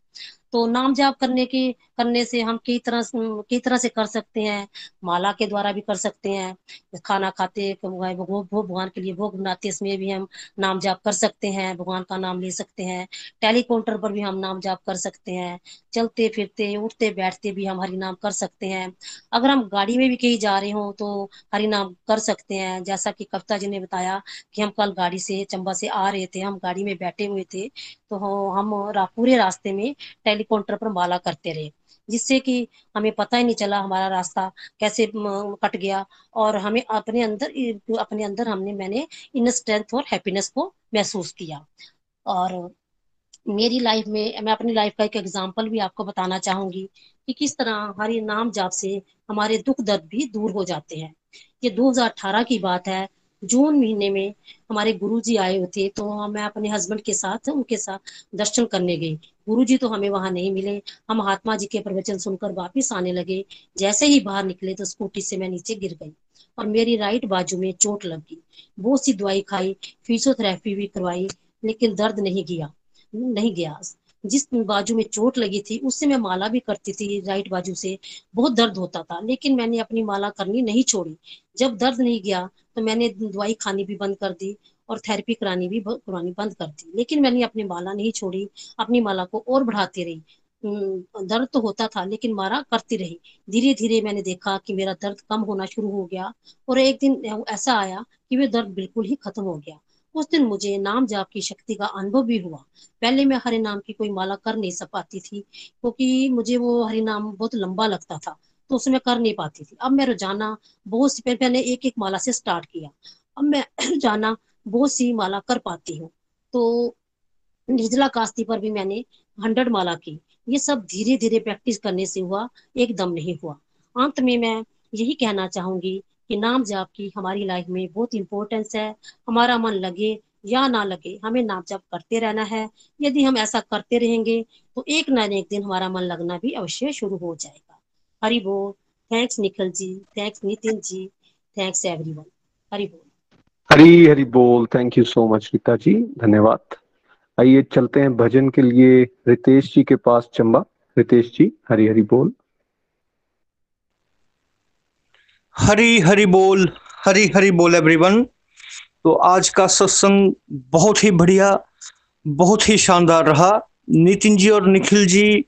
तो नाम जाप करने की, करने से हम कई तरह कई तरह से कर सकते हैं। माला के द्वारा भी कर सकते हैं। खाना खाते भगवान के लिए भोग बनाते, इसमें भी हम नाम जाप कर सकते हैं, भगवान का नाम ले सकते हैं। टेलीकाउंटर पर भी हम नाम जाप कर सकते हैं। चलते फिरते, उठते बैठते भी हम हरि नाम कर सकते हैं। अगर हम गाड़ी में भी कहीं जा रहे हो तो हरि नाम कर सकते हैं। जैसा कि कविता जी ने बताया कि हम कल गाड़ी से, चंबा से आ रहे थे, हम गाड़ी में बैठे हुए थे तो हम पूरे रास्ते में टेलीकाउंटर पर माला करते रहे, जिससे कि हमें पता ही नहीं चला हमारा रास्ता कैसे कट गया, और हमें अपने अंदर अपने अंदर हमने, मैंने इन स्ट्रेंथ और हैप्पीनेस को महसूस किया। और मेरी लाइफ में, मैं अपनी लाइफ का एक एग्ज़ाम्पल भी आपको बताना चाहूँगी कि किस तरह हरी नाम जाप से हमारे दुख दर्द भी दूर हो जाते हैं। ये 2018 की बात है जून महीने में हमारे गुरुजी आए हुए थे तो मैं अपने हस्बैंड के साथ, उनके साथ दर्शन करने गई। गुरु जी तो हमें वहाँ नहीं मिले। हम महात्मा जी के प्रवचन सुनकर वापिस आने लगे। जैसे ही बाहर निकले तो स्कूटी से मैं नीचे गिर गई और मेरी राइट बाजू में चोट लग गई। बहुत सी दवाई खाई फिजियोथेरेपी भी करवाई, लेकिन दर्द नहीं गया नहीं गया। जिस बाजू में चोट लगी थी, उससे मैं माला भी करती थी राइट बाजू से। बहुत दर्द होता था, लेकिन मैंने अपनी माला करनी नहीं छोड़ी। जब दर्द नहीं गया तो मैंने दवाई खानी भी बंद कर दी और थेरेपी करानी भी करानी बंद कर दी। लेकिन मैंने अपनी माला नहीं छोड़ी, अपनी माला को और बढ़ाती रही। दर्द तो होता था, लेकिन मारा करती रही। धीरे धीरे मैंने देखा कि मेरा दर्द कम होना शुरू हो गया और एक दिन ऐसा आया कि वे दर्द बिल्कुल ही खत्म हो गया। उस दिन मुझे नाम जाप की शक्ति का अनुभव भी हुआ। पहले मैं हरे नाम की कोई माला कर नहीं सक पाती थी, क्योंकि मुझे वो हरि नाम बहुत लंबा लगता था तो उसमें कर नहीं पाती थी। अब मैं रोज़ाना बहुत सी पहले एक एक माला से स्टार्ट किया। अब मैं रोज़ाना बहुत सी माला कर पाती हूँ। तो निर्जला कास्ती पर भी मैंने हंड्रेड माला की। ये सब धीरे धीरे प्रैक्टिस करने से हुआ, एकदम नहीं हुआ। अंत में मैं यही कहना चाहूँगी कि नाम जाप की हमारी लाइफ में बहुत इंपॉर्टेंस है। हमारा मन लगे या ना लगे, हमें नाम जाप करते रहना है। यदि हम ऐसा करते रहेंगे तो एक न एक दिन हमारा मन लगना भी अवश्य शुरू हो जाएगा। हरि बोल। Thanks Nikhil ji. Thanks Nitin ji. Thanks everyone Hari बोल। हरी हरी बोल। Thank you so much Rita ji. धन्यवाद। आइए चलते हैं भजन के लिए। रितेश जी के पास चंबा। रितेश जी, हरी हरी बोल। हरी हरी बोल, हरी हरी बोल एवरीवन तो आज का सत्संग बहुत ही बढ़िया, बहुत ही शानदार रहा। नितिन जी और निखिल जी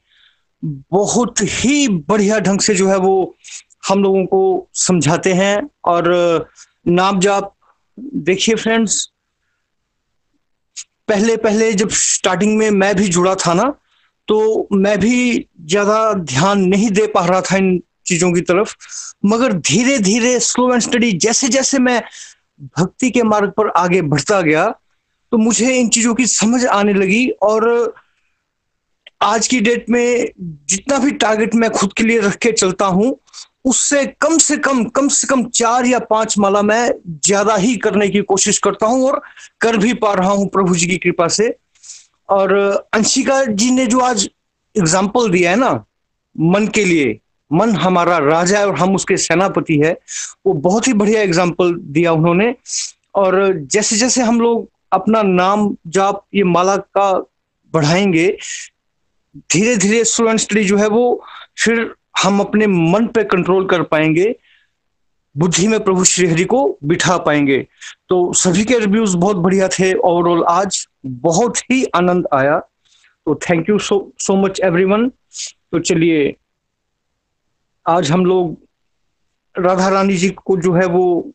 बहुत ही बढ़िया ढंग से जो है वो हम लोगों को समझाते हैं। और नाम जाप, देखिए फ्रेंड्स पहले पहले जब स्टार्टिंग में मैं भी जुड़ा था ना तो मैं भी ज़्यादा ध्यान नहीं दे पा रहा था इन चीज़ों की तरफ़। मगर धीरे धीरे स्लो एंड स्टडी जैसे जैसे मैं भक्ति के मार्ग पर आगे बढ़ता गया तो मुझे इन चीज़ों की समझ आने लगी और आज की डेट में जितना भी टारगेट मैं खुद के लिए रख के चलता हूँ, उससे कम से कम कम से कम चार या पाँच माला मैं ज़्यादा ही करने की कोशिश करता हूँ और कर भी पा रहा हूँ प्रभु जी की कृपा से। और अंशिका जी ने जो आज एग्ज़ाम्पल दिया है ना, मन के लिए मन हमारा राजा है और हम उसके सेनापति है। वो बहुत ही बढ़िया एग्ज़ाम्पल दिया उन्होंने। और जैसे जैसे हम लोग अपना नाम जाप ये माला का बढ़ाएँगे धीरे धीरे स्टूडेंट स्टडी जो है वो फिर हम अपने मन पे कंट्रोल कर पाएँगे, बुद्धि में प्रभु श्री हरि को बिठा पाएँगे। तो सभी के रिव्यूज़ बहुत बढ़िया थे। ओवरऑल आज बहुत ही आनंद आया। तो thank you so so much everyone तो चलिए आज हम लोग राधा रानी जी को जो है वो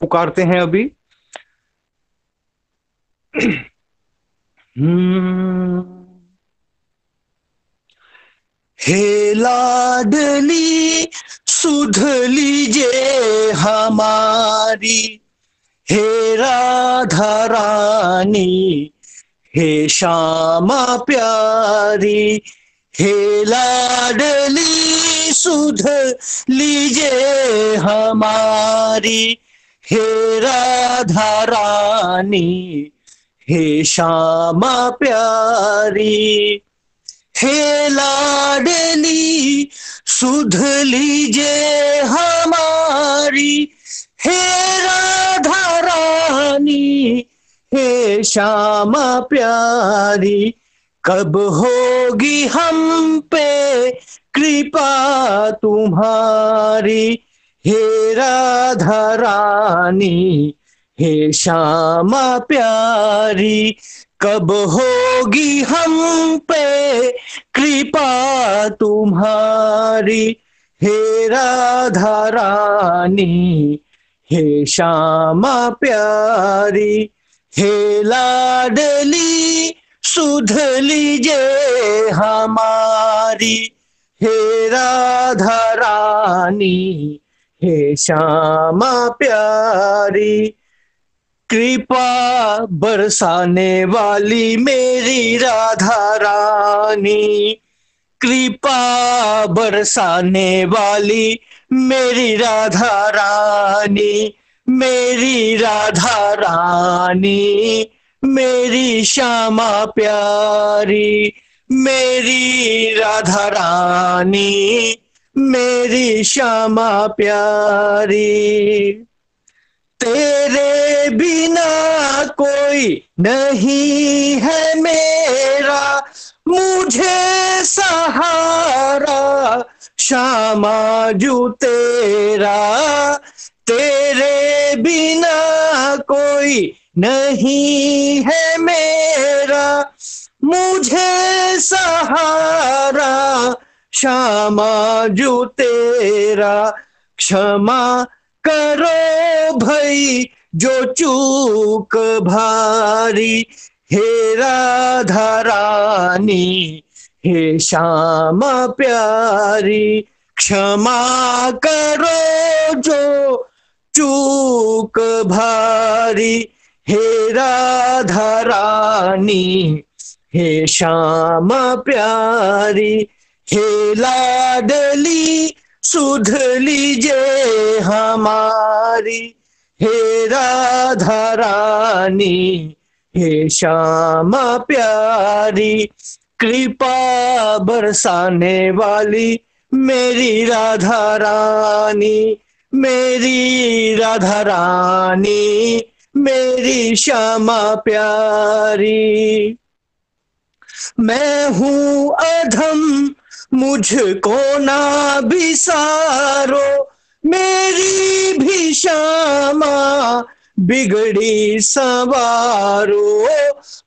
पुकारते हैं अभी। हे लाडली, सुध लीजे हमारी। हे राधा रानी, हे श्यामा प्यारी। हे लाडली सुध लीजे हमारी। हे राधा रानी, हे श्यामा प्यारी। हे लाडली, सुध लीजे हमारी। हे राधा रानी, हे श्यामा प्यारी। कब होगी हम पे कृपा तुम्हारी। हे राधा रानी हे श्यामा प्यारी, कब होगी हम पे कृपा तुम्हारी। हे राधा रानी हे श्यामा प्यारी, हे लाडली सुध लीजे हमारी। हे राधा रानी हे श्यामा प्यारी, कृपा बरसाने वाली मेरी राधा रानी कृपा बरसाने वाली मेरी राधा रानी मेरी राधा रानी मेरी श्यामा प्यारी। मेरी राधा रानी, मेरी श्यामा प्यारी, तेरे बिना कोई नहीं है मेरा, मुझे सहारा श्यामा जू तेरा, तेरे बिना कोई नहीं है मेरा। मुझे सहारा श्यामा जो तेरा। क्षमा करो भई, जो चूक भारी। हे राधा रानी, हे श्यामा प्यारी। क्षमा करो जो चूक भारी। हे राधा रानी हे श्यामा प्यारी, हे लाडली सुध लीजे हमारी, हे राधा रानी, हे श्यामा प्यारी, कृपा बरसाने वाली मेरी राधा रानी, मेरी राधा रानी, मेरी श्यामा प्यारी। मैं हूँ अधम, मुझको ना बिसारो। मेरी भी श्यामा बिगड़ी सवारो।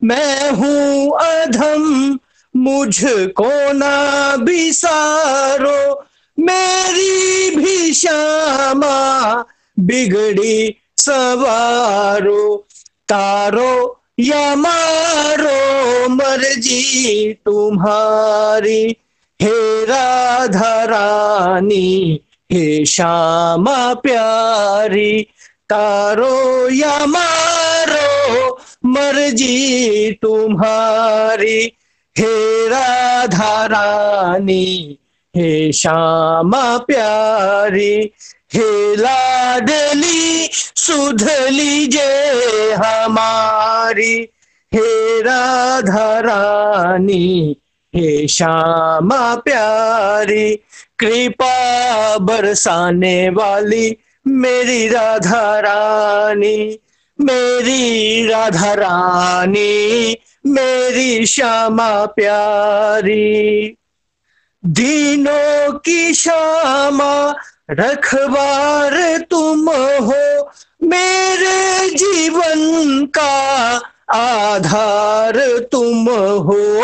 मैं हूँ अधम, मुझको ना बिसारो। मेरी भी श्यामा बिगड़ी सवारो। तारो या मारो मर्ज़ी तुम्हारी। हे राधा रानी, हे श्यामा प्यारी। तारो या मारो मर्ज़ी तुम्हारी। हे राधा रानी, हे श्यामा प्यारी। हे लाडली, सुधली जे हमारी। हे राधा रानी, हे श्यामा प्यारी, कृपा बरसाने वाली मेरी राधा रानी, मेरी राधा रानी, मेरी श्यामा प्यारी। दीनों की श्यामा, रखवार तुम हो मेरे जीवन का आधार तुम हो,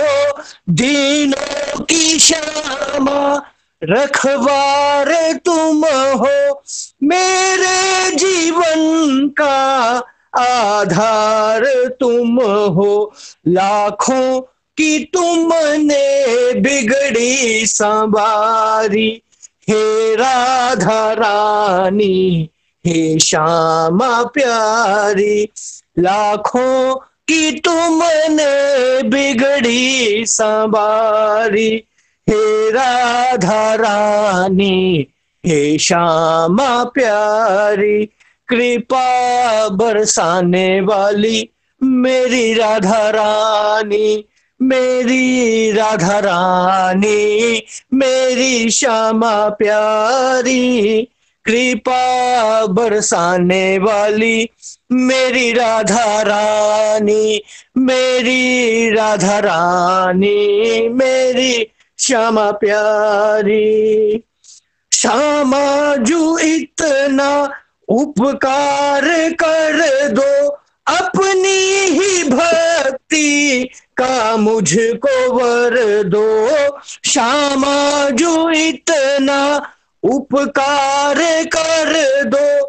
दीनों की श्यामा रखवार तुम हो। मेरे जीवन का आधार तुम हो। लाखों की तुमने बिगड़ी संवारी। हे राधा रानी, हे श्यामा प्यारी, लाखों की तुमने बिगड़ी संवारी। हे राधा रानी, हे श्यामा प्यारी, कृपा बरसाने वाली मेरी राधा रानी, मेरी राधा रानी, मेरी श्यामा प्यारी। कृपा बरसाने वाली मेरी राधा रानी, मेरी राधा रानी, मेरी श्यामा प्यारी। श्यामा, जो इतना उपकार कर दो, अपनी ही भक्ति का मुझको वर दो। श्यामा, जो इतना उपकार कर दो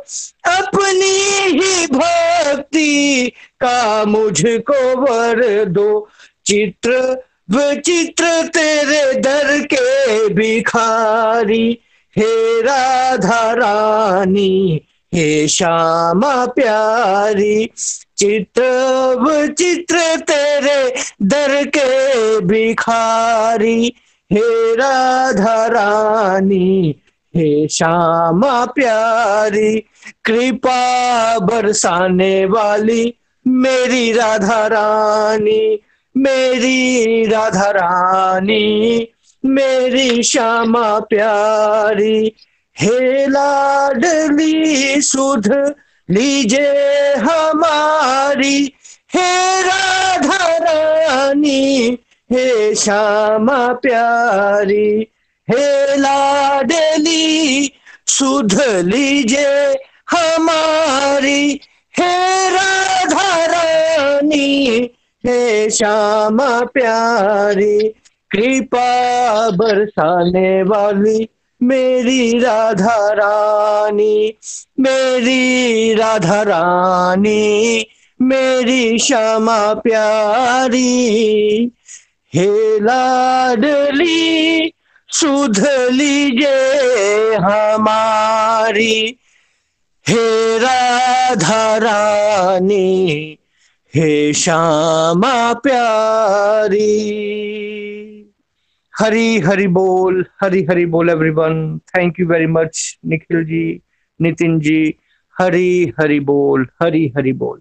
अपनी ही भक्ति का मुझको वर दो। चित्र, विचित्र तेरे दर के भिखारी, हे राधा रानी, हे श्यामा प्यारी। चित्र, विचित्र तेरे दर के भिखारी, हे राधा रानी हे श्यामा प्यारी, कृपा बरसाने वाली मेरी राधा रानी, मेरी राधा रानी, मेरी श्यामा प्यारी। हे लाडली सुध, लीजे हमारी। हे राधा रानी, हे श्यामा प्यारी। हे लाडली सुध लीजे हमारी। हे राधा रानी, हे श्याम प्यारी, कृपा बरसाने वाली मेरी राधा रानी, मेरी राधा रानी, मेरी श्यामा प्यारी। हे लाडली सुध लीजे हमारी। हे राधा रानी, हे श्यामा प्यारी। हरी हरी बोल, हरी हरी बोल everyone thank you very much Nikhil ji Nitin ji. Hari Hari बोल, हरी हरी बोल।